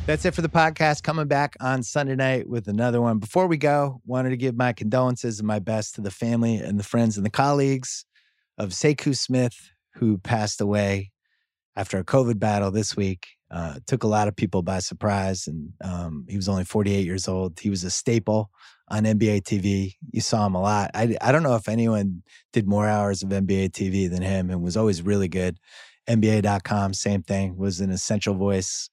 That's it for the podcast. Coming back on Sunday night with another one. Before we go, wanted to give my condolences and my best to the family and the friends and the colleagues of Sekou Smith, who passed away after a COVID battle this week. Uh, took a lot of people by surprise, and um, he was only 48 years old. He was a staple on NBA TV. You saw him a lot. I, I don't know if anyone did more hours of NBA TV than him, and was always really good. NBA.com, same thing, was an essential voice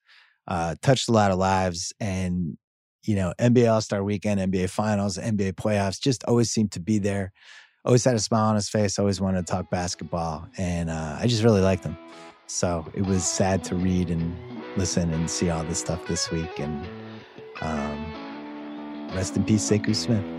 uh, touched a lot of lives and you know nba all-star weekend nba finals nba playoffs just always seemed to be there. Always had a smile on his face always wanted to talk basketball and uh, i just really liked him. So it was sad to read and listen and see all this stuff this week and um, rest in peace Sekou smith